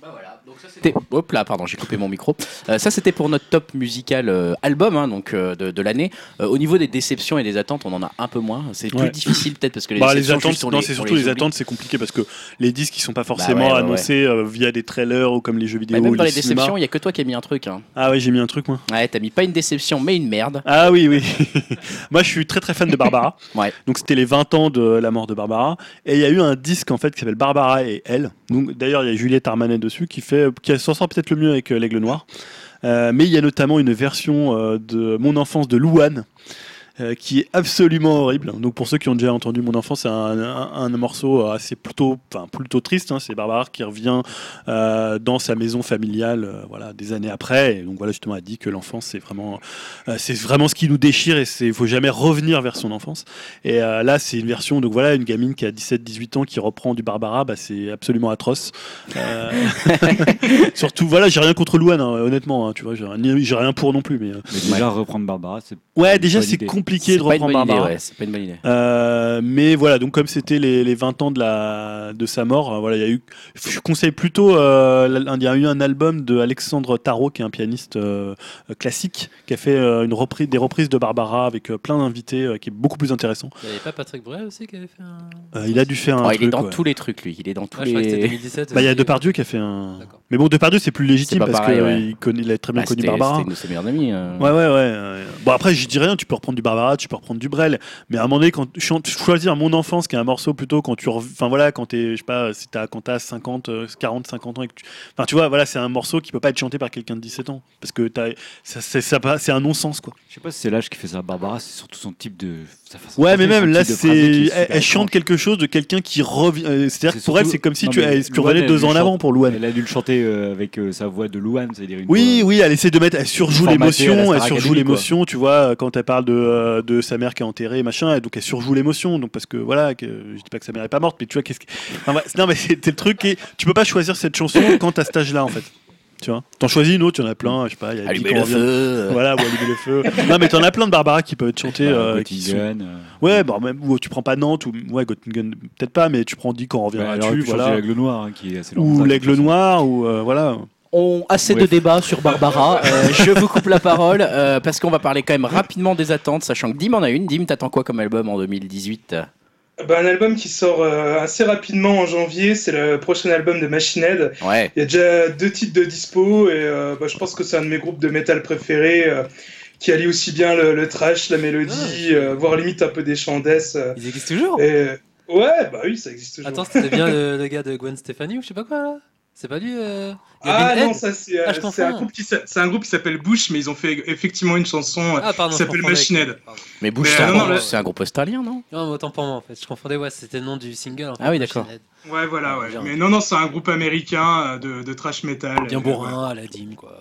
Bah voilà, donc ça c'était. Hop là, pardon, j'ai coupé mon micro. Euh, ça c'était pour notre top musical euh, album hein, donc euh, de, de l'année. Au niveau des déceptions et des attentes, on en a un peu moins. C'est plus Ouais. difficile peut-être parce que les Bah, les attentes juste, non les- c'est surtout les, oublie. attentes c'est compliqué parce que les disques ils sont pas forcément ouais, ouais, annoncés via des trailers ou comme les jeux vidéo Bah, même dans le les déceptions, il y a que toi qui as mis un truc. Hein. Ah ouais j'ai mis un truc moi. Ouais, t'as mis pas une déception, mais une merde. Ah oui, oui. Moi, je suis très très fan de Barbara. Ouais. Donc, c'était les 20 ans de la mort de Barbara. Et il y a eu un disque en fait qui s'appelle Barbara et elle. Donc, d'ailleurs, il y a Juliette Armanet dessus qui fait, qui s'en sort peut-être le mieux avec euh, l'Aigle Noir. Euh, mais il y a notamment une version euh, de Mon enfance de Louane. Euh, qui est absolument horrible. Donc pour ceux qui ont déjà entendu Mon enfance, c'est un, un- un morceau assez plutôt, enfin plutôt triste. hein. C'est Barbara qui revient euh, dans sa maison familiale, euh, voilà, des années après. Et donc voilà, justement, elle dit que l'enfance c'est vraiment, c'est vraiment ce qui nous déchire et c'est, faut jamais revenir vers son enfance. Et là, c'est une version, donc voilà, une gamine qui a 17-18 ans qui reprend du Barbara, bah, c'est absolument atroce. Surtout, voilà, j'ai rien contre Louane, hein, honnêtement, hein, tu vois, j'ai rien, pour non plus, mais. Mais déjà, reprendre Barbara, c'est. Ouais, déjà c'est compliqué compliqué de pas une reprendre bonne idée, Barbara. ouais, c'est pas une bonne idée. Euh, mais voilà, donc comme c'était les, les 20 ans de, la, de sa mort, euh, voilà, il y a eu. Je conseille plutôt. euh, il y a eu un album de Alexandre Tarot, qui est un pianiste classique, qui a fait euh, une reprise, des reprises de Barbara avec euh, plein d'invités, euh, qui est beaucoup plus intéressant. Il n'y avait pas Patrick Bruel aussi qui avait fait un. Euh, il a dû faire un. Oh, il est truc, dans ouais. tous les trucs, lui. Il est dans tous Ah, je crois que c'était les. 2017. Bah, il y a. Depardieu qui a fait un. Mais bon, Depardieu, c'est plus légitime parce qu'il ouais. connaît, il a très bien Bah, connu Barbara. C'était une de ses meilleures amies. euh. Ouais, ouais, ouais. Bon, après, je dis rien, tu peux reprendre du Barbara, tu peux reprendre du Brel. Mais à un moment donné, quand tu choisir mon enfance, qui est un morceau plutôt quand tu. Enfin, voilà, quand t'es, je sais pas, si t'as, quand t'as 50, euh, 40, 50 ans et que tu. Enfin, tu vois, voilà, c'est un morceau qui peut pas être chanté par quelqu'un de 17 ans. Parce que t'as, ça, c'est, ça, pas- c'est un non-sens, quoi. Je sais pas si c'est l'âge qui fait ça. Barbara, c'est surtout son type de. sa façon Ouais, de mais même là, c'est. Elle, chante quelque chose de quelqu'un qui revient. euh, c'est-à-dire C'est que pour elle, c'est comme si non, tu elle, revenait elle deux ans en avant pour Louane. Elle a dû le chanter euh, avec euh, sa voix de Louane, c'est-à-dire une Oui, voix- oui, elle essaie de mettre, elle surjoue l'émotion, elle surjoue l'émotion, tu vois, quand elle parle de, euh, de sa mère qui est enterrée, machin, et donc elle surjoue l'émotion, donc parce que voilà, que, je dis pas que sa mère est pas morte, mais tu vois, qu'est-ce que. Enfin, ouais, non, mais c'est le truc, et tu peux pas choisir cette chanson quand t'as cet âge-là, en fait. Tu vois, t'en choisis une autre, il y en a plein, je sais pas, il y a Allumer le feu. Voilà, ou allumer le feu. non, mais t'en as plein de Barbara qui peuvent être chantées. Bah, euh, qui sont- euh, Ouais, bon, même, ou tu prends pas Nantes, ou ouais, Göttingen, peut-être pas, mais tu prends Dis qu'on bah, reviendra aurait dessus, voilà. l'aigle noir, hein, qui est assez long. Ou l'aigle noir, ou euh, voilà. On assez de débats sur Barbara. Euh, je vous coupe la parole euh, parce qu'on va parler quand même rapidement des attentes, sachant que Dim en a une. Dim, t'attends quoi comme album en 2018 Bah, un album qui sort euh, assez rapidement en janvier, c'est le prochain album de Machine Head. Ouais. Il y a déjà deux titres de dispo et euh, bah, je pense que c'est un de mes groupes de métal préférés euh, qui allie aussi bien le, le trash, la mélodie, Ah, euh, voire limite un peu des euh, Ils existent toujours? Et, ouais, bah oui, ça existe toujours. Attends, c'était bien le, le gars de Gwen Stefani ou je sais pas quoi là? C'est pas lui euh, ah non, ça c'est euh, Ah, je c'est un groupe qui qui s'appelle Bush, mais ils ont fait effectivement une chanson. euh, Ah, pardon. Ça je s'appelle Machine Head. Mais Bush, c'est un, euh, non, groupe- le- c'est un groupe australien, non? Non, mais autant pour moi en fait. Je confondais, ouais, c'était le nom du single. en fait, Ah oui, Machine d'accord. Ouais, voilà, ouais. Bien. Mais non, non, c'est un groupe américain euh, de, de trash metal. Bien Euh, bourrin à la dîme quoi.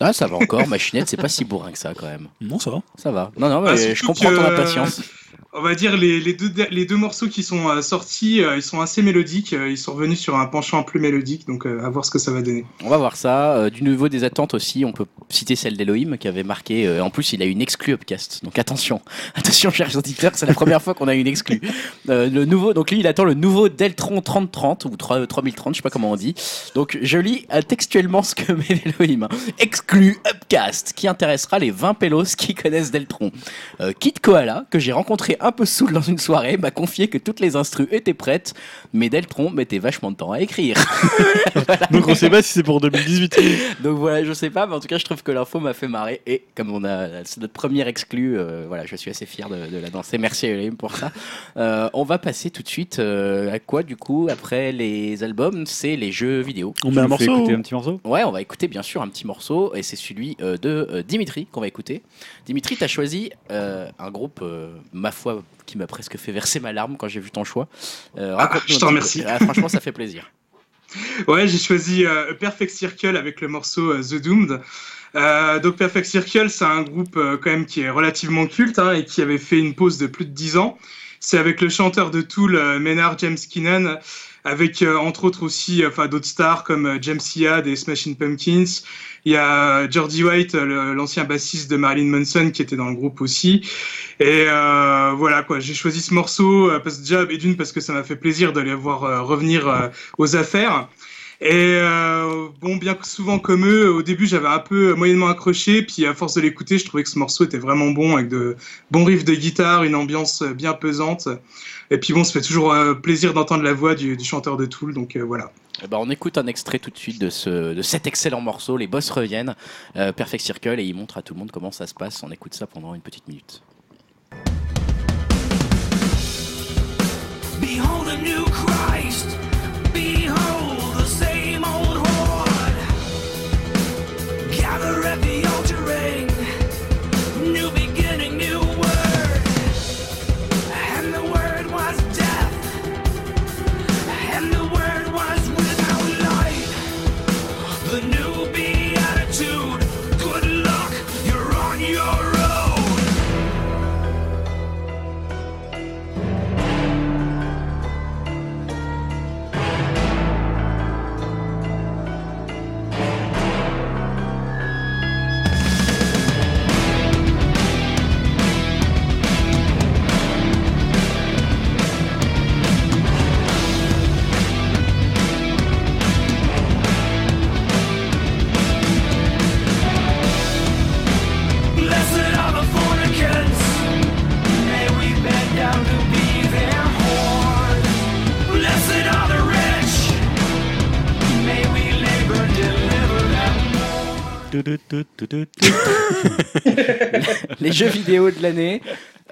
Ah, ça va encore. Machinette, c'est pas si bourrin que ça quand même. Non, ça va. Ça va. Non, non, mais Ah, je comprends ton impatience. On va dire les, les, deux, les deux morceaux qui sont euh, sortis, euh, ils sont assez mélodiques. euh, ils sont revenus sur un penchant plus mélodique, donc euh, à voir ce que ça va donner. On va voir ça. Euh, du niveau des attentes aussi, on peut citer celle d'Elohim qui avait marqué. euh, en plus, il a une exclue Upcast. Donc attention, attention, chers auditeurs, c'est la première fois qu'on a une exclue. Euh, le nouveau, donc lui, il attend le nouveau Deltron 3030 ou 3 3030, je sais pas comment on dit. Donc je lis euh, textuellement ce que met Elohim. Exclu Upcast qui intéressera les 20 pélos qui connaissent Deltron. Euh, Kid Koala, que j'ai rencontré un peu saoul dans une soirée, m'a confié que toutes les instrus étaient prêtes, mais Deltron mettait vachement de temps à écrire. Donc on sait pas si c'est pour 2018. Donc voilà, je sais pas, mais en tout cas, je trouve que l'info m'a fait marrer. Et comme on a, c'est notre première exclue, euh, voilà, je suis assez fier de, de la danser. Merci à Elohim pour ça. Euh, on va passer tout de suite euh, à quoi, du coup, après les albums C'est les jeux vidéo. On Tu met un morceau. écouter ou- un petit morceau? Ouais, on va écouter bien sûr un petit morceau, et c'est celui euh, de euh, Dimitri qu'on va écouter. Dimitri, t'as choisi euh, un groupe, euh, ma foi, qui m'a presque fait verser ma larme quand j'ai vu ton choix. Euh, Ah, je t'en remercie. Ah, franchement, ça fait plaisir. Ouais, j'ai choisi euh, Perfect Circle avec le morceau euh, The Doomed. Euh, donc Perfect Circle, c'est un groupe quand même qui est relativement culte hein, et qui avait fait une pause de plus de 10 ans. C'est avec le chanteur de Tool, Maynard James Keenan, avec euh, entre autres aussi euh, enfin d'autres stars comme euh, James Iha des Smashing Pumpkins. Il y a Geordie White, l'ancien bassiste de Marilyn Manson, qui était dans le groupe aussi. Et euh, voilà quoi, j'ai choisi ce morceau parce déjà et d'une parce que ça m'a fait plaisir de les voir revenir aux affaires. Et euh, bon, bien souvent comme eux, au début j'avais un peu moyennement accroché, puis à force de l'écouter, je trouvais que ce morceau était vraiment bon avec de bons riffs de guitare, une ambiance bien pesante. Et puis bon, ça fait toujours euh, plaisir d'entendre la voix du, du chanteur de Tool, donc euh, voilà. Eh ben, on écoute un extrait tout de suite de, ce, de cet excellent morceau. Les boss reviennent, euh, Perfect Circle, et ils montrent à tout le monde comment ça se passe. On écoute ça pendant une petite minute. Behold a new Christ. never at the. Les jeux vidéo de l'année.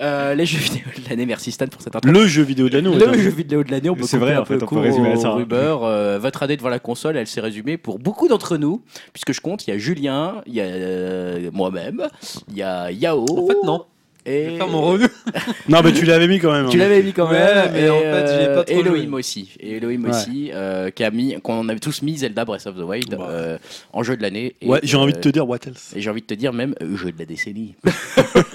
Euh, les jeux vidéo de l'année, merci Stan pour cette intro. Le jeu vidéo de l'année, on Le dire. jeu vidéo de l'année, on peut C'est vrai, un en peu fait, on peut court résumer au ça, rumeur. Euh, votre année devant la console, elle s'est résumée pour beaucoup d'entre nous, puisque je compte, il y a Julien, il y a euh, moi-même, il y a Yao. En fait, non. Je Et vais faire mon revue. Non, mais tu l'avais mis quand même. tu hein. l'avais mis quand Ouais, même. mais et, en fait, j'y ai pas trop et Elohim joué. aussi. Et Elohim Ouais. aussi, euh, qui a mis, qu'on avait tous mis Zelda Breath of the Wild Bah. euh, en jeu de l'année. Ouais, j'ai envie de euh, te dire what else? Et j'ai envie de te dire même euh, jeu de la décennie.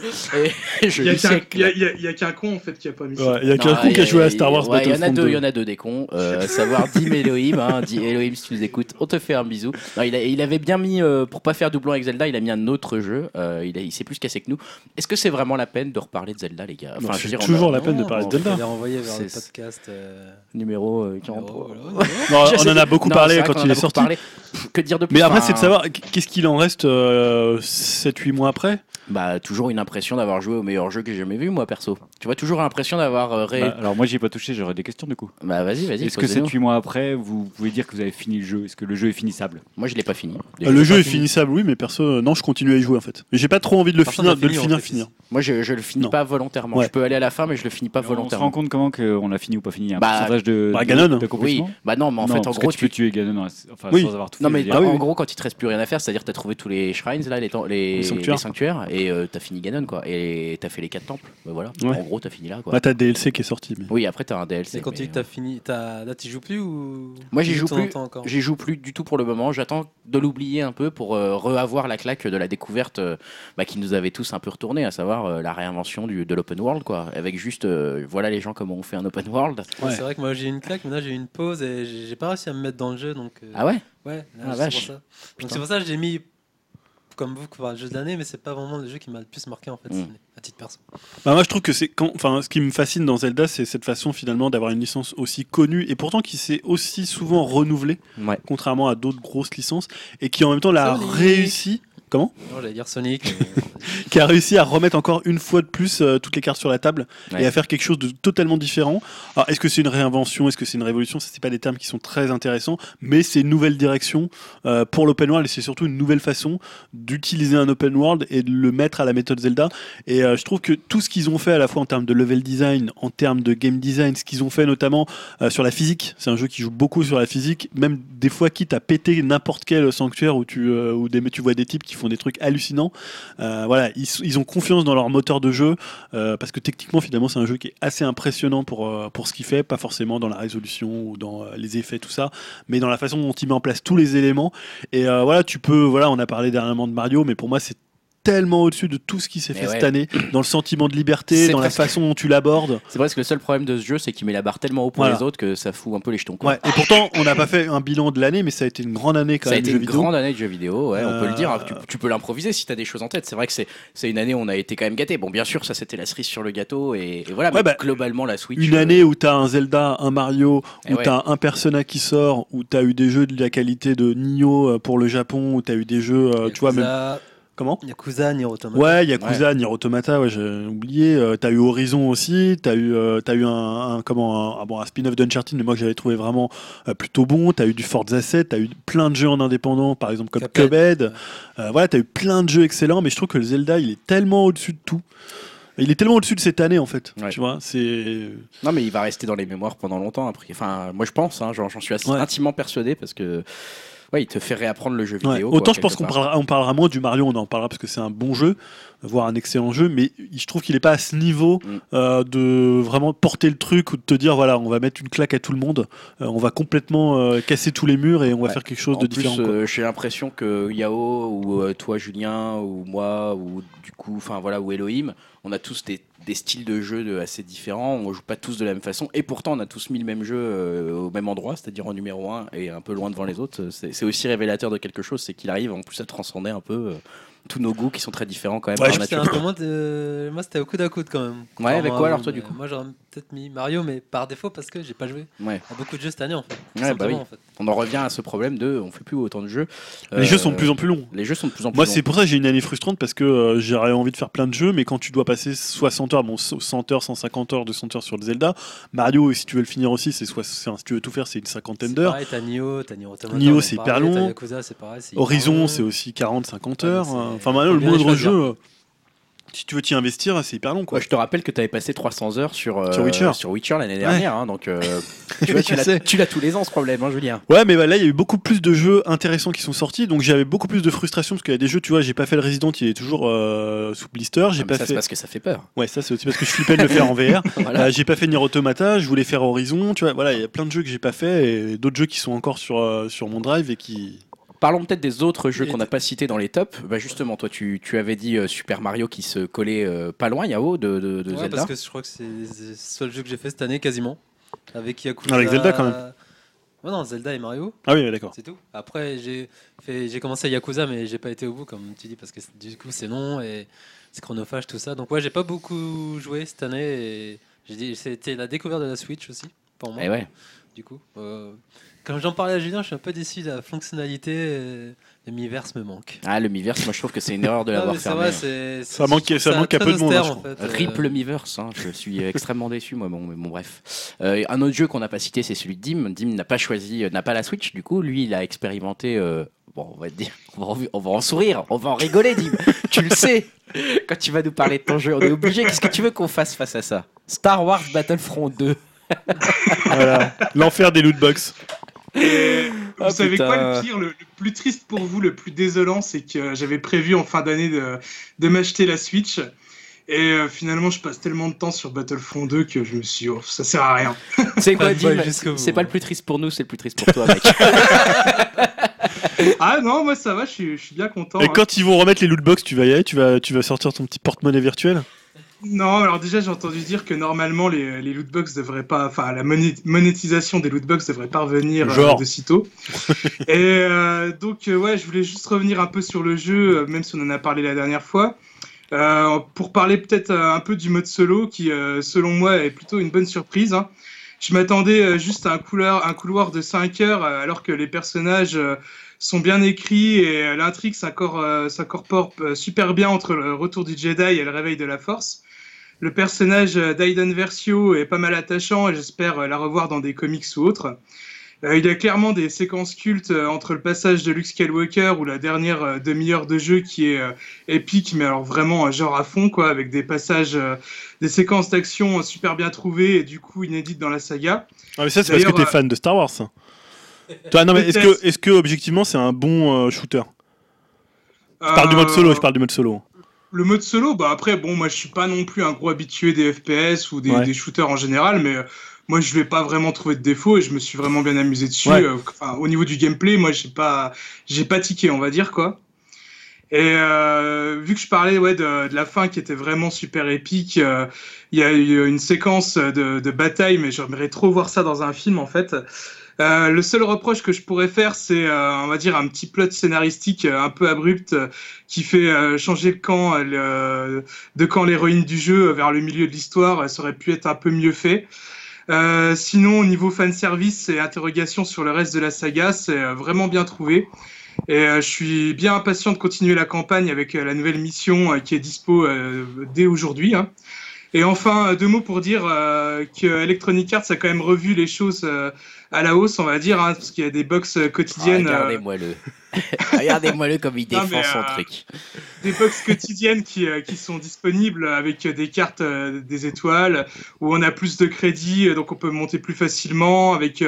et Il y a qu'un- a- a- a qu'un con en fait qui a pas mis ça. Ouais, Il y a Non, quelqu'un il qui a y joué à Star Wars ouais, Il y en a deux, 2. il y en a deux des cons. Euh, à savoir Dim Elohim. Hein, Dim Elohim, si tu nous écoutes, on te fait un bisou. Non, il, a- il avait bien mis, euh, pour pas faire doublon avec Zelda, il a mis un autre jeu. Euh, il a- il s'est plus cassé que nous. Est-ce que c'est vraiment la peine de reparler de Zelda, les gars? Non, je c'est veux dire, on toujours a- la peine de parler de on- Zelda. Les renvoyer vers le podcast. euh, Numéro euh, numéro, 43. voilà. Non, Je on en a beaucoup parlé quand il a est sorti. Que dire de plus? Mais après, Enfin, c'est de savoir qu'est-ce qu'il en reste 7-8 mois après? Bah, toujours une impression d'avoir joué au meilleur jeu que j'ai jamais vu, moi, perso. Tu vois, toujours l'impression d'avoir euh, ré... Bah, alors moi j'y ai pas touché, j'aurais des questions du coup. Bah, vas-y, vas-y. Est-ce que pose-les-nous. 7-8 mois après, vous pouvez dire que vous avez fini le jeu? Est-ce que le jeu est finissable? Moi, je l'ai pas fini. Euh, le jeu est fini. finissable, oui, mais perso, euh, non, je continue à y jouer en fait. Mais j'ai pas trop envie de le Personne finir, de le en finir, fait, finir. Moi, je, je le finis Non. pas volontairement. Ouais. Je peux aller à la fin, mais je le finis pas On se rend volontairement. compte comment qu'on l'a fini ou pas fini? Il y a un Bah, pourcentage de, bah, de- Ganon. de Oui, bah non, mais en Non, fait, en gros, tu peux tu... tuer Ganon enfin, Oui. sans avoir tout Non mais. Ah en oui. gros quand il te reste plus rien à faire, c'est-à-dire que t'as trouvé tous les shrines là, les, sanctuaires. et t'as fini Ganon quoi, et t'as fait les quatre temples, Bah, voilà. Gros t'as fini là quoi. Bah, t'as DLC qui est sorti. Mais... oui après t'as un DLC. C'est quand tu dis que t'as fini. t'as- Là, tu joues plus ou. Moi, j'y joue plus. J'y joue plus du tout pour le moment. J'attends de l'oublier un peu pour euh, re-avoir la claque de la découverte euh, bah, qui nous avait tous un peu retourné, à savoir euh, la réinvention du, de l'open world, quoi. Avec juste, euh, voilà les gens comment on fait un open world. Ouais. C'est vrai que moi j'ai eu une claque, mais là j'ai eu une pause et j'ai pas réussi à me mettre dans le jeu donc. euh, Ah ouais? Ouais, là, Ah, c'est vache. pour ça. Donc Putain. c'est pour ça que j'ai mis comme vous enfin, le jeu de l'année, mais c'est pas vraiment le jeu qui m'a le plus marqué en fait, Mm. année, à titre perso. Bah, moi, je trouve que c'est quand, enfin, ce qui me fascine dans Zelda, c'est cette façon finalement d'avoir une licence aussi connue et pourtant qui s'est aussi souvent renouvelée, Ouais. contrairement à d'autres grosses licences, et qui en même temps l'a réussi. Comment Non, j'allais dire Sonic. mais- Qui a réussi à remettre encore une fois de plus euh, toutes les cartes sur la table Ouais. et à faire quelque chose de totalement différent. Alors, est-ce que c'est une réinvention? Est-ce que c'est une révolution? Ce C'est pas des termes qui sont très intéressants, mais c'est une nouvelle direction euh, pour l'open world et c'est surtout une nouvelle façon d'utiliser un open world et de le mettre à la méthode Zelda. Et euh, je trouve que tout ce qu'ils ont fait à la fois en termes de level design, en termes de game design, ce qu'ils ont fait notamment euh, sur la physique, c'est un jeu qui joue beaucoup sur la physique, même des fois quitte à péter n'importe quel sanctuaire où tu, euh, où des, tu vois des types qui font des trucs hallucinants. Euh, voilà, ils, ont confiance dans leur moteur de jeu euh, parce que techniquement finalement c'est un jeu qui est assez impressionnant pour, euh, pour ce qu'il fait, pas forcément dans la résolution ou dans les effets tout ça, mais dans la façon dont il met en place tous les éléments. Et voilà, tu peux, voilà, on a parlé dernièrement de Mario, mais pour moi c'est tellement au-dessus de tout ce qui s'est fait ouais. cette année, dans le sentiment de liberté, dans la façon dont tu l'abordes. C'est presque le seul problème de ce jeu, c'est qu'il met la barre tellement haut pour Voilà. les autres que ça fout un peu les jetons. Quoi. Ouais, et pourtant on n'a pas fait un bilan de l'année, mais ça a été une grande année quand Ça a même été de une jeux vidéo. grande année de jeux vidéo, ouais, on peut le dire. hein. Euh, Tu, tu peux l'improviser si tu as des choses en tête. C'est vrai que c'est une année où on a été quand même gâté. Bon, bien sûr, ça c'était la cerise sur le gâteau et, et voilà. Mais bah, globalement, la Switch. Une euh, année où t'as un Zelda, un Mario, Eh où ouais. t'as un Persona qui sort, où t'as eu des jeux de la qualité de Nioh euh, pour le Japon, où t'as eu des jeux, euh, tu vois, même. Yakuza, Comment Yakuza, Nier Automata. Ouais, Yakuza, Nier Automata, ouais, j'ai oublié. Euh, t'as eu Horizon aussi, t'as eu, euh, t'as eu un, un- comment, un, ah bon, un spin-off d'Uncharted, mais moi que j'avais trouvé vraiment euh, plutôt bon. T'as eu du Forza 7, t'as eu plein de jeux en indépendant, par exemple comme Cuphead. Euh, voilà, t'as eu plein de jeux excellents, mais je trouve que le Zelda, il est tellement au-dessus de tout. Il est tellement au-dessus de cette année en fait. Ouais. Tu vois, c'est. Non, mais il va rester dans les mémoires pendant longtemps après. Enfin, moi je pense, hein, j'en j'en suis assez Ouais. intimement persuadé parce que. Ouais, il te fait réapprendre le jeu Ouais. vidéo. Autant quoi, je pense qu'on parlera, on parlera moins du Mario, on en parlera parce que c'est un bon jeu, voire un excellent jeu, mais je trouve qu'il n'est pas à ce niveau Mm. euh, de vraiment porter le truc ou de te dire voilà, on va mettre une claque à tout le monde, euh, on va complètement euh, casser tous les murs et on va Ouais. faire quelque chose En de plus, différent. j'ai l'impression que Yao ou toi Julien ou moi ou du coup, enfin voilà, ou Elohim, on a tous des, des styles de jeu assez différents. On joue pas tous de la même façon et pourtant on a tous mis le même jeu euh, au même endroit, c'est-à-dire en numéro 1 et un peu loin devant les autres. C'est aussi révélateur de quelque chose, c'est qu'il arrive en plus à transcender un peu. euh, tous nos goûts qui sont très différents quand même. Ouais, par je- C'était nature. un peu moins de- Moi, c'était au coude à coude quand même. Ouais, avec quoi, alors, toi, du mais coup? Moi, peut-être mis Mario, mais par défaut parce que j'ai pas joué Ouais. à beaucoup de jeux cette année en fait. Ouais, bah oui. en fait. On en revient à ce problème de on fait plus autant de jeux. Les Euh, jeux sont de plus en plus longs. Les jeux sont de plus en plus Moi, longs. c'est pour ça que j'ai une année frustrante parce que euh, j'aurais envie de faire plein de jeux, mais quand tu dois passer 60 heures, bon, 100 heures, 150 heures, 200 heures sur le Zelda, Mario, si tu veux le finir aussi, c'est soit, si tu veux tout faire, c'est une cinquantaine d'heures. t'as Nioh, t'as. Nioh, c'est hyper long. t'as Yakuza, c'est pareil. Horizon, c'est aussi 40, 50 Ouais, heures. c'est- hein. Enfin, faut le moindre jeu, euh, si tu veux t'y investir, c'est hyper long, quoi. Ouais, je te rappelle que tu avais passé 300 heures sur, euh, Sur Witcher. sur Witcher l'année dernière. hein, donc, euh, tu vois, tu Je l'as- sais. tu l'as tous les ans ce problème, hein, Julien. Ouais, mais bah, là, il y a eu beaucoup plus de jeux intéressants qui sont sortis, donc j'avais beaucoup plus de frustration parce qu'il y a des jeux, tu vois, j'ai pas fait le Resident, il est toujours euh, sous blister, j'ai Ah, pas ça, c'est fait. parce que ça fait peur. Ouais, ça c'est aussi parce que je flippais de le faire en VR. Voilà. J'ai pas fait Nier Automata, je voulais faire Horizon, tu vois, voilà, il y a plein de jeux que j'ai pas fait et d'autres jeux qui sont encore sur, sur mon drive et qui. Parlons peut-être des autres jeux Et- qu'on n'a pas cités dans les tops. Bah justement, toi, tu, tu avais dit euh, Super Mario qui se collait euh, pas loin, Yao, de, de, de Ouais, Zelda. parce que je crois que c'est le seul jeu que j'ai fait cette année quasiment. Avec Yakuza. Avec Zelda, quand même. Ouais, non, Zelda et Mario, Ah oui, d'accord. c'est tout. Après, j'ai fait, j'ai commencé à Yakuza, mais j'ai pas été au bout, comme tu dis, parce que du coup, c'est long et c'est chronophage, tout ça. Donc, ouais, j'ai pas beaucoup joué cette année et j'ai dit, c'était la découverte de la Switch aussi, pour moi. Eh ouais. Du coup, euh, quand j'en parlais à Julien, je suis un peu déçu. La fonctionnalité, euh, le Miiverse me manque. Ah, le Miiverse, moi je trouve que c'est une erreur de l'avoir fermé. vrai, c'est- Ça manque- ça manque à peu de monde, hein, je en fait, euh. Rip le Miiverse, hein, je suis extrêmement déçu, moi. Bon, mais bon, bref. Euh, un autre jeu qu'on n'a pas cité, c'est celui de Dim. Dim n'a pas choisi, euh, n'a pas la Switch. Du coup, lui, il a expérimenté. euh, bon, on va dire, on va, en, on va en sourire, on va en rigoler, Dim. tu le sais. Quand tu vas nous parler de ton jeu, on est obligé. Qu'est-ce que tu veux qu'on fasse face à ça? Star Wars Battlefront 2. Voilà. L'enfer des lootbox. Vous Ah, savez putain. quoi le pire, le, le plus triste pour vous, le plus désolant, c'est que j'avais prévu en fin d'année de, de m'acheter la Switch. Et euh, finalement, je passe tellement de temps sur Battlefront 2 que je me suis dit, oh, ça sert à rien. C'est quoi. C'est pas le plus triste pour nous, c'est le plus triste pour toi, mec. Ah non, moi ça va, je suis, je suis bien content. Et hein. quand ils vont remettre les lootbox, tu vas y aller, tu vas, tu vas sortir ton petit porte-monnaie virtuel? Non, alors déjà, j'ai entendu dire que normalement, les, les lootbox devraient pas. Enfin, la moné- monétisation des lootbox devrait pas revenir euh, de sitôt. Et euh, donc, euh, ouais, je voulais juste revenir un peu sur le jeu, euh, même si on en a parlé la dernière fois. Euh, pour parler peut-être un peu du mode solo, qui, selon moi, est plutôt une bonne surprise. hein. Je m'attendais juste à un, couleur, un couloir de 5 heures, alors que les personnages sont bien écrits et l'intrigue s'incorpore super bien entre le retour du Jedi et le réveil de la Force. Le personnage d'Aiden Versio est pas mal attachant et j'espère la revoir dans des comics ou autres. Euh, il y a clairement des séquences cultes euh, entre le passage de Luke Skywalker ou la dernière euh, demi-heure de jeu qui est épique, mais alors vraiment un genre à fond, quoi, avec des passages, des séquences d'action super bien trouvées et du coup inédites dans la saga. Ah, mais ça, c'est parce que t'es fan de Star Wars. Toi, non, mais est-ce que, est-ce que, objectivement, c'est un bon euh, shooter? Je parle du mode solo, je parle du mode solo. Le mode solo, bah après, bon, moi je suis pas non plus un gros habitué des FPS ou des, Ouais. des shooters en général, mais euh, moi je vais pas vraiment trouver de défaut et je me suis vraiment bien amusé dessus. Ouais. Euh, enfin, au niveau du gameplay, moi j'ai pas, j'ai pas tiqué, on va dire quoi. Et euh, vu que je parlais ouais, de, de la fin qui était vraiment super épique, euh, il y a eu une séquence de, de bataille, mais j'aimerais trop voir ça dans un film en fait. Euh, le seul reproche que je pourrais faire, c'est, euh, on va dire, un petit plot scénaristique euh, un peu abrupt qui fait changer le camp de quand l'héroïne du jeu vers le milieu de l'histoire. Ça aurait pu être un peu mieux fait. Sinon, au niveau fanservice et interrogation sur le reste de la saga, c'est vraiment bien trouvé. Et je suis bien impatient de continuer la campagne avec la nouvelle mission qui est dispo dès aujourd'hui. hein. Et enfin, euh, deux mots pour dire euh, que Electronic Arts a quand même revu les choses euh, à la hausse, on va dire, hein, parce qu'il y a des box euh, quotidiennes. Regardez-moi le. Regardez-moi le comme il Non, défend mais, son truc. des box quotidiennes qui, qui sont disponibles avec des cartes des étoiles où on a plus de crédits donc on peut monter plus facilement avec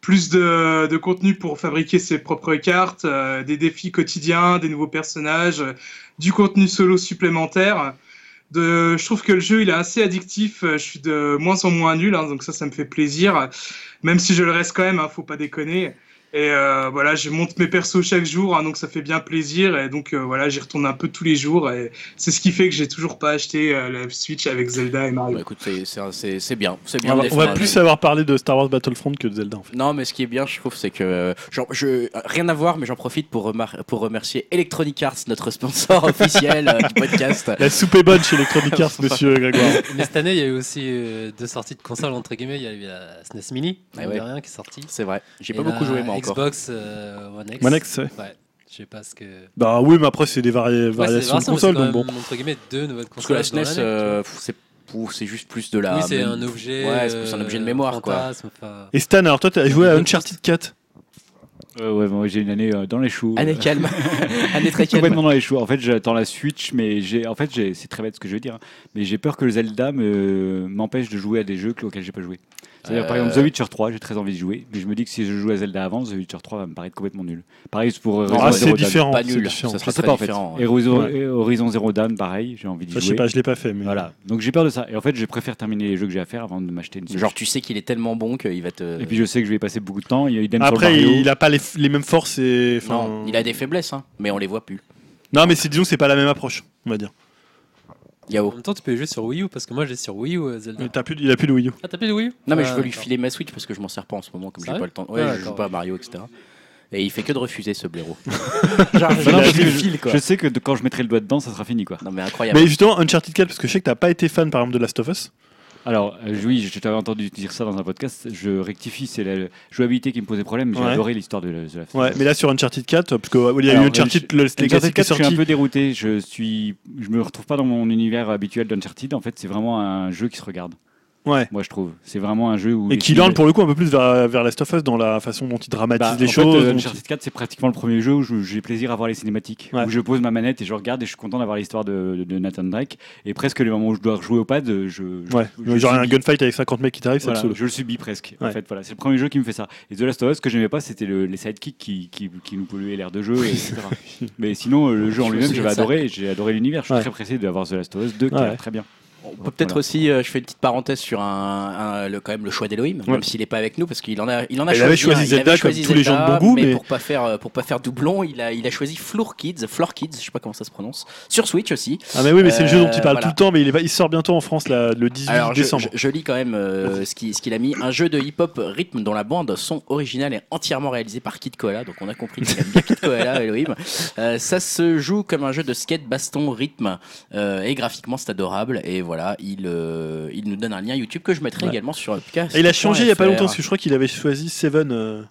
plus de, de contenu pour fabriquer ses propres cartes, euh, des défis quotidiens, des nouveaux personnages, euh, du contenu solo supplémentaire. De, je trouve que le jeu il est assez addictif, euh, je suis de moins en moins nul, hein, donc ça ça me fait plaisir, même si je le reste quand même, hein, faut pas déconner. Et euh, voilà, je monte mes persos chaque jour, hein, donc ça fait bien plaisir. Et donc euh, voilà, j'y retourne un peu tous les jours. Et c'est ce qui fait que j'ai toujours pas acheté euh, la Switch avec Zelda et Mario. Bah, écoute, c'est- c'est c'est- c'est bien. C'est bien On va, les on va faire. plus savoir parler de Star Wars Battlefront que de Zelda en fait. Non, mais ce qui est bien, je trouve, c'est que. genre, je, rien à voir, mais j'en profite pour, remar- pour remercier Electronic Arts, notre sponsor officiel euh, du podcast. La soupe est bonne chez Electronic Arts, monsieur Grégoire. Mais cette année, il y a eu aussi euh, deux sorties de consoles, entre guillemets. Il y a eu la SNES Mini, Ah mine ouais. de rien, qui est sortie. C'est vrai. J'ai Et pas beaucoup joué, moi, encore. Xbox euh, One X. One X, ouais. Ouais, je sais pas ce que. Bah oui, mais après, c'est des vari- Ouais, c'est variations de consoles, donc bon. Entre guillemets, deux nouvelles Parce que consoles. la SNES, l'année, euh, c'est c'est juste plus de la. Oui, c'est un objet. Ouais, c'est plus un objet de mémoire, quoi. Et Stan, alors toi, t'as joué à Uncharted 4 Euh, ouais, moi j'ai une année euh, dans les choux. Année calme. Année très calme. Complètement dans les choux. En fait, j'attends la Switch, mais j'ai, en fait, c'est très bête ce que je veux dire, hein, mais j'ai peur que le Zelda me, m'empêche de jouer à des jeux auxquels j'ai pas joué. C'est-à-dire, par Euh. exemple, The Witcher 3, j'ai très envie de jouer, mais je me dis que si je joue à Zelda avant, The Witcher 3 va me paraître complètement nul. Pareil c'est pour euh, Ah, Horizon c'est Zero Dawn. différent. Pas c'est nul. différent. Ça sais très pas en fait. différent. Et Horizon, Zero Dawn, pareil, j'ai envie d'y Enfin, je jouer. sais pas, je l'ai pas fait, mais Voilà. Donc j'ai peur de ça. Et en fait, je préfère terminer les jeux que j'ai à faire avant de m'acheter une Switch. Genre, tu sais qu'il est tellement bon qu'il va te. Et puis je sais que je vais y passer beaucoup de temps. Il y a idem sur le Après, Mario. il a pas les, les mêmes forces et. enfin- Non, il a des faiblesses, hein, mais on les voit plus. Non, mais c'est disons, que c'est pas la même approche, on va dire. En Yao. même temps, tu peux jouer sur Wii U parce que moi j'ai sur Wii U euh, Zelda. Mais t'as plus, il a plus de Wii U. Ah, t'as plus de Wii U? Non, mais Ah, je veux lui filer ma Switch parce que je m'en sers pas en ce moment, comme j'ai Sérieux pas le temps. Ouais, Ah, je joue d'accord. pas à Mario, etc. Et il fait que de refuser ce blaireau. Bah non, parce que le je, file, quoi. je sais que de- quand je mettrai le doigt dedans, ça sera fini quoi. Non, mais incroyable. Mais justement, Uncharted 4, parce que je sais que t'as pas été fan par exemple de Last of Us. Alors euh, oui, je t'avais entendu dire ça dans un podcast. Je rectifie, c'est la jouabilité qui me posait problème. mais J'ai Ouais. adoré l'histoire de, la- de la. Ouais, mais là sur Uncharted 4, parce qu'il y a Alors, eu Uncharted, le Uncharted qui est 4, je suis un peu dérouté. Je suis, je me retrouve pas dans mon univers habituel d'Uncharted. En fait, c'est vraiment un jeu qui se regarde. Ouais. Moi, je trouve. C'est vraiment un jeu où Et qui films- lorne pour le coup un peu plus vers, vers Last of Us dans la façon dont il dramatise Bah, les en fait, choses. euh, dont Uncharted 4, c'est pratiquement le premier jeu où je- j'ai plaisir à voir les cinématiques. Ouais. Où je pose ma manette et je regarde et je suis content d'avoir l'histoire de, de Nathan Drake. Et presque les moments où je dois rejouer au pad, je. je Ouais, je genre un subis. gunfight avec 50 mecs qui t'arrivent, c'est Voilà, je le subis presque. En fait, voilà, c'est le premier jeu qui me fait ça. Et The Last of Us, ce que j'aimais pas, c'était le- les sidekicks qui, qui, qui nous polluaient l'air de jeu, etc. Mais sinon, euh, le jeu en Je me lui-même, ça. adoré. et J'ai adoré l'univers. Je suis Ouais. très pressé d'avoir The Last of Us 2 qui a l'air très bien. On peut peut-être Voilà. aussi, euh, je fais une petite parenthèse sur un, un- le, quand même le choix d'Elohim, Ouais. même s'il n'est pas avec nous, parce qu'il en a, il en a Il choisi. avait choisi un, il Zelda avait comme choisi tous les gens de bon goût, mais- pour pas faire pour pas faire doublon, il a il a choisi Floor Kids, Floor Kids, je sais pas comment ça se prononce, sur Switch aussi. Ah, mais oui, mais c'est le jeu dont il parle Euh, tout le temps, mais il, est, il sort bientôt en France là, le 18 Alors je, décembre. je- je lis quand même euh, ce qu'il ce qu'il a mis, un jeu de hip-hop rythme dont la bande son originale est entièrement réalisée par Kid Koala, donc on a compris qu'il aime bien Kid Koala, Elohim. Ça se joue comme un jeu de skate, baston, rythme, et graphiquement c'est adorable. Et voilà, il euh, il nous donne un lien YouTube que je mettrai Ouais. également sur Upcast. Et il a changé il y a pas longtemps, parce que je crois qu'il avait choisi Seven, euh,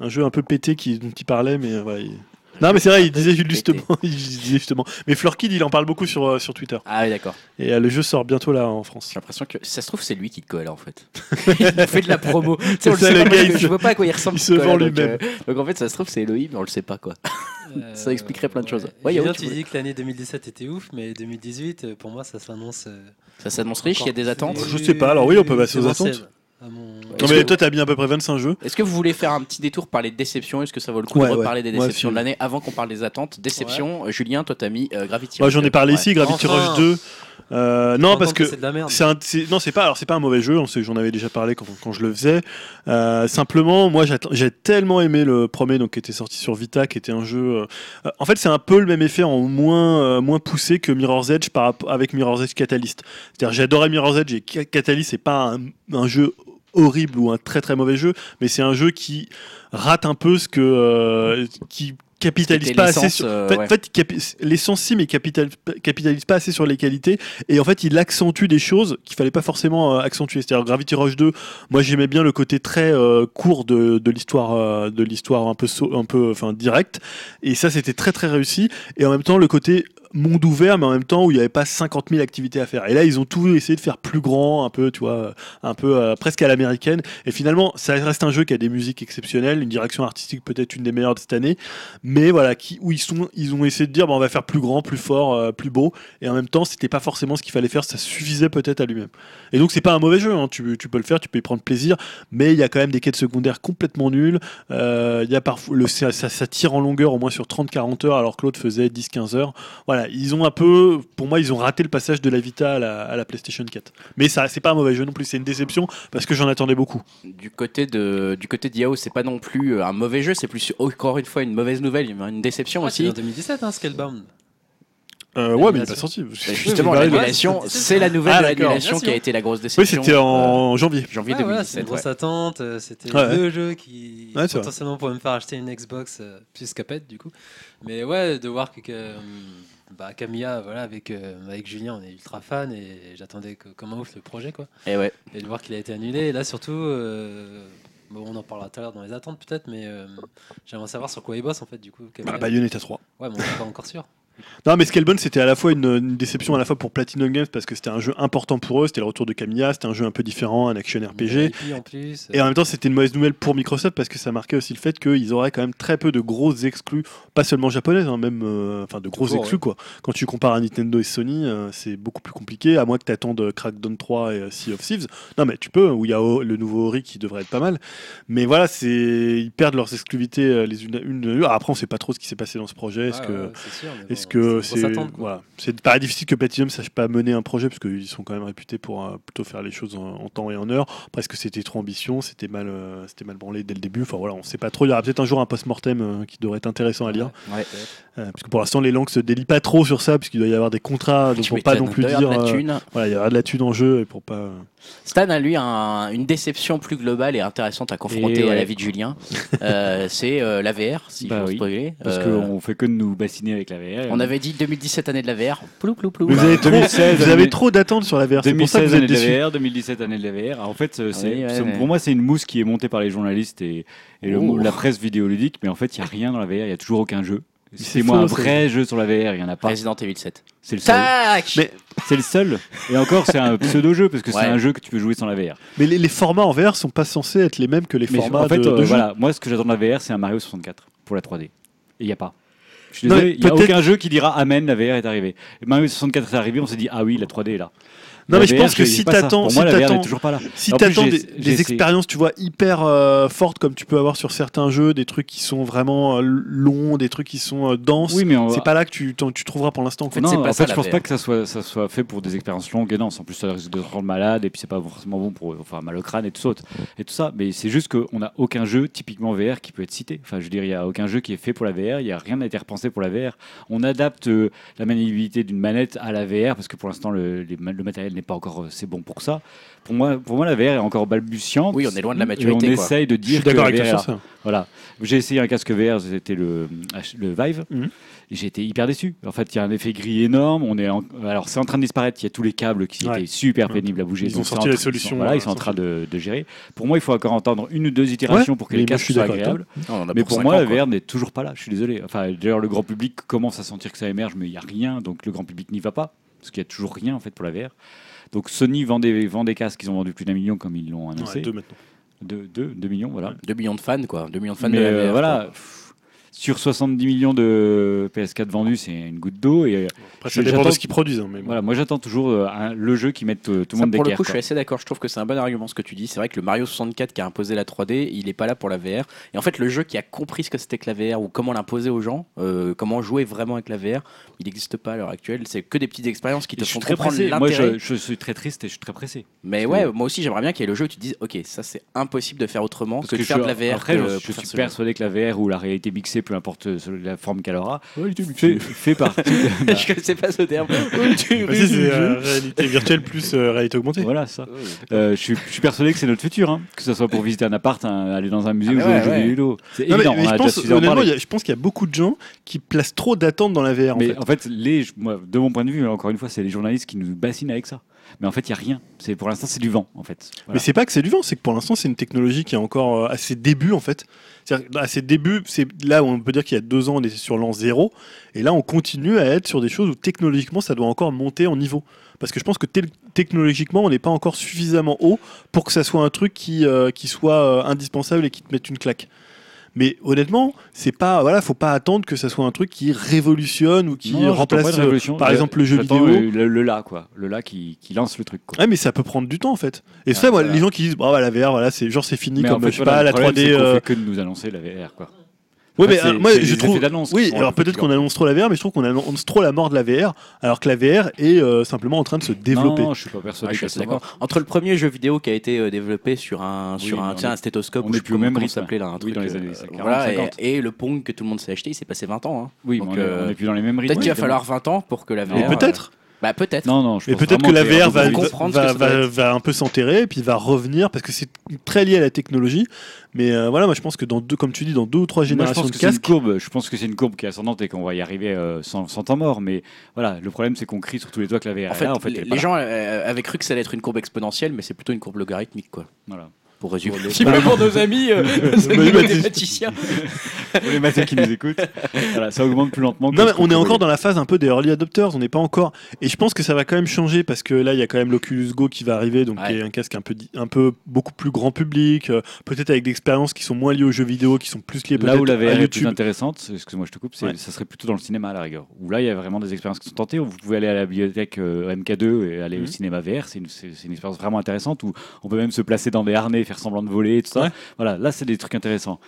un jeu un peu pété qui, dont il parlait, mais voilà, il- Non, mais c'est vrai, il disait justement, il disait justement. Mais Florkid, il en parle beaucoup sur, euh, sur Twitter. Ah oui, d'accord. Et euh, le jeu sort bientôt là en France. J'ai l'impression que si ça se trouve c'est lui qui te colle en fait. il fait de la promo. Tu sais, on le ça, sait le pas, gars, parce il que se- je vois pas à quoi il ressemble. il se vend donc, lui-même. euh, donc en fait ça se trouve c'est Elohim mais on le sait pas quoi. Ça expliquerait plein de choses. Ouais, Yao, tu tu voulais- dis que l'année 2017 était ouf, mais 2018, euh, pour moi, ça s'annonce. euh, Ça s'annonce riche, il y a des attentes. Je sais pas, alors oui, on peut passer aux attentes. À mon- Non, Est-ce mais que- toi, t'as mis à peu près 25 jeux. Est-ce que vous voulez faire un petit détour par les déceptions? Est-ce que ça vaut le coup Ouais, de ouais. reparler des déceptions de l'année avant qu'on parle des attentes? Déception, Julien, toi t'as mis euh, Gravity Moi, Rush j'en ai 2. parlé Ouais. ici, Gravity Enfin. Rush 2. Euh, non, parce que c'est de la merde. C'est un, non, c'est pas. Alors, c'est pas un mauvais jeu. J'en avais déjà parlé quand, quand je le faisais. Euh, simplement, moi, j'ai tellement aimé le premier, donc qui était sorti sur Vita, qui était un jeu. euh, en fait, c'est un peu le même effet en moins euh, moins poussé que Mirror's Edge par avec Mirror's Edge Catalyst. C'est-à-dire, adoré Mirror's Edge et Ca- Catalyst, c'est pas un, un jeu horrible ou un très très mauvais jeu, mais c'est un jeu qui rate un peu ce que euh, qui capitalise pas assez sur euh, en fait, ouais. l'essence si mais capital, capitalise pas assez sur les qualités et en fait il accentue des choses qu'il fallait pas forcément euh, accentuer c'est-à-dire Gravity Rush 2 moi j'aimais bien le côté très euh, court de, de l'histoire euh, de l'histoire un peu un peu enfin direct et ça c'était très très réussi et en même temps le côté monde ouvert mais en même temps où il n'y avait pas 50 000 activités à faire. Et là ils ont tout essayé de faire plus grand un peu tu vois un peu euh, presque à l'américaine. Et finalement ça reste un jeu qui a des musiques exceptionnelles une direction artistique peut-être une des meilleures de cette année. Mais voilà qui, où ils sont ils ont essayé de dire bah, on va faire plus grand plus fort euh, plus beau. Et en même temps c'était pas forcément ce qu'il fallait faire ça suffisait peut-être à lui-même. Et donc c'est pas un mauvais jeu hein. tu, peux le faire tu peux y prendre plaisir. Mais il y a quand même des quêtes secondaires complètement nulles. Euh, il y a parfois le ça, ça, ça tire en longueur au moins sur 30-40 heures alors que l'autre faisait 10-15 heures. Voilà voilà, ils ont un peu, pour moi, ils ont raté le passage de la Vita à la, à la PlayStation 4. Mais ça, c'est pas un mauvais jeu non plus, c'est une déception parce que j'en attendais beaucoup. Du côté de du côté d'IAO, c'est pas non plus euh, un mauvais jeu, c'est plus encore une fois une mauvaise nouvelle, une déception Ah, c'est aussi. en 2017, hein, Scalebound. Euh, ouais, mais il est pas sorti. Bah, justement, Oui, l'annulation, c'est- la nouvelle Ah, qui a été la grosse Oui, déception. c'était euh, en janvier. janvier Ouais, voilà, c'est une 2017. grosse ouais. attente. euh, C'était Ouais, le jeu qui potentiellement pourrait me faire acheter une Xbox euh, plus Capette du coup. Mais ouais, de voir que, que, euh, bah, Camilla, voilà, avec, euh, avec Julien, on est ultra fan et j'attendais que, comme un ouf le projet quoi. Et ouais. Et de voir qu'il a été annulé. Et là surtout, euh, bon, on en parlera tout à l'heure dans les attentes peut-être, mais euh, j'aimerais savoir sur quoi il bosse en fait du coup. Camilla. Bah, Bayonetta 3. Ouais, mais on n'est pas encore sûr. Non, mais Scalebound, c'était à la fois une, une déception à la fois pour Platinum Games parce que c'était un jeu important pour eux, c'était le retour de Camilla, c'était un jeu un peu différent, un action RPG. IP en plus. Et en même temps, c'était une mauvaise nouvelle pour Microsoft parce que ça marquait aussi le fait qu'ils auraient quand même très peu de grosses exclus, pas seulement japonaises, hein, même euh, enfin de grosses exclus quoi. Quand tu compares à Nintendo et Sony, euh, c'est beaucoup plus compliqué, à moins que tu attendes Crackdown 3 et euh, Sea of Thieves. Non, mais tu peux, où il y a O- le nouveau Ori qui devrait être pas mal. Mais voilà, c'est ils perdent leurs exclusivités euh, les unes à une. Ah, après, on sait pas trop ce qui s'est passé dans ce projet. Est-ce que ouais, sûr, que c'est voilà, c'est paraît difficile que Platinum sache pas mener un projet parce qu'ils sont quand même réputés pour euh, plutôt faire les choses en, en temps et en heure. Parce que c'était trop ambition, c'était mal, euh, c'était mal branlé dès le début? Enfin voilà, on sait pas trop. Il y aura peut-être un jour un post-mortem euh, qui devrait être intéressant à lire, Ouais. Euh, parce que pour l'instant les langues se délient pas trop sur ça, puisqu'il doit y avoir des contrats, donc Tu pour pas non plus dire, euh, voilà, il y aura de la thune en jeu et pour pas. Stan a lui un- une déception plus globale et intéressante à confronter Et à la vie de Julien. Euh, c'est euh, la VR, si Bah je oui, spoiler. Parce Euh, qu'on fait que de nous bassiner avec la VR. on avait dit 2017 année de la VR. Plou, plou, plou. Vous avez trop, 2016, vous avez année- trop d'attentes sur la VR. C'est pour ça que 2016 vous année êtes de la VR, 2017 année de la VR. En fait, euh, c'est- Oui, ouais, c'est- ouais. pour moi, c'est une mousse qui est montée par les journalistes et, et le- la presse vidéoludique, mais en fait, il n'y a rien dans la VR, il n'y a toujours aucun jeu. c'est C'est moi faux, un vrai jeu sur la VR, il n'y en a pas. Resident Evil 7. C'est le seul. Tac Mais- C'est le seul. Et encore, c'est un pseudo-jeu parce que Ouais. c'est un jeu que tu peux jouer sans la VR. Mais les, les formats en VR sont pas censés être les mêmes que les Mais formats en fait, de, euh, de jeu. voilà, moi, ce que j'attends de la VR, c'est un Mario 64 pour la 3D. Et il n'y a pas. Je suis désolé, il n'y a aucun jeu qui dira Amen, la VR est arrivée. Et Mario 64 est arrivé, on s'est dit Ah oui, la 3D est là. Non, mais je pense que si t'attends, si t'attends, n'est toujours pas là. Si En t'attends des, expériences, tu vois, hyper euh, fortes comme tu peux avoir sur certains jeux, des trucs qui sont vraiment euh, longs, des trucs qui sont euh, denses, Oui, mais on- c'est pas là que tu, trouveras pour l'instant. quoi. fait, non, pas en ça, fait, je pense VR. pas que ça soit, ça soit fait pour des expériences longues et denses. En plus, ça risque de te rendre malade et puis c'est pas forcément bon pour enfin, mal au crâne et tout ça. Et tout ça. Mais c'est juste qu'on n'a aucun jeu typiquement VR qui peut être cité. Enfin, je veux dire, il n'y a aucun jeu qui est fait pour la VR. Il y a rien n'a été repensé pour la VR. On adapte euh, la maniabilité d'une manette à la VR parce que pour l'instant, le matériel n'est pas encore euh, c'est bon pour ça. Pour moi, pour moi, la VR est encore balbutiante. Oui, on est loin de la Et maturité, on quoi. essaye de Je dire suis d'accord que avec VR ça. Voilà. J'ai essayé un casque VR, c'était le, le Vive. Mhm. Et J'ai été hyper déçu. En fait, il y a un effet gris énorme. On est en- Alors, c'est en train de disparaître. Il y a tous les câbles qui Ouais. étaient super pénibles à bouger. Ils ont sorti la train- solution, Ils sont, voilà, ils sont en train sortie. de, de gérer. Pour moi, il faut encore entendre une ou deux itérations Ouais, pour que les je casques soient agréables. Non, on Mais pour moi, ans, la. VR n'est toujours pas là. Je suis désolé. Enfin, d'ailleurs, le grand public commence à sentir que ça émerge, mais il n'y a rien. Donc, le grand public n'y va pas. Parce qu'il n'y a toujours rien, en fait, pour la VR. Donc, Sony vend des, vend des casques. Ils ont vendu plus d'un million, comme ils l'ont annoncé. Ouais, deux maintenant. Deux, deux, deux millions, voilà. 2 millions de fans, quoi. 2 millions de fans Mais de la euh, VR, voilà, quoi. Sur 70 millions de PS4 vendus, c'est une goutte d'eau. Et euh, Après, ça dépend de j'attends- ce qu'ils produisent. hein, mais bon. voilà, moi j'attends toujours euh, un- le jeu qui mette euh, tout le Ça, monde pour le d'équerre. coup, je suis assez d'accord. Je trouve que c'est un bon argument ce que tu dis. C'est vrai que le Mario 64 qui a imposé la 3D, il est pas là pour la VR. Et en fait, le jeu qui a compris ce que c'était que la VR ou comment l'imposer aux gens, euh, comment jouer vraiment avec la VR, il n'existe pas à l'heure actuelle. C'est que des petites expériences qui Et te je font suis très comprendre pressé. Moi, l'intérêt. je, je suis très triste et je suis très pressé. Mais ouais, que- moi aussi, j'aimerais bien qu'il y ait le jeu où tu te dises, ok, ça c'est impossible de faire autrement Parce que de je faire de suis- la VR. Après, que je, pour je faire suis ce jeu. persuadé que la VR ou la réalité mixée, peu importe euh, la forme qu'elle aura, fait, fait partie. Bah, je connaissais pas ce terme. Bah, si, c'est euh, réalité virtuelle plus euh, réalité augmentée. voilà ça. Je, suis, je suis persuadé que c'est notre futur, hein. que ce soit pour visiter un appart, aller dans un musée Ah, ou mais jouer ouais, ouais. vidéo. C'est mais- évident, mais je a pense, y a- je qu'il y a beaucoup de gens qui placent trop d'attentes dans la VR. en Mais fait. en fait, les, moi, de mon point de vue, encore une fois, c'est les journalistes qui nous bassinent avec ça. Mais en fait, il n'y a rien. C'est Pour l'instant, c'est du vent, en fait. Mais Voilà. c'est pas que c'est du vent, c'est que pour l'instant c'est une technologie qui est encore à ses débuts en fait. À ses débuts, c'est là où on peut dire qu'il y a deux ans on était sur l'an zéro, et là on continue à être sur des choses où technologiquement ça doit encore monter en niveau. Parce que je pense que technologiquement on n'est pas encore suffisamment haut pour que ça soit un truc qui, euh, soit euh, indispensable et qui te mette une claque. Mais honnêtement, c'est pas voilà, faut pas attendre que ça soit un truc qui révolutionne ou qui Non, remplace euh, par Je- exemple le jeu vidéo. Le, le, le là, quoi. Le là qui, qui lance le truc, quoi. Ouais, mais ça peut prendre du temps en fait. Et Ah, ça, voilà. les gens qui disent, bah, la VR, voilà, c'est genre c'est fini Mais comme en fait, je sais voilà, pas, la problème, 3D. c'est qu'on euh, fait que de nous annoncer la VR, quoi. Ouais, mais euh, moi je trouve. Oui, alors peu peut-être qu'on annonce trop la VR, mais je trouve qu'on annonce trop la mort de la VR, alors que la VR est euh, simplement en train de se développer. Non, je suis pas persuadé va. d'accord. Entre le premier jeu vidéo qui a été euh, développé sur un, Oui, sur mais un, tiens, un stéthoscope, on ou je plus même comment s'appelait là, un Oui, truc, dans les euh, années 40, voilà, et, 50. et le Pong que tout le monde s'est acheté, il s'est passé 20 ans. hein. Oui, Donc, mais on est- euh, on plus dans les mêmes rythmes. Peut-être qu'il va falloir 20 ans pour que la VR. Mais peut-être. Bah peut-être. Non, non, je Mais peut-être que la VR va, va, va- un peu s'enterrer, puis va revenir, parce que c'est très lié à la technologie. Mais euh, voilà, moi je pense que dans deux, comme tu dis, dans deux ou trois Moi, je générations pense de que c'est une casques, courbe. Je pense que c'est une courbe qui est ascendante et qu'on va y arriver euh, sans, sans temps mort. Mais voilà, le problème c'est qu'on crie sur tous les toits que la VR En est fait, là. En fait, les, les gens euh, avaient cru que ça allait être une courbe exponentielle, mais c'est plutôt une courbe logarithmique, quoi. Voilà. Pour résumer. Pour les- Si, pour nos amis, euh, nos amis mathématiciens. Pour les maths qui nous écoutent, voilà, ça augmente plus lentement. que Non, mais on est encore dans la phase un peu des early adopters, on n'est pas encore. Et je pense que ça va quand même changer parce que là, il y a quand même l'Oculus Go qui va arriver, donc Ouais. qui est un casque un peu, di- un peu beaucoup plus grand public, euh, peut-être avec des expériences qui sont moins liées aux jeux vidéo, qui sont plus liées Là où la à VR est plus intéressante, excuse-moi, je te coupe, Ouais. ça serait plutôt dans le cinéma à la rigueur. Où là, il y a vraiment des expériences qui sont tentées. Où vous pouvez aller à la bibliothèque euh, MK2 et aller Mhm. au cinéma VR. C'est une, c'est- c'est une expérience vraiment intéressante où on peut même se placer dans des harnais, faire semblant de voler et tout ça. Ouais. Voilà, là, c'est des trucs intéressants.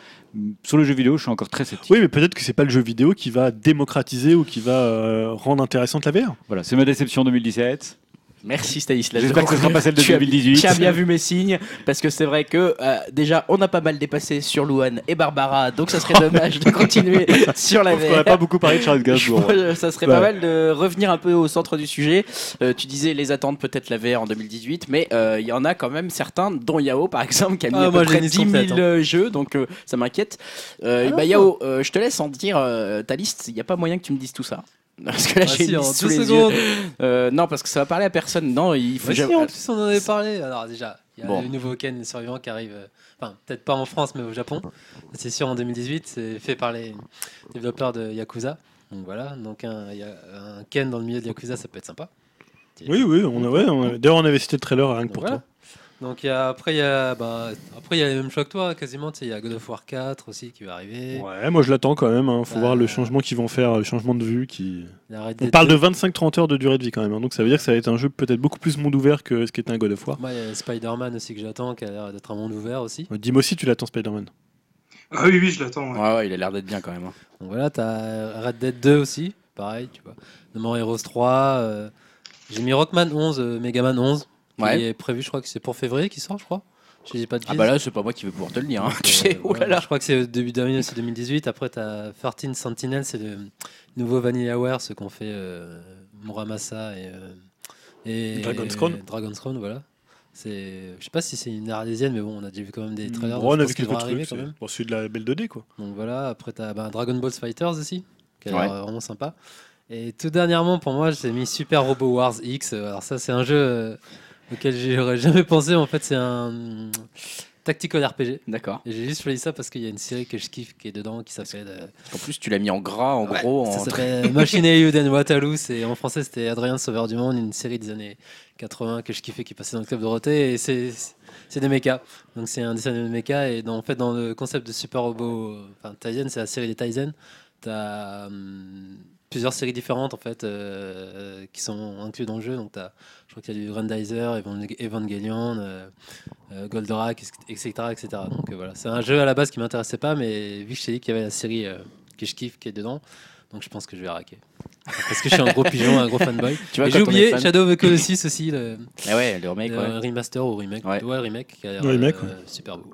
Sur le jeu vidéo, je suis encore très sceptique. Oui, mais peut-être que c'est pas le jeu vidéo qui va démocratiser ou qui va euh, rendre intéressante la VR. Voilà, c'est ma déception 2017. Merci Stanislas. J'espère que ce sera pas celle de Tu as- 2018. Tu as bien vu mes signes, parce que c'est vrai que euh, déjà, on a pas mal dépassé sur Louane et Barbara, donc ça serait dommage de continuer sur la On VR. n'a pas beaucoup parlé de Charles Gainsbourg. ça serait Ouais. pas mal de revenir un peu au centre du sujet. Euh, tu disais les attentes peut-être la VR en 2018, mais euh, il y en a quand même certains, dont Yao par exemple, qui a mis Ah, à moi, peu près une 10 000 complète, hein. jeux, donc euh, ça m'inquiète. Euh, Ah. bah, Yao, euh, je te laisse en dire euh, ta liste. Il n'y a pas moyen que tu me dises tout ça. Parce que là, Ah, j'ai si, une en liste sous les secondes. yeux. Euh, non, parce que ça va parler à personne. Non, il faut Bah si, jamais- en plus, on en avait parlé. Alors, déjà, il y a Bon. le nouveau Ken survivant qui arrive. euh, Enfin, peut-être pas en France, mais au Japon. C'est sûr en 2018. C'est fait par les développeurs de Yakuza. Donc voilà. Donc, un, il y a un Ken dans le milieu de Yakuza, ça peut être sympa. Oui, oui, on a, ouais, on a- d'ailleurs on avait cité le trailer rien que pour voilà. toi. Donc il y a- après il y a bah, après il y a les mêmes choix que toi quasiment il y a God of War 4 aussi qui va arriver. Ouais, moi je l'attends quand même. Hein. Faut Bah, voir le changement qu'ils vont faire, le changement de vue. Qui... Il On parle de 2. 25-30 heures de durée de vie quand même. hein. Donc ça veut dire que ça va être un jeu peut-être beaucoup plus monde ouvert que ce qu'est un God of War. Il y a Spider-Man aussi que j'attends qui a l'air d'être un monde ouvert aussi. Euh, Dis-moi aussi, tu l'attends Spider-Man. Ah oui, oui, je l'attends. ouais. Ouais, ouais, il a l'air d'être bien quand même. hein. Donc voilà, t'as Red Dead 2 aussi, pareil, tu vois. No More Heroes 3, euh, j'ai mis Rockman 11, euh, Megaman 11, Ouais. est prévu, je crois que c'est pour février qui sort, je crois. Je dis pas de Ah bah là, c'est pas moi qui vais pouvoir te le dire. hein. Tu sais, oh là là. Je crois que c'est début d'année, c'est 2018. Après, t'as 13 Sentinel, c'est le nouveau Vanillaware, ce qu'ont fait euh, Muramasa et, euh, et Dragon's Crown. Dragon's Crown, voilà. C'est, je sais pas si c'est une arlésienne, mais bon, on a déjà vu quand même des trailers. Bon, on donc a vu quelques trucs. quand c'est- même. Bon, celui de la belle 2D quoi. Donc voilà, après t'as bah, Dragon Ball Fighters aussi, qui Ouais. l'air vraiment sympa. Et tout dernièrement, pour moi, j'ai mis Super Robo Wars X. Alors ça, c'est un jeu euh, auquel j'aurais jamais pensé. En fait, c'est un tactical RPG. D'accord. J'ai juste choisi ça parce qu'il y a une série que je kiffe qui est dedans qui s'appelle euh, En plus, tu l'as mis en gras, en Ouais, gros. ça en- s'appelle Machine Yuden Waterloo. C'est en français c'était Adrien Sauveur du monde, une série des années 80 que je kiffais qui passait dans le club Dorothée et c'est c'est des mechas. Donc c'est un dessin de mechas et dans, en fait dans le concept de Super Robot, euh, enfin Tizen, c'est la série des Tizen. T'as hum, plusieurs séries différentes en fait euh, qui sont incluses dans le jeu. Donc t'as, je crois qu'il y a du Grandizer, Evan- Evangelion, euh, euh, Goldorak, etc., etc. Donc euh, voilà, c'est un jeu à la base qui m'intéressait pas, mais vu que je t'ai dit qu'il y avait la série euh, que je kiffe qui est dedans, donc je pense que je vais raquer. Parce que je suis un gros pigeon, un gros fanboy. Tu j'ai oublié fan- Shadow of the Colossus aussi, le, Ah ouais, le remake, le ouais. remaster ou remake. Ouais. Ouais, remake qui a l'air Le remake, super beau.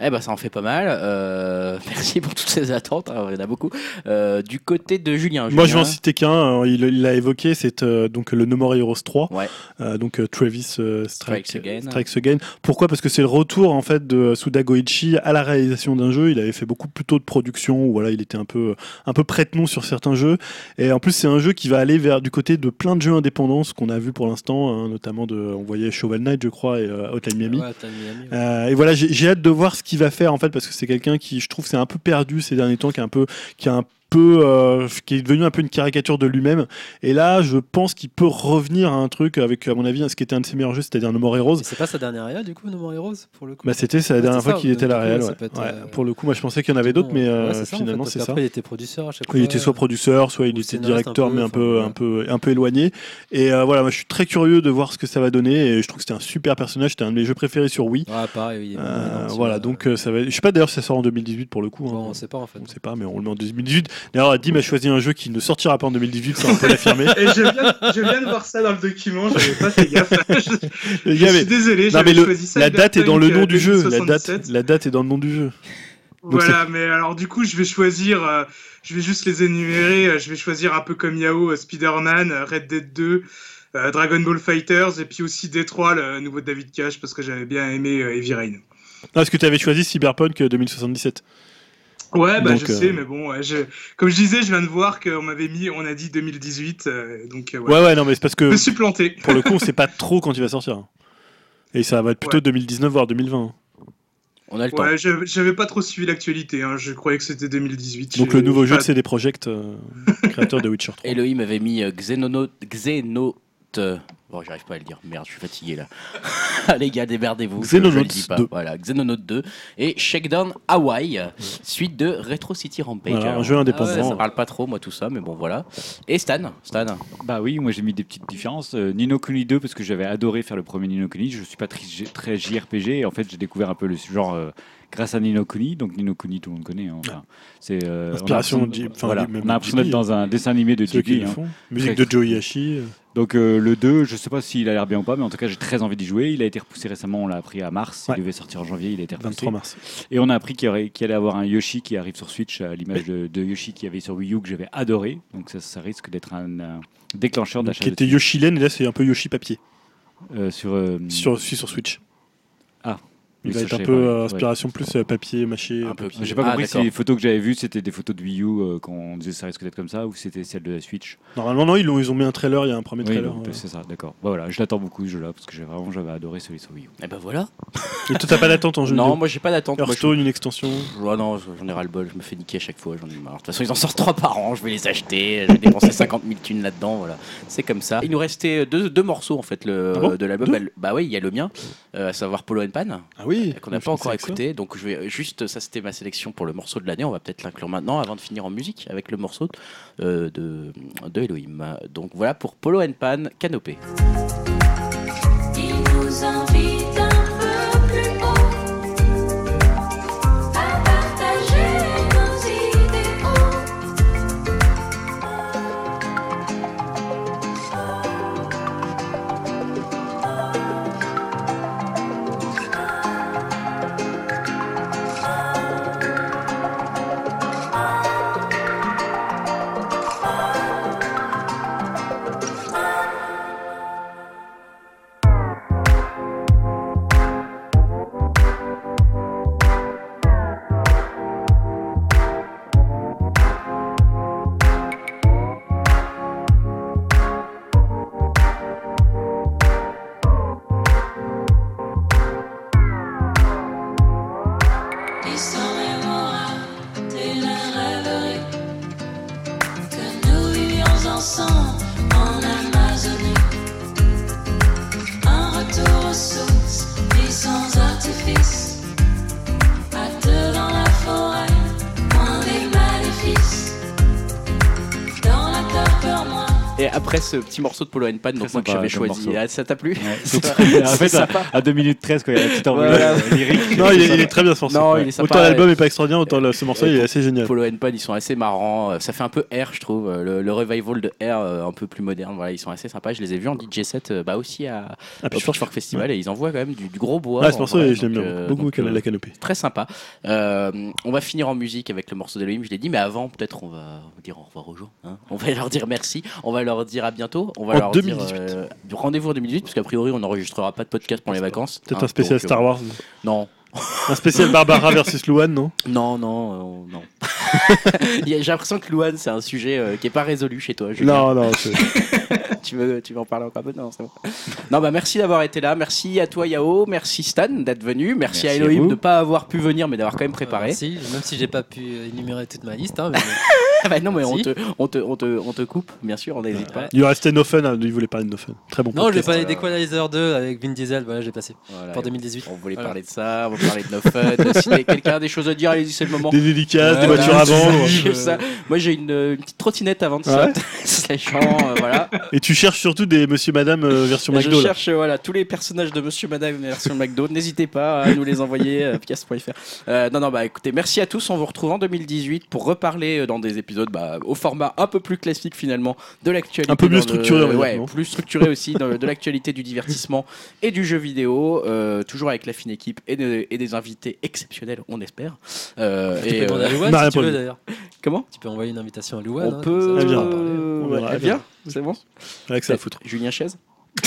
Eh ben, ça en fait pas mal. Euh, merci pour toutes ces attentes. hein, il y en a beaucoup. Euh, du côté de Julien. Moi je vais en citer qu'un. Alors, Il l'a évoqué, c'est euh, donc le No More Heroes 3. Ouais. Euh, donc Travis Strikes, Strikes Again. Strikes Again. Pourquoi? Parce que c'est le retour en fait de Suda Goichi à la réalisation d'un jeu. Il avait fait beaucoup plus tôt de production où voilà, il était un peu un peu prête-nom sur certains jeux. Et en plus c'est un jeu qui va aller vers du côté de plein de jeux indépendants, ce qu'on a vu pour l'instant, hein, notamment de on voyait Shovel Knight je crois et Hotline Miami. Ouais, t'as Miami, ouais. Et voilà, j'ai j'ai hâte de voir ce qu'il va faire en fait, parce que c'est quelqu'un qui, je trouve, c'est un peu perdu ces derniers temps, qui a un peu, qui a un peu, euh, qui est devenu un peu une caricature de lui-même. Et là, je pense qu'il peut revenir à un truc avec, à mon avis, ce qui était un de ses meilleurs jeux, c'est-à-dire No More Heroes. C'est pas sa dernière réa du coup, No More Heroes pour le coup. Bah, c'était la Ouais, dernière fois qu'il était à la réelle. ouais. Ouais, euh, Pour le coup, moi je pensais qu'il y en avait d'autres, mais euh, en fait, finalement parce c'est ça. il était producteur à chaque fois. Il était soit producteur, soit il était directeur, un peu, mais un peu, un peu, un peu éloigné. Et euh, voilà, moi je suis très curieux de voir ce que ça va donner. Et je trouve que c'était un super personnage. C'était un de mes jeux préférés sur Wii. Ouais, pareil, oui, Euh, voilà, euh, donc euh, ça va. Je sais pas d'ailleurs si ça sort en 2018 pour le coup. hein. on sait pas en fait. On sait pas, mais on le met en 2018. D'ailleurs, Dim a choisi un jeu qui ne sortira pas en 2018, ça on peut l'affirmer. Et je viens, je viens de voir ça dans le document, j'avais pas fait gaffe. je, suis désolé, j'avais choisi ça. la date est dans le nom du jeu. La date, 2077. la date est dans le nom du jeu. Donc Voilà, mais alors du coup, je vais choisir, euh, je vais juste les énumérer. euh, je vais choisir un peu comme Yao, euh, Spider-Man, euh, Red Dead 2, euh, Dragon Ball Fighters, et puis aussi Détroit, le nouveau David Cage, parce que j'avais bien aimé euh, Heavy Rain. Ah, est-ce que tu avais choisi Cyberpunk euh, 2077 Ouais, bah Donc, je euh, sais, mais bon, ouais, je- comme je disais, je viens de voir qu'on m'avait mis, on a dit 2018, euh, donc euh, Ouais, ouais. ouais, non, mais c'est parce Je que me suis planté. pour le coup, on sait pas trop quand il va sortir. Et ça va être plutôt Ouais. 2019 voire 2020. On a le temps. Ouais, je- j'avais pas trop suivi l'actualité, hein, je croyais que c'était 2018. Donc le nouveau jeu de CD Projekt, euh, créateur de Witcher 3. Elohim avait mis euh, Xenonote. Bon, j'arrive pas à le dire. Merde, je suis fatigué là. Les gars, démerdez-vous. pas. 2. Voilà, Xenonote 2 et Shakedown Hawaii, suite de Retro City Rampage. Voilà, un jeu Ah indépendant. ouais, ça parle pas trop, moi, tout ça, mais bon, voilà. Et Stan, Stan. Bah oui, moi j'ai mis des petites différences. Euh, Nino Kuni 2 parce que j'avais adoré faire le premier Nino Kuni. Je suis pas très, très JRPG et en fait j'ai découvert un peu le genre euh, grâce à Nino Kuni. Donc Nino Kuni tout le monde connaît. hein. Enfin, c'est euh, on a Inspiration l'impression- voilà, on a l'impression d'être dans un dessin animé de Ghibli. hein. Musique Très- de Joe euh. Donc euh, le 2, je sais pas s'il a l'air bien ou pas, mais en tout cas j'ai très envie d'y jouer. Il a été repoussé récemment, on l'a appris à mars. Ouais. Il devait sortir en janvier, il a été repoussé. 23 mars. Et on a appris qu'il y, qu'il allait avoir un Yoshi qui arrive sur Switch à l'image de, de Yoshi qui avait sur Wii U que j'avais adoré. Donc ça, ça risque d'être un, déclencheur d'achat. Qui était. Yoshi Len et là c'est un peu Yoshi papier. Euh, sur, euh, Sur, sur Switch. Il va être je un peu euh, ouais. inspiration plus papier mâché. Un peu. papier. J'ai pas Ah, compris si les photos que j'avais vues c'était des photos de Wii U euh, quand on disait ça risque d'être comme ça ou c'était celles de la Switch? Normalement non, ils ont, ils ont mis un trailer, il y a un premier Oui, trailer. c'est ça, d'accord. Bah, voilà, je l'attends beaucoup ce jeu-là parce que j'ai vraiment j'avais adoré celui sur Wii U. Et ben voilà. Et toi t'as pas d'attente en jeu Non, moi j'ai pas d'attente. Moi, je- Hearthstone, une extension? Ouais, non, j'en ai ras le bol, je me fais niquer à chaque fois, j'en ai marre. De toute façon, ils en sortent trois par an, je vais les acheter, j'ai dépensé 50 000 thunes là-dedans, voilà. C'est comme ça. Il nous restait deux, deux morceaux en fait le, Ah bon? de l'album. Bah, Bah oui, il y a le mien, euh, à savoir Polo and Pan, Ah oui. qu'on n'a pas encore ça. écouté. Donc je vais juste, ça c'était ma sélection pour le morceau de l'année, on va peut-être l'inclure maintenant avant de finir en musique avec le morceau euh, de, de Elohim. Donc voilà pour Polo and Pan, Canopé. Il nous invite ce petit morceau de Polo and Pan, donc moi que j'avais choisi. Ah, ça t'a plu? En fait, à, à 2 minutes 13 quand il y a la petite envolée Voilà. euh, lyrique. Non, il est, il est très bien ce morceau. Non, Ouais. il est sympa, Autant l'album ouais. est pas extraordinaire, autant le- ce morceau il est assez génial. Polo and Pan, ils sont assez marrants. Euh, Ça fait un peu Air, je trouve. Euh, Le, le revival de Air, un peu plus moderne. Voilà, ils sont assez sympas. Je les ai vus en DJ set, bah aussi à, Ah, au Pitchfork Festival, et ils envoient quand même du, du gros bois. Ah, ce morceau je l'aime bien. Beaucoup la canopée. Très sympa. On va finir en musique avec le morceau d'Elohim, je l'ai dit, mais avant, peut-être on va dire au revoir aux gens. hein. On va leur dire merci. On va leur dire à bientôt. On va En leur 2018. dire euh, rendez-vous en 2018, parce qu'a priori, on n'enregistrera pas de podcast pendant les vacances. Peut-être hein. un spécial Donc, euh, Star Wars. Non, Un spécial Barbara versus Luan, non? Non, non, euh, non. J'ai l'impression que Louane, c'est un sujet euh, qui est pas résolu chez toi. Julien. Non, non. tu veux, tu veux en parler encore un peu Non, c'est bon. Non, bah merci d'avoir été là. Merci à toi, Yao. Merci Stan d'être venu. Merci, Merci à à Elohim vous. de ne pas avoir pu venir, mais d'avoir quand même préparé. Merci, même si j'ai pas pu énumérer toute ma liste. hein, mais Ah bah non, mais on te, on, te, on, te, on te coupe, bien sûr, on n'hésite pas. Il restait No Fun, hein, il voulait parler de No Fun. Très bon Non, je vais parler d'Equalizer 2 avec Vin Diesel, voilà, j'ai passé. Voilà, Pour 2018. On voulait Voilà. parler de ça, on va parler de No Fun. si quelqu'un a des choses à dire, allez-y, c'est le moment. Des dédicaces, Ouais, des voilà, voitures ça. J'ai ça. Moi j'ai une, une petite trottinette avant de ça. Ouais. Sléchant, euh, voilà. Et tu cherches surtout des Monsieur Madame euh, version je McDo. là. cherche voilà, tous les personnages de Monsieur Madame version McDo. N'hésitez pas à nous les envoyer euh, podcast.fr. Euh, non, non, bah écoutez, merci à tous. On vous retrouve en 2018 pour reparler euh, dans des épisodes bah, au format un peu plus classique finalement de l'actualité. Un peu mieux le- structuré, dire, ouais, plus structuré aussi dans- de l'actualité du divertissement et du jeu vidéo. euh, toujours avec la fine équipe et, de- et des invités exceptionnels, on espère. Euh, Tu et, peux demander à euh, Louane Maria si tu veux d'ailleurs. comment? Tu peux envoyer une invitation à Louane. On hein, peut. ça, on verra, C'est bon Avec ça à foutre. Julien Chaise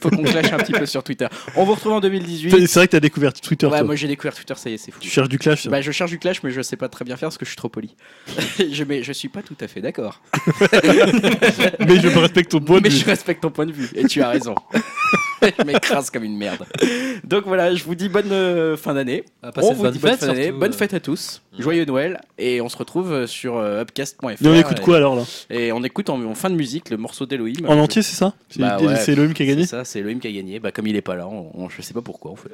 Faut qu'on clash un petit peu sur Twitter. On vous retrouve en 2018. C'est vrai que t'as découvert Twitter, Ouais, toi. moi j'ai découvert Twitter, ça y est, c'est fou. Tu cherches du clash. ça. Bah, je cherche du clash, mais je sais pas très bien faire parce que je suis trop poli. je, mais je suis pas tout à fait d'accord. Mais je respecte ton point de mais vue. je respecte ton point de vue et tu as raison. je m'écrase comme une merde. Donc voilà, je vous dis bonne euh, fin d'année. Ah, passez On de vous bonnes dit bonne fêtes, fin d'année. surtout, Bonne euh. fête à tous. Joyeux Noël. Et on se retrouve euh, sur euh, upcast.fr. Mais on écoute quoi alors là? Et on écoute en, en fin de musique le morceau d'Elohim. En entier, c'est ça? C'est Bah ouais. c'est Elohim qui a gagné? C'est ça, c'est Elohim qui a gagné. Bah, comme il est pas là, on, on- je sais pas pourquoi en fait.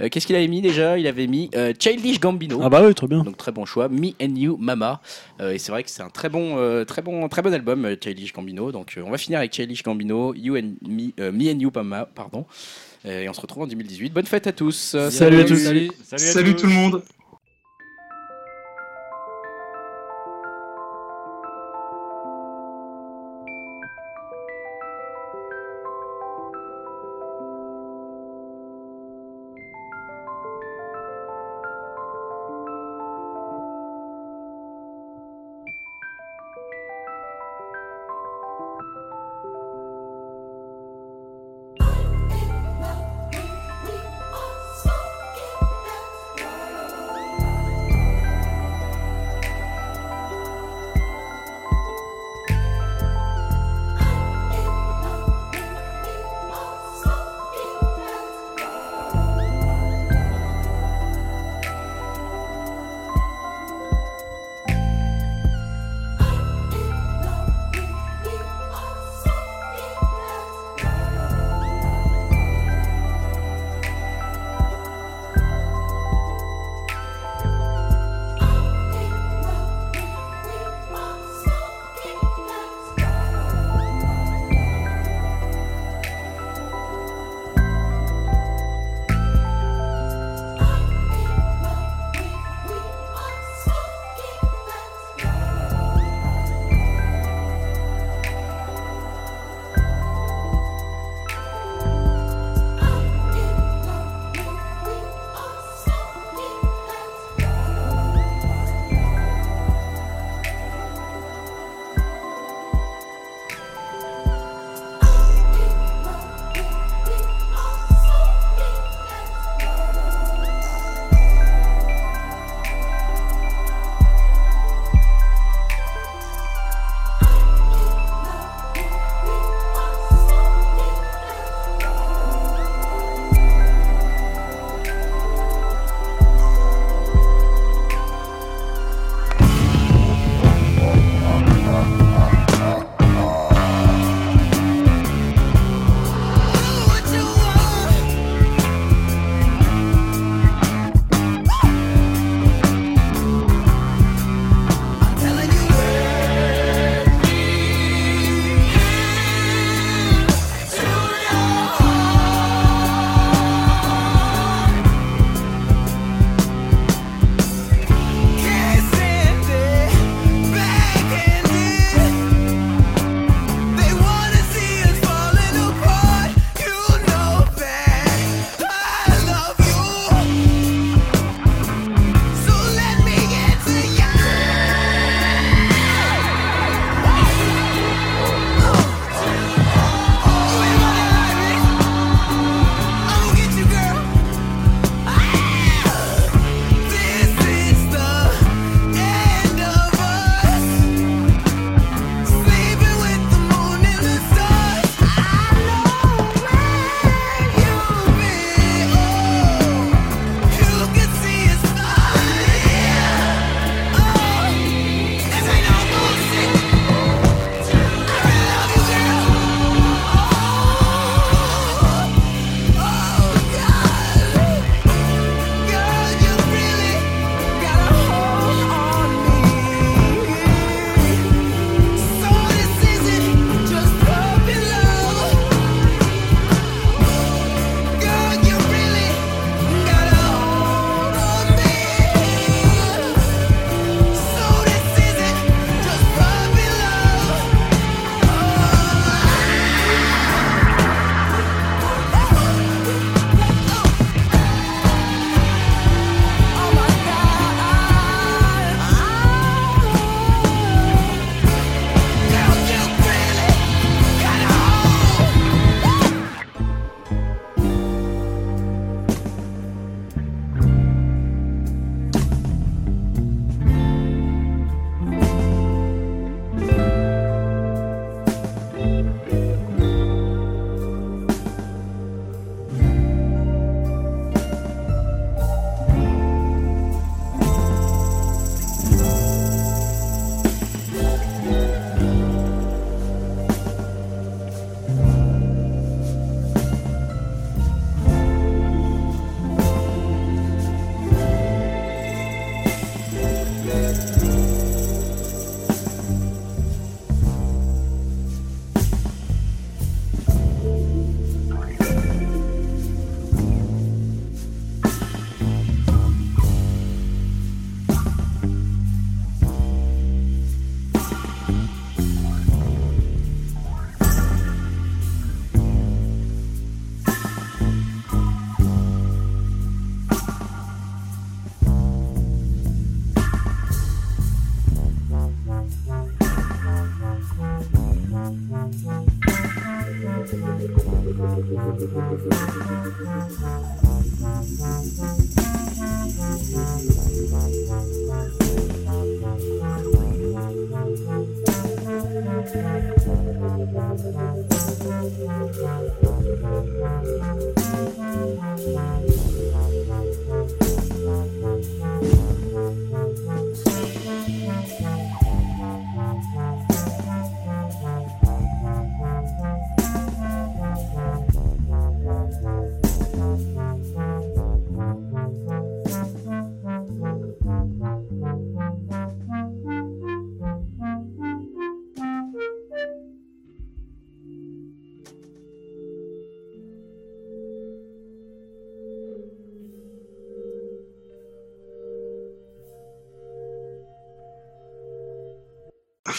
Euh, Qu'est-ce qu'il avait mis déjà? Il avait mis euh, Childish Gambino. Ah bah oui, très bien. Donc très bon choix, Me and You Mama. Euh, et c'est vrai que c'est un très bon, euh, très bon, très bon album, euh, Childish Gambino. Donc euh, on va finir avec Childish Gambino, You and Me, euh, Me and You Mama, pardon. Et on se retrouve en 2018. Bonne fête à tous. Salut à tous. Salut. Salut tout le monde.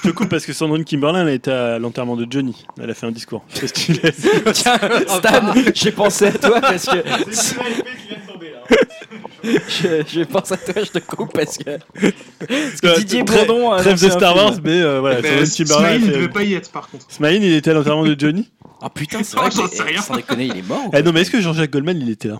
Te coupe parce que Sandrine Kimberlin, elle était à l'enterrement de Johnny. Elle a fait un discours. C'est stylé. Tiens, Stan, j'ai pensé à toi parce que. je, je pense à toi, je te coupe parce que. Parce que Didier Bourdon. a Trêve de Star film. Wars, mais euh, voilà. Mais Sandrine Kimberlin. Smaïn ne devait pas y être par contre. Smaïn, il était à l'enterrement de Johnny Ah putain, c'est vrai, J'en que- sais rien. sans déconner, il est mort. Eh non, mais est-ce que Jean-Jacques Goldman, il était là?